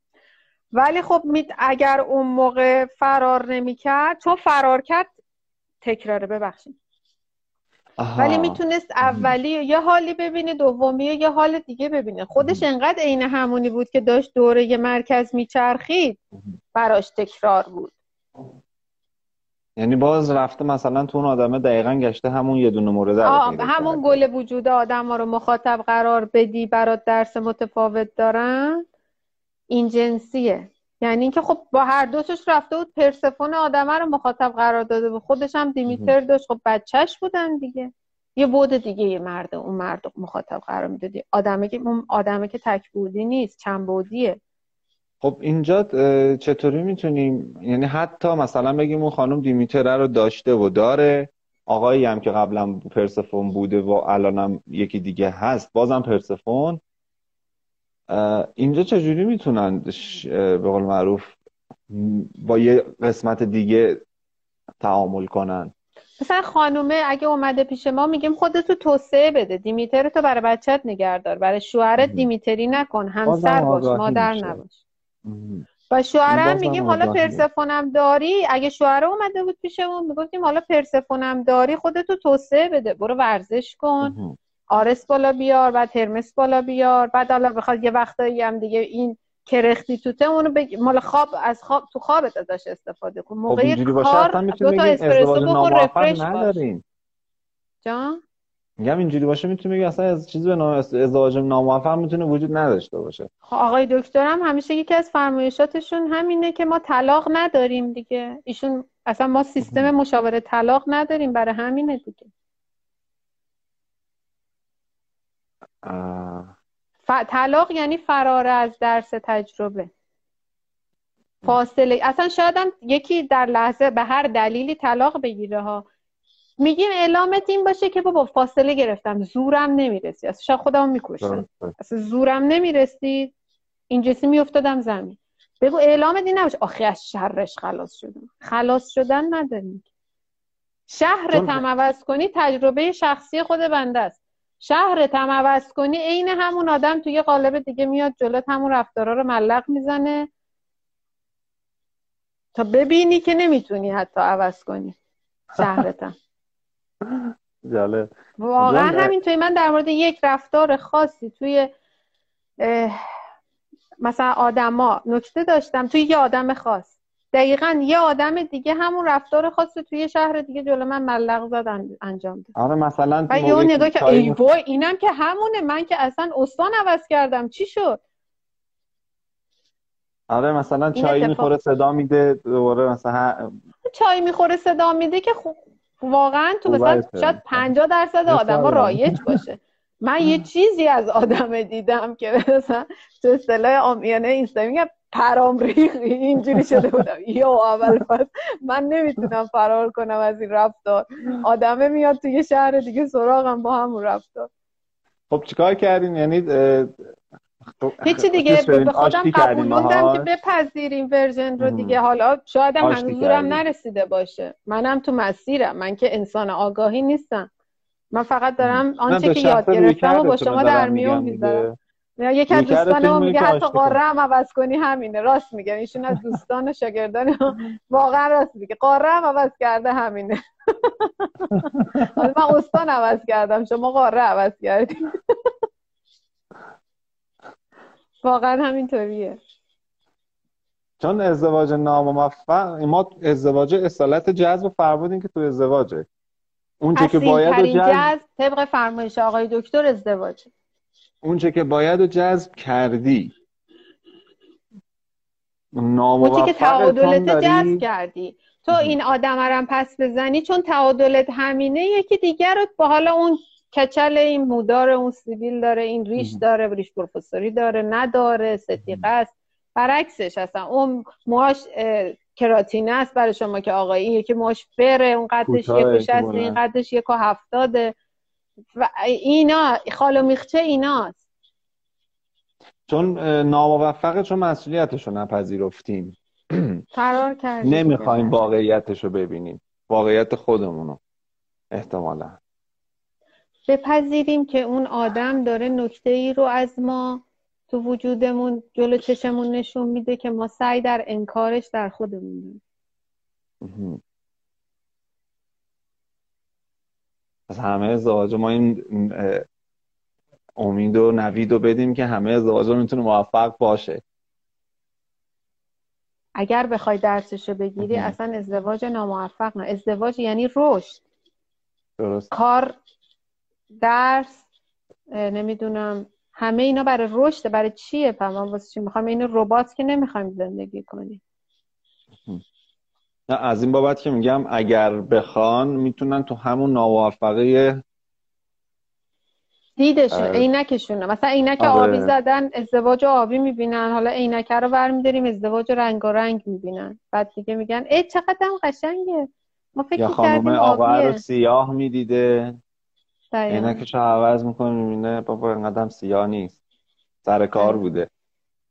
ولی خب اگر اون موقع فرار نمی‌کرد چون فرار کرد تکراره ببخشید. ولی می‌تونست اولی یه حالی ببینه دومی یه حال دیگه ببینه. خودش انقدر عین همونی بود که داشت دوره یه مرکز میچرخید براش تکرار بود. یعنی باز رفته مثلا تو اون آدمه دقیقا گشته همون یه دونه مورد همون گل وجود آدم ها رو مخاطب قرار بدی برات درس متفاوت دارن. این جنسیه. یعنی اینکه خب با هر دوتش رفته بود پرسفون آدمه رو مخاطب قرار داده بود. خودش هم دیمیتر داشت. خب بچهش بودن دیگه. یه بود دیگه یه مرد. اون مرد مخاطب قرار می‌دادی. آدمه که اون آدمه که تک بودی نیست. چند بودیه. خب اینجا چطوری می‌تونیم یعنی حتی مثلا بگیم اون خانم دیمیتر رو داشته و داره. آقایی هم که قبلا پرسفون بوده و الانم یکی دیگه هست بازم پرسفون. اینجا چجوری می‌تونن به قول معروف با یه قسمت دیگه تعامل کنن؟ مثلا خانومه اگه اومده پیش ما میگیم خودتو توسعه بده. دیمیتر تو برای بچت نگردار برای شوهرت دیمیتری نکن. همسر باش مادر نباش. و شوهرم میگیم حالا پرسفونم داری؟ اگه شوهر اومده بود پیشمون می‌گفتیم حالا پرسفونم داری خودتو توسعه بده. برو ورزش کن. آرس بالا بیار بعد هرمس بالا بیار بعد حالا بخواد یه وقتایی هم دیگه این کرختی توته اونو بگ... مال خواب از خواب تو خوابت ازش استفاده کن. موقع خب کار دو تا اسپرسو بخور رفرش نداریم. جان؟ میگم اینجوری باشه می‌تونه بگی اصلا از چیزی به نام ازدواج ناموفق می‌تونه وجود نداشته باشه. خب آقای دکترم همیشه یکی از فرمایشاتشون همینه که ما طلاق نداریم دیگه. ایشون اصلا ما سیستم مشاوره طلاق نداریم برای همینه دیگه. ف... طلاق یعنی فرار از درس تجربه. فاصله. اصلا شاید هم یکی در لحظه به هر دلیلی طلاق بگیره ها. میگیم اعلامت این باشه که بابا فاصله گرفتم. زورم نمی‌رسی. اصلا شاید خودم میکشتم اصلا زورم نمی‌رسید این جسی میافتادم زمین. بگو اعلامت این نباشه. آخه از شرش خلاص شدم. خلاص شدن نداریم. شهر عوض کنی تجربه شخصی خود بنده است. شهرت هم عوض کنی عین همون آدم توی قالب دیگه میاد جلوت همون رفتارا رو ملق می‌زنه. تا ببینی که نمی‌تونی حتی عوض کنی شهرتم <laughs> جالب. واقعا همینطوری. من در مورد یک رفتار خاصی توی مثلا آدما نکته داشتم توی یه آدم خاص. دقیقا یه آدم دیگه همون رفتار خاص توی شهر دیگه جلو من ملق زد انجام داد. آره مثلا و یه نگاه که ای وای اینم که همونه. من که اصلا استان عوض کردم. چی شد؟ آره مثلا چای می‌خوره صدا میده دوباره مثلا چای می‌خوره صدا میده که خوب واقعا تو مثلا شاید 50 درصد آدم رایج باشه. من یه <laughs> چیزی از آدم دیدم که مثلا تو اصطلاح آمیانه اینستا میگم پرام ریخ اینجوری شده بودم. یا اول پس من نمی‌تونم فرار کنم از این رفتار. آدمه میاد توی شهر دیگه سراغم با همون رفتار. خب چیکار کردین؟ یعنی هیچی دیگه؟ به خودم قبولوندم که بپذیریم ورژن رو دیگه. حالا شاید هم نرسیده باشه. منم تو مسیرم. من که انسان آگاهی نیستم. من فقط دارم آنچه که یاد گرفتم و با شما در میون می‌ذارم. یکی از دوستانم میگه حتی قاره هم عوض کنی همینه. راست میگه ایشون از دوستان و شاگردان واقعا راست میگه. قاره هم عوض کرده همینه. من استان عوض کردم. شما قاره عوض کردی. واقعا همینطوریه. چون ازدواج ناموفق ما ازدواج اصالت جذب فرمودیم که تو ازدواجه. اونچه که باید جذب طبق فرمایش آقای دکتر ازدواجه. اونچه که باید رو جذب کردی. اونچه که تعادلت جذب کردی. تو این آدم هم پس بزنی چون تعادلت همینه یکی دیگر رو با حالا اون کچل این مودار اون سیبیل داره این ریش داره ریش پروفسوری داره نداره ستیقه است برعکسش اصلا اون موهاش کراتینه است برای شما که آقایی این یکی موهاش فره اون قدش یک این قدش یک و هفتاده. و اینا خال و میخچه ایناست. چون ناموفقه چون مسئولیتش رو نپذیرفتیم. فرار کردیم. نمی‌خوایم واقعیتش رو ببینیم. واقعیت خودمونو احتمالا. بپذیریم که اون آدم داره نکته ای رو از ما تو وجودمون جلو چشمون نشون میده که ما سعی در انکارش در خودمون داریم. از همه ازدواج ما این امید و نوید رو بدیم که همه ازدواج می‌تونه موفق باشه. اگر بخوای درسش رو بگیری اصلا ازدواج ناموفق نه. ازدواج یعنی رشد. درست. کار درس نمی‌دونم. همه اینا برای رشد برای چیه؟ پس واسه چی می‌خوام؟ اینو ربات که نمی‌خوایم زندگی کنیم. نه از این بابت که میگم اگر بخوان می‌تونن تو همون ناموفقه دیدشون عینکشونه مثلا عینک آره. آبی زدن ازدواج آبی می‌بینن. حالا عینک رو برمیداریم ازدواج رنگ و رنگ می‌بینن. بعد دیگه میگن ای چقدر قشنگه. ما فکر یا خانم آقا رو سیاه می‌دیده. عینکش رو عوض می‌کنه می‌بینه. بابا اینقدر سیاه نیست. سر کار بوده.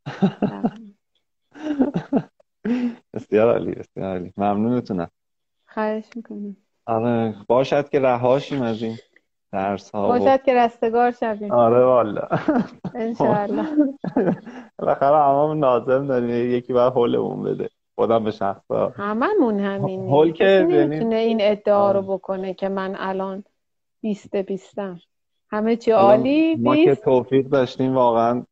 <laughs> بسیار عالی بسیار عالی. ممنونتونم. خواهش می‌کنم. آره باشد که رهاشیم از این درس ها باشد که رستگار شویم. آره والا. انشاءالله. بالاخره هممون نازم داریم. یکی باید حولمون بده. خودم به شخصا هممون همینی حول که نمی‌تونه این ادعا رو آره. بکنه که من الان بیسته بیستم. همه چی عالی؟ ما که توفیق داشتیم واقعا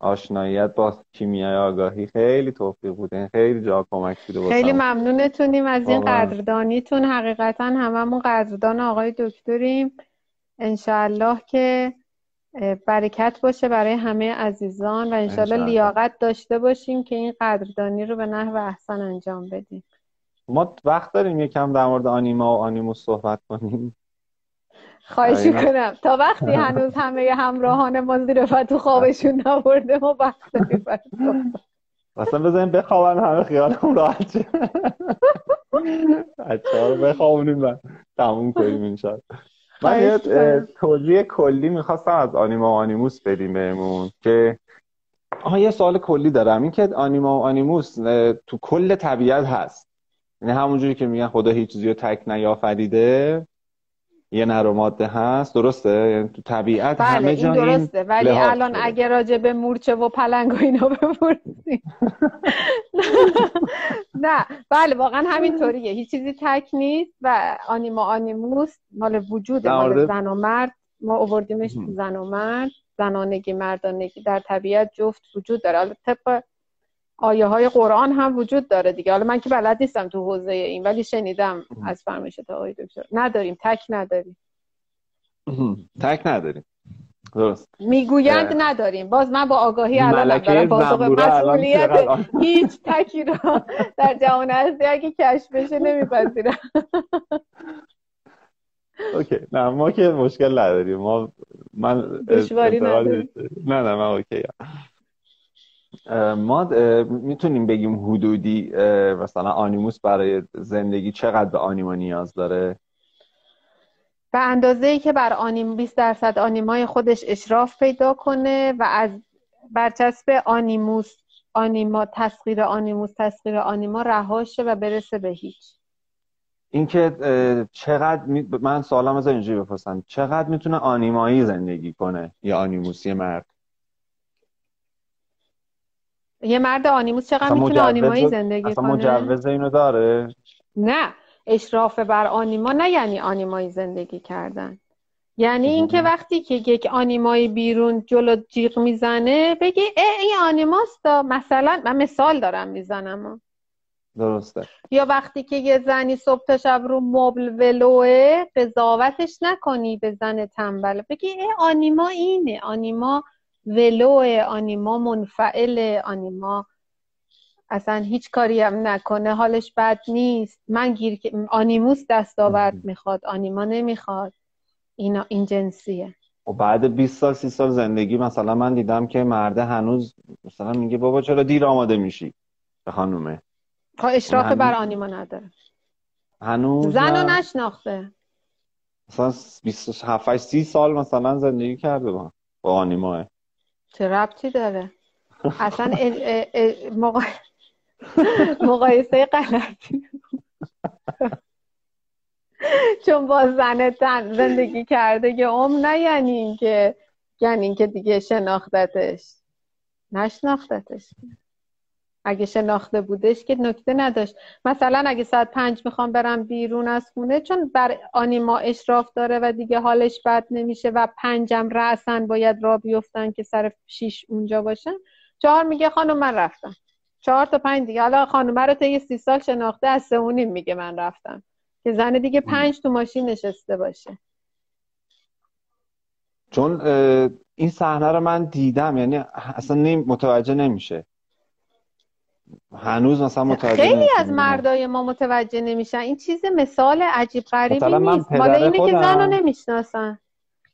آشناییت با کیمیای آگاهی خیلی توفیق بوده خیلی جا کمک شده خیلی ممنونتونیم از این قدردانیتون. حقیقتا هممون قدردان آقای دکتریم. انشاءالله که برکت باشه برای همه عزیزان و انشاءالله. لیاقت داشته باشیم که این قدردانی رو به نحو احسن انجام بدیم. ما وقت داریم یکم در مورد آنیما و آنیموس صحبت کنیم. خواهش کنم تا وقتی <laughs> هنوز همه همراهان ما زیر فتو خوابشون نبرده ما وقت داریم. اصلا بزنیم بخوابن همه خیالم راحت شه. <laughs> بچه ها رو بخوابونیم و تموم کنیم انشاءالله. من یه توضیح کلی می‌خواستم از آنیما و آنیموس بدیم بهمون که آها یه سوال کلی دارم. این که آنیما و آنیموس تو کل طبیعت هست. یعنی همونجوری که میگن خدا هیچ چیزی رو تک نیافریده. یه نر ماده هست درسته؟ یعنی تو طبیعت بله همه جا این درسته ولی الان اگه راجع به مورچه و پلنگ و اینا بپرسیم. <laughs> نه بله واقعا همینطوریه. هیچ چیزی تک نیست و آنیما آنیموس مال وجود مال زن و مرد. ما آوردیمش زن و مرد. زنانگی مردانگی در طبیعت جفت وجود داره. حالا طبق آیه های قرآن هم وجود داره دیگه. حالا من که بلد نیستم تو حوزه این ولی شنیدم از فرمایشات آقای دکتر. نداریم تک نداریم. تک نداریم. درست. می‌گویند نداریم. باز من با آگاهی الان دارم. باز به مسئولیت هیچ تکی رو در جهان هستی اگه کشف بشه نمیپذیرم. okay. نه ما که مشکل نداریم. ما من دشواری نداریم. نه نه من okay ما می‌تونیم بگیم حدودی مثلا animus برای زندگی چقدر به آنیما نیاز داره؟ به اندازه ای که بر آنیم 20 درصد آنیمای خودش اشراف پیدا کنه و از برچسب آنیموس آنیما تسخیر آنیموس تسخیر آنیما رهاشه و برسه به هیچ. اینکه چقدر من سوالم از اینجوری بپرسم. چقدر می‌تونه آنیمایی زندگی کنه؟ یا آنیموسی مرد؟ یه مرد آنیموس چقدر می‌تونه آنیمایی زندگی کنه؟ مجوز اینو داره؟ نه اشراف بر آنیما نه یعنی آنیمایی زندگی کردن. یعنی اینکه وقتی که یک آنیمایی بیرون جلو جیغ می‌زنه بگی ای این آنیماست مثلا من مثال دارم می‌زنم. درسته. یا وقتی که یه زنی صبح تا شب رو مبل ولوه قضاوتش نکنی به زن تنبل. بگی ای آنیما اینه. آنیما ولوه آنیما منفعل آنیما. اصلا هیچ کاری هم نکنه حالش بد نیست. من گیر آنیموس دستاورد می‌خواد. آنیما نمی‌خواد. اینا این جنسیه. و بعد 20 سال 30 سال زندگی مثلا من دیدم که مرده هنوز مثلا میگه بابا چرا دیر آماده میشی به خانومه؟ خب اشراف هنوز... بر آنیما نداره. هنوز زن رو نشناخته. مثلا 27 30 سال مثلا زندگی کرده با با آنیما چه ربطی داره؟ <laughs> اصلا <laughs> مقایسه غلطی. <laughs> چون با زن زندگی کرده که عمر نه یعنی اینکه یعنی اینکه دیگه شناختتش. نشناختتش. اگه شناخته بودش که نکته نداشت. مثلا اگه ساعت پنج می‌خوام برم بیرون از خونه چون بر آنیما اشراف داره و دیگه حالش بد نمیشه و پنجم رأسن باید را بیفتن که سر شیش اونجا باشن. چهار میگه خانم من رفتم. چهار تا پنج دیگه. حالا خانومه رو تا یه سی سال شناخته از سه میگه من رفتم. که زن دیگه پنج تو ماشین نشسته باشه. چون این صحنه رو من دیدم. یعنی اصلا متوجه نمیشه. هنوز مثلا متوجه خیلی از مردای ما متوجه نمیشن. این چیز مثال عجیب غریبی نیست. مال اینه که زن رو نمی‌شناسن.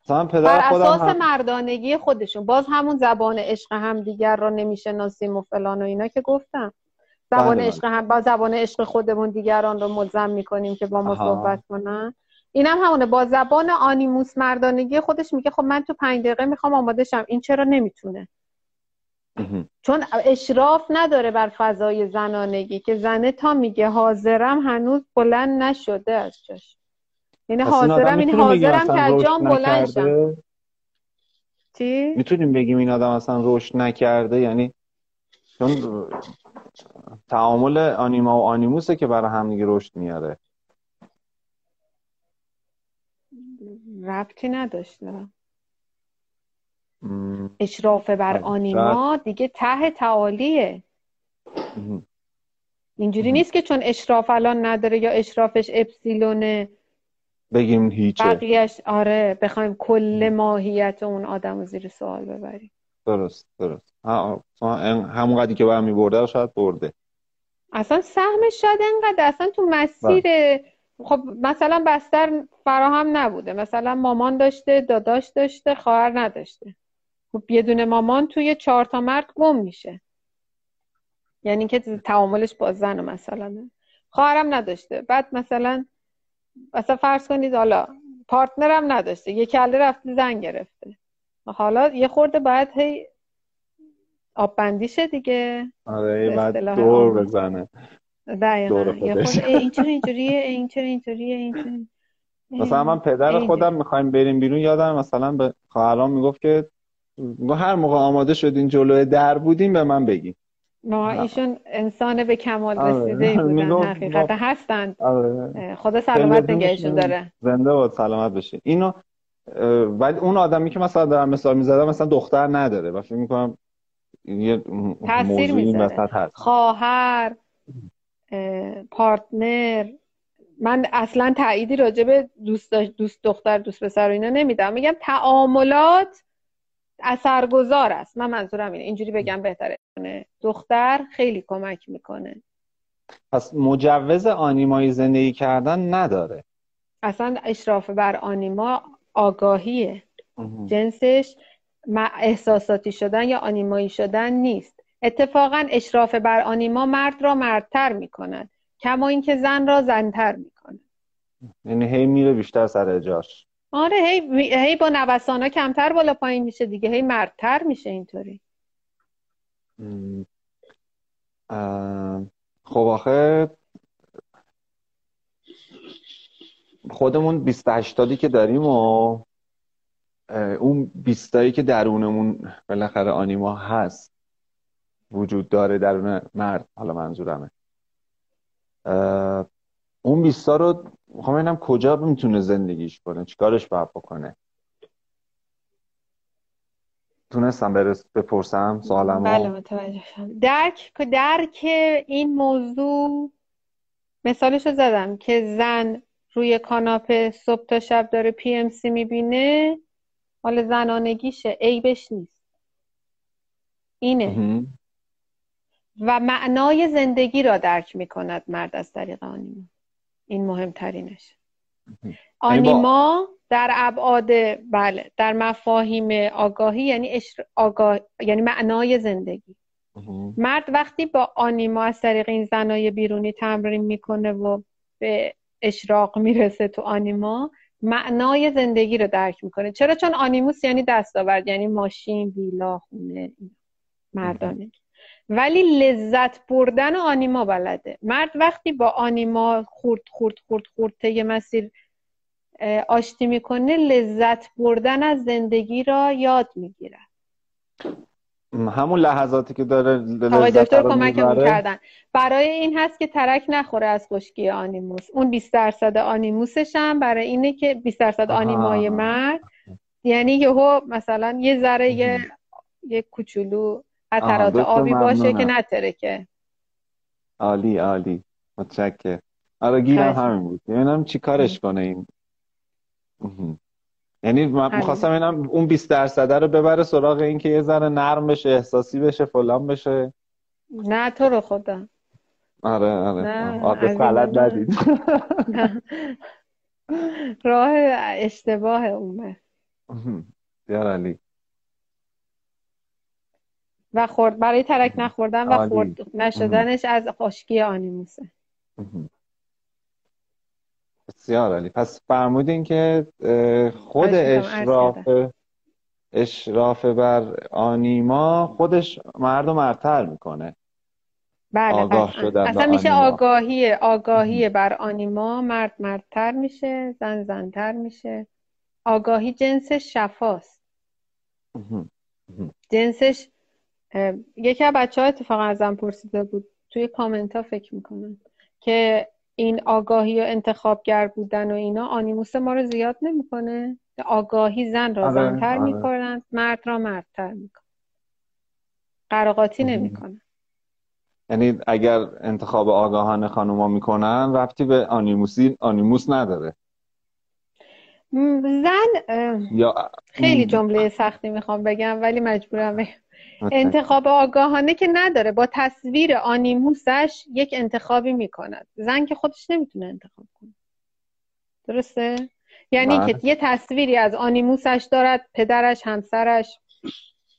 بر اساس هم... مردانگی خودشون. باز همون زبان عشق هم دیگر رو نمی‌شناسیم و فلان و اینا که گفتم. زبان بله، عشق بله. هم با زبان عشق خودمون دیگران رو ملزم می‌کنیم که با ما صحبت کنن. اینم هم همونه. با زبان آنیموس مردانگی خودش میگه خب من تو پنج دقیقه می‌خوام آماده شم این چرا نمی‌تونه؟ چون اشراف نداره بر فضای زنانگی که زنه تا میگه حاضرم هنوز بلند نشده از جاش. یعنی حاضرم این حاضرم که جام بلند شم. چی؟ می‌تونیم بگیم این آدم اصلا رشد نکرده؟ یعنی چون تعامل آنیما و آنیموسه که برای هم دیگه رشد میاره. ربطی نداشته. اشراف بر آنیما دیگه ته تعالیه. اینجوری نیست که چون اشراف الان نداره یا اشرافش اپسیلونه بگیم هیچه. بقیهش آره بخوایم کل ماهیت اون آدم رو زیر سوال ببریم. درست درست. همون قدی که برمی برده شاید برده. اصلا سهمش شاید انقدر اصلا تو مسیر بله. خب مثلا بستر فراهم نبوده. مثلا مامان داشته داداش داشته خواهر نداشته. خب یه دونه مامان توی چهار تا مرد گم میشه. یعنی که تعاملش با زن مثلا. خواهرم نداشته. بعد مثلا مثلا فرض کنید حالا پارتنرم نداشته. یه کله رفته زن گرفته. حالا یه خورده باید هی آب بندیشه دیگه. آره بعد دور بزنه. دقیقا. یه خورده این چرا اینجوریه این چرا اینجوریه این مثلا من پدر خودم می‌خوایم بریم بیرون. یادم مثلا به خواهرام می‌گفت که هر موقع آماده شدین جلوی در بودیم به من بگین. ما ایشون انسان به کمال آره. رسیده بودن حقیقتا هستند آره. خدا سلامت نگهشون داره. زنده باد سلامت بشه اینو ولی اون آدمی که مثلا دارم مثال می‌زدم مثلا دختر نداره. و فکر می‌کنم یه تاثیر می‌ذاره. خواهر پارتنر. من اصلا تاییدی راجع به دوست دوست دختر دوست پسر اینا نمیدم. میگم تعاملات اثرگذار است. من منظورم اینه. اینجوری بگم بهتره. دختر خیلی کمک می‌کنه. پس مجوز آنیمایی زندگی کردن نداره. اصلا اشراف بر آنیما آگاهیه. جنسش احساساتی شدن یا آنیمایی شدن نیست. اتفاقا اشراف بر آنیما مرد را مردتر می‌کند. کما اینکه زن را زنتر می‌کنه یعنی هی میره بیشتر سر جاش. آره هی, هی با نوسانا کمتر بالا پایین میشه دیگه هی مردتر میشه اینطوری. خب آخه خودمون 20 80 که داریم و اون بیستایی که درونمون بالاخره آنیما هست وجود داره درون مرد حالا منظورمه. اون بیستا رو می‌خوام ببینم کجا می‌تونه زندگیش کنه چیکارش باید بکنه. تونستم برس بپرسم سوالم بله متوجه شدم. درک درک این موضوع مثالش رو زدم که زن روی کاناپه صبح تا شب داره پی ام سی می‌بینه حال زنانگیشه عیبش نیست. اینه. و معنای زندگی را درک می‌کند مرد از طریق آنیما. این مهمترینش. یعنی آنیما در ابعاد بله در مفاهیم آگاهی یعنی آگاه... یعنی معنای زندگی. مرد وقتی با آنیما از طریق این زنای بیرونی تمرین می‌کنه و به اشراق می‌رسه تو آنیما معنای زندگی رو درک می‌کنه. چرا؟ چون آنیموس یعنی دستاورد یعنی ماشین ویلا خونه مردانه ولی لذت بردن آنیما بلده. مرد وقتی با آنیما خورد خورد خورد خورد طی مسیر آشتی می‌کنه لذت بردن از زندگی را یاد می‌گیره. همون لحظاتی که داره آقای دکتر کمکمون کردن. برای این هست که ترک نخوره از خشکی آنیموس. اون 20 درصد آنیموسش هم برای اینه که 20 درصد آنیمای مرد. یعنی یهو مثلا یه ذره یه, یه کوچولو قطرات آبی باشه که نترکه. عالی عالی. متشکر آره گیرم همین بود. یعنی چی کارش کنه این یعنی من می‌خواستم اینم اون 20 درصد رو ببره سراغ این که یه ذره نرم بشه احساسی بشه فلان بشه. نه تو رو خدا. آره آره. آره غلط ندید راه اشتباه اومه بیار علی. و خورد برای ترک نخوردن و خورد. نشدنش از خشکی آنیموسه. بسیار علی پس فرمودین که خود اشراف اشراف بر آنیما خودش مرد و مرتر می‌کنه. بله آگاه شدن اصلا میشه آگاهی آگاهی بر آنیما مرد مردتر میشه زن زنتر میشه. آگاهی جنسش شفاست. جنسش یکی از بچه ها اتفاقا ازم پرسیده بود. توی کامنت ها فکر می‌کنن که این آگاهی و انتخابگر بودن و اینا آنیموس ما رو زیاد نمی‌کنه؟ آگاهی زن را آره، زنتر آره. می‌کنن مرد را مردتر می‌کنن. قراقاتی نمی‌کنن. یعنی اگر انتخاب آگاهانه خانوما می‌کنن رفتی به آنیموسی آنیموس نداره. زن یا خیلی جمله سختی می‌خوام بگم ولی مجبورم انتخاب آگاهانه که نداره. با تصویر آنیموسش یک انتخابی می‌کند. زن که خودش نمی‌تونه انتخاب کنه. درسته؟ یعنی که بله. یه تصویری از آنیموسش دارد پدرش همسرش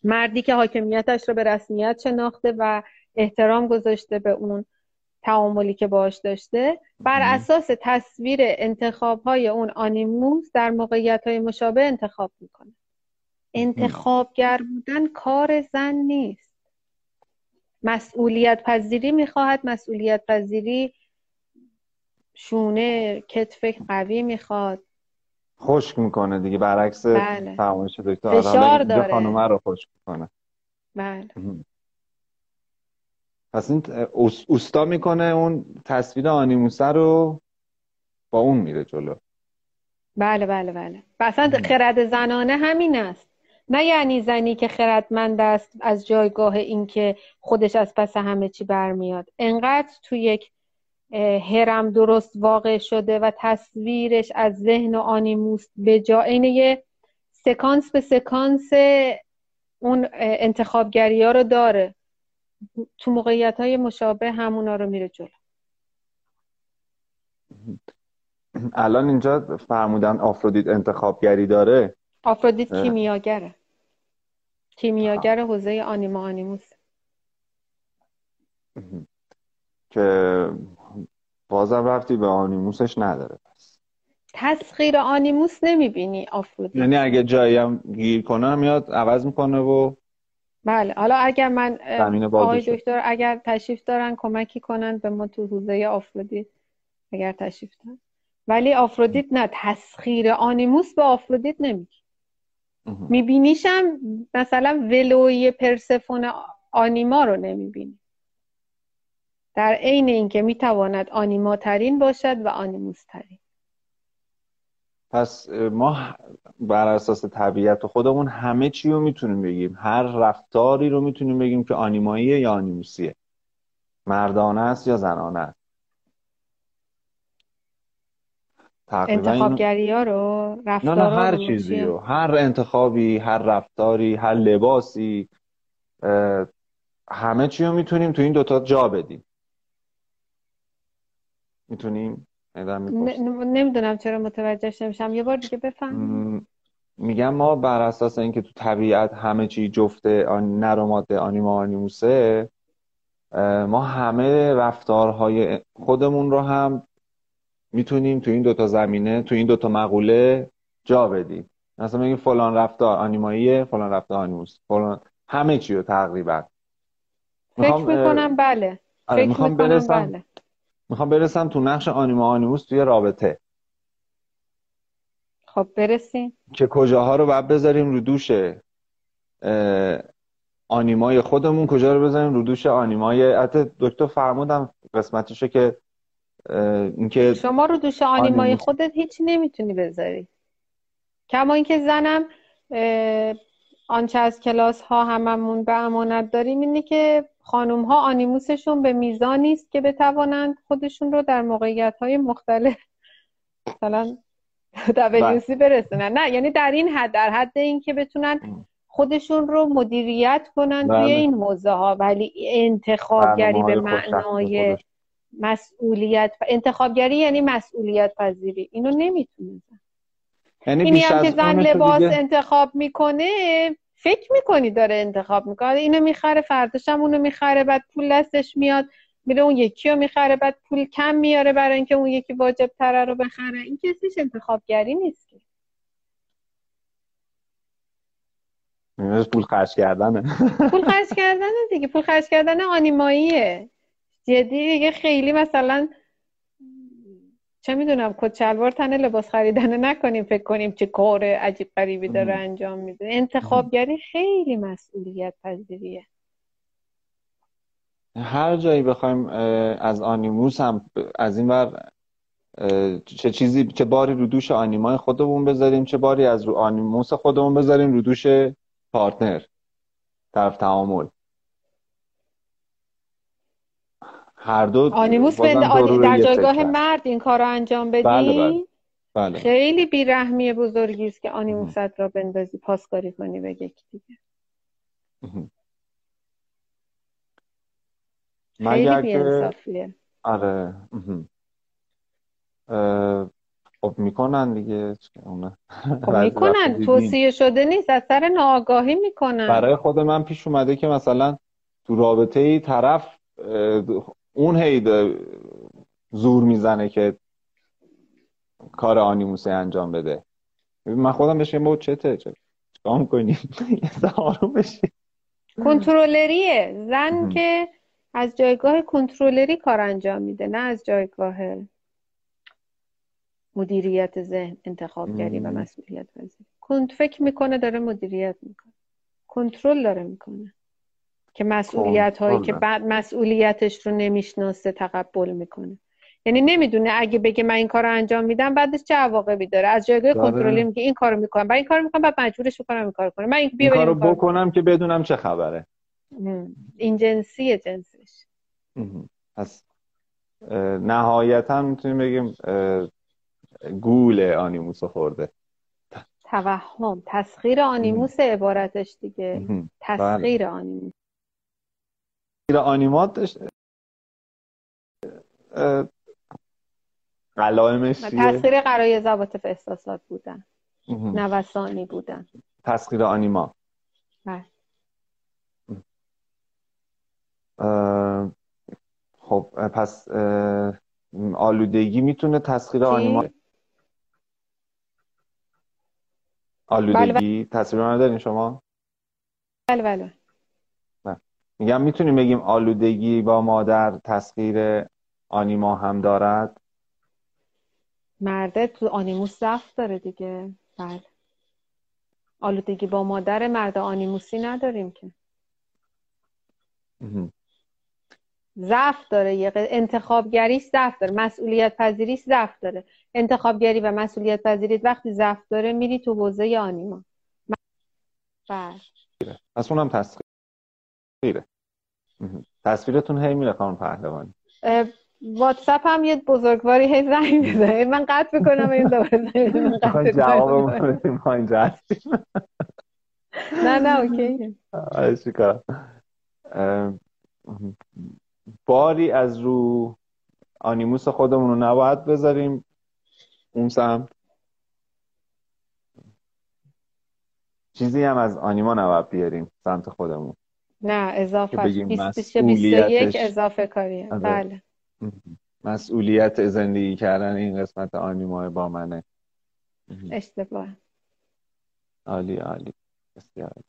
مردی که حاکمیتش رو به رسمیت شناخته و احترام گذاشته به اون تعاملی که باش داشته. بر اساس تصویر انتخاب های اون آنیموس در موقعیت های مشابه انتخاب می‌کنه انتخابگر بودن کار زن نیست. مسئولیت پذیری می‌خواهد مسئولیت پذیری شونه کتف قوی می‌خواد. خشک می‌کنه دیگه برعکس بله. فرمایش دکتر فشار داره. خانومه رو خشک می‌کنه. بله. پس این اوستا می‌کنه اون تصویر آنیموسه رو با اون میره جلو. بله بله بله. اصلا خرد زنانه همین است. نه یعنی زنی که خردمند است از جایگاه اینکه خودش از پس همه چی برمیاد. انقدر تو یک هرم درست واقع شده و تصویرش از ذهن و آنیموس به جای یه سکانس به سکانس اون انتخابگری ها رو داره. تو موقعیت های مشابه همونا رو میره جلو. الان اینجا فرمودن آفرودیت انتخابگری داره. آفرودیت کیمیاگره. کیمیاگر حوزه آنیما آنیموس. که بازم رفتی به آنیموسش نداره. پس تسخیر آنیموس نمی‌بینی آفرودیت. یعنی اگه جایی هم گیر کنه میاد عوض می‌کنه و بله حالا اگر من آقای دکتر اگر تشریف دارن کمکی کنن به ما تو حوزه آفرودیت اگر تشریف دارن. ولی آفرودیت نه تسخیر آنیموس به آفرودیت نمیگی. میبینیشم مثلا ولوی پرسفون آنیما رو نمی‌بینی. در عین اینکه می‌تواند آنیما ترین باشد و آنیموس ترین پس ما بر اساس طبیعت خودمون همه چی رو می‌تونیم بگیم. هر رفتاری رو می‌تونیم بگیم که آنیماییه یا آنیموسیه. مردانه است یا زنانه است. انتخابگری ها رو رفتار نه نه هر چیزی رو. هر انتخابی هر رفتاری هر لباسی همه چی رو می‌تونیم تو این دوتا جا بدیم. می‌تونیم نمی‌دونم چرا متوجه نمیشم یه بار دیگه بفهم میگم ما بر اساس اینکه تو طبیعت همه چی جفته آن نر و ماده آنیما آنیموسه ما همه رفتارهای خودمون رو هم می‌تونیم تو این دوتا زمینه تو این دوتا مقوله جا بدیم. مثلا میگیم فلان رفتار آنیماییه فلان رفتار آنیموس فلان همه چی رو تقریبا. فکر می‌کنم بله. آره، فکر می‌خوام برسم بله. می‌خوام برسم تو نقش آنیما آنیموس توی رابطه. خب برسیم. که کجاها رو باید بذاریم رو دوش آنیمای خودمون کجا رو بذاریم رو دوش آنیمای حتی دکتر فرمودم قسمتیشو که اینکه شما رو دوش آنیمای خودت هیچی نمی‌تونی بذاری. کما اینکه زنم آنچه از کلاس ها هممون به امانت داریم اینه که خانوم ها آنیموسشون به میزانی است که بتوانند خودشون رو در موقعیت های مختلف مثلا دبلیوسی بله. برسونن. نه یعنی در این حد در حد این که بتونن خودشون رو مدیریت کنن توی بله. این موضوع ها ولی انتخابگری به معنای مسئولیت انتخابگری یعنی مسئولیت پذیری. اینو نمی‌تونه یعنی اینی هم که زن لباس انتخاب می‌کنه فکر می‌کنی داره انتخاب می‌کنه. اینو می‌خره فرداش هم اونو می‌خره بعد پول دستش میاد میره اون یکی رو می‌خره بعد پول کم میاره برای اینکه اون یکی واجب تره رو بخره. این کسیش انتخابگری نیست که. پول خرج کردنه. پول خرج کردنه دیگه. پول خرج کردن آنیماییه. جدی دیگه خیلی مثلا چه می‌دونم کچلوار تن لباس خریدن نکنیم فکر کنیم چه کار عجیب غریبی داره انجام میده. انتخابگری خیلی مسئولیت پذیریه. هر جایی بخوایم از آنیموس هم از این بر چه چیزی چه باری رو دوش آنیمای خودمون بذاریم چه باری از رو آنیموس خودمون بذاریم رو دوش پارتنر طرف تعامل. هر دو آنیموس در جایگاه مرد این کار رو انجام بدی؟ بله بله. بله. خیلی بیرحمی بزرگی است که آنیموست را بندازی پاسکاری کنی به یکی دیگه. خیلی بیانصافیه. آره خب می‌کنن دیگه خب می‌کنن توصیه شده نیست از سر ناآگاهی می‌کنن. برای خود من پیش اومده که مثلا تو رابطه ای طرف اون هی زور می‌زنه که کار آنیموسه انجام بده. من خودم بشه ما چته؟ چه؟ کنیم آروم بشی کنترلریه. زن که از جایگاه کنترلری کار انجام میده نه از جایگاه مدیریت ذهن انتخابگری و مسئولیت پذیری کنت فکر می‌کنه داره مدیریت می‌کنه. کنترل داره می‌کنه. که مسئولیت هایی که بعد مسئولیتش رو نمی‌شناسه تقبل می‌کنه. یعنی نمی‌دونه اگه بگه من این کار رو انجام میدم بعدش چه عواقبی داره؟ از جایگاه کنترلی میگه این کارو می‌کنم. بعد این کارو می‌کنم بعد مجبورش کنم این کارو کنم. من این, این کارو بکنم که بدونم چه خبره. این جنسیه جنسش. پس نهایتا می‌تونیم بگیم گول آنیموس خورده. توهم. تسخیر آنیموس عبارتش دیگه. تسخیر بله. آنیموس. آنیمات داشت. قلائمش تسخیر قرای ضوابط احساسات بودن. نوسانی بودن. تسخیر آنیما. بله. خب پس آلودگی می‌تونه تسخیر آنیما آلودگی بله بله. تصویر ندارین شما؟ بله بله. میگم می‌تونیم بگیم آلودگی با مادر تسخیر آنیما هم دارد؟ مرده تو آنیموس ضعف داره دیگه. بله. آلودگی با مادر مرد آنیموسی نداریم که. ضعف داره. یه انتخابگری ضعف داره. مسئولیت پذیری ضعف داره. انتخابگری و مسئولیت پذیری وقتی ضعف داره میری تو حوزه آنیما. بله. پس اونم تصویره. تصویرتون هی میره خانم پهلوانی. واتساپ هم یه بزرگواری هی زنگ می‌زنه. من قطع بکنم این دوباره جواب ما اینجا هستیم. نه نه اوکی. باری از رو آنیموس خودمون رو نباید بذاریم اون سمت. چیزی هم از آنیما نباید بیاریم سمت خودمون. نه اضافه 21 اضافه کاریه. آره. بله. مسئولیت زندگی کردن این قسمت آنیما با منه. اشتباه. عالی عالی.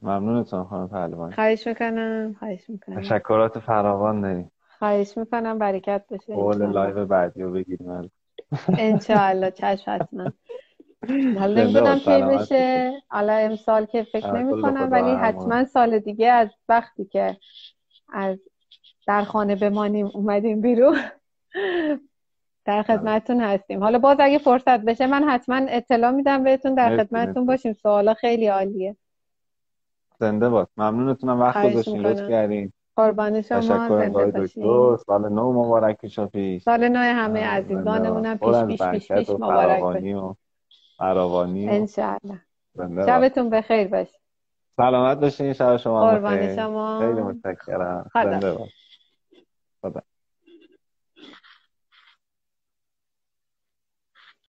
ممنونتون خانم پهلوان خواهش می‌کنم خواهش می‌کنم. تشکرات فراوان داریم خواهش می‌کنم برکت بشه قول live بعدی رو بگیریم. انشاءالله چشم حتما. <laughs> حالا نمی‌دونم کی بشه حالا امسال که فکر نمی کنم ولی حتما سال دیگه از وقتی که از در خانه بمانیم اومدیم بیرون. در خدمتتون هستیم. حالا باز اگه فرصت بشه من حتما اطلاع میدم بهتون در خدمتتون باشیم. سوالا خیلی عالیه. زنده باد ممنونتونم وقت گذاشتین لطف کردین. قربان شما زنده باشین. سال نو مبارک پیش سال نو همه عزیزانمونم پیش پیش پیش پیش مبارک فراوانی انشاءالله. شبتون بخیر باشه سلامت باشین شب شما قربان شما. خیلی متشکرم. زنده باش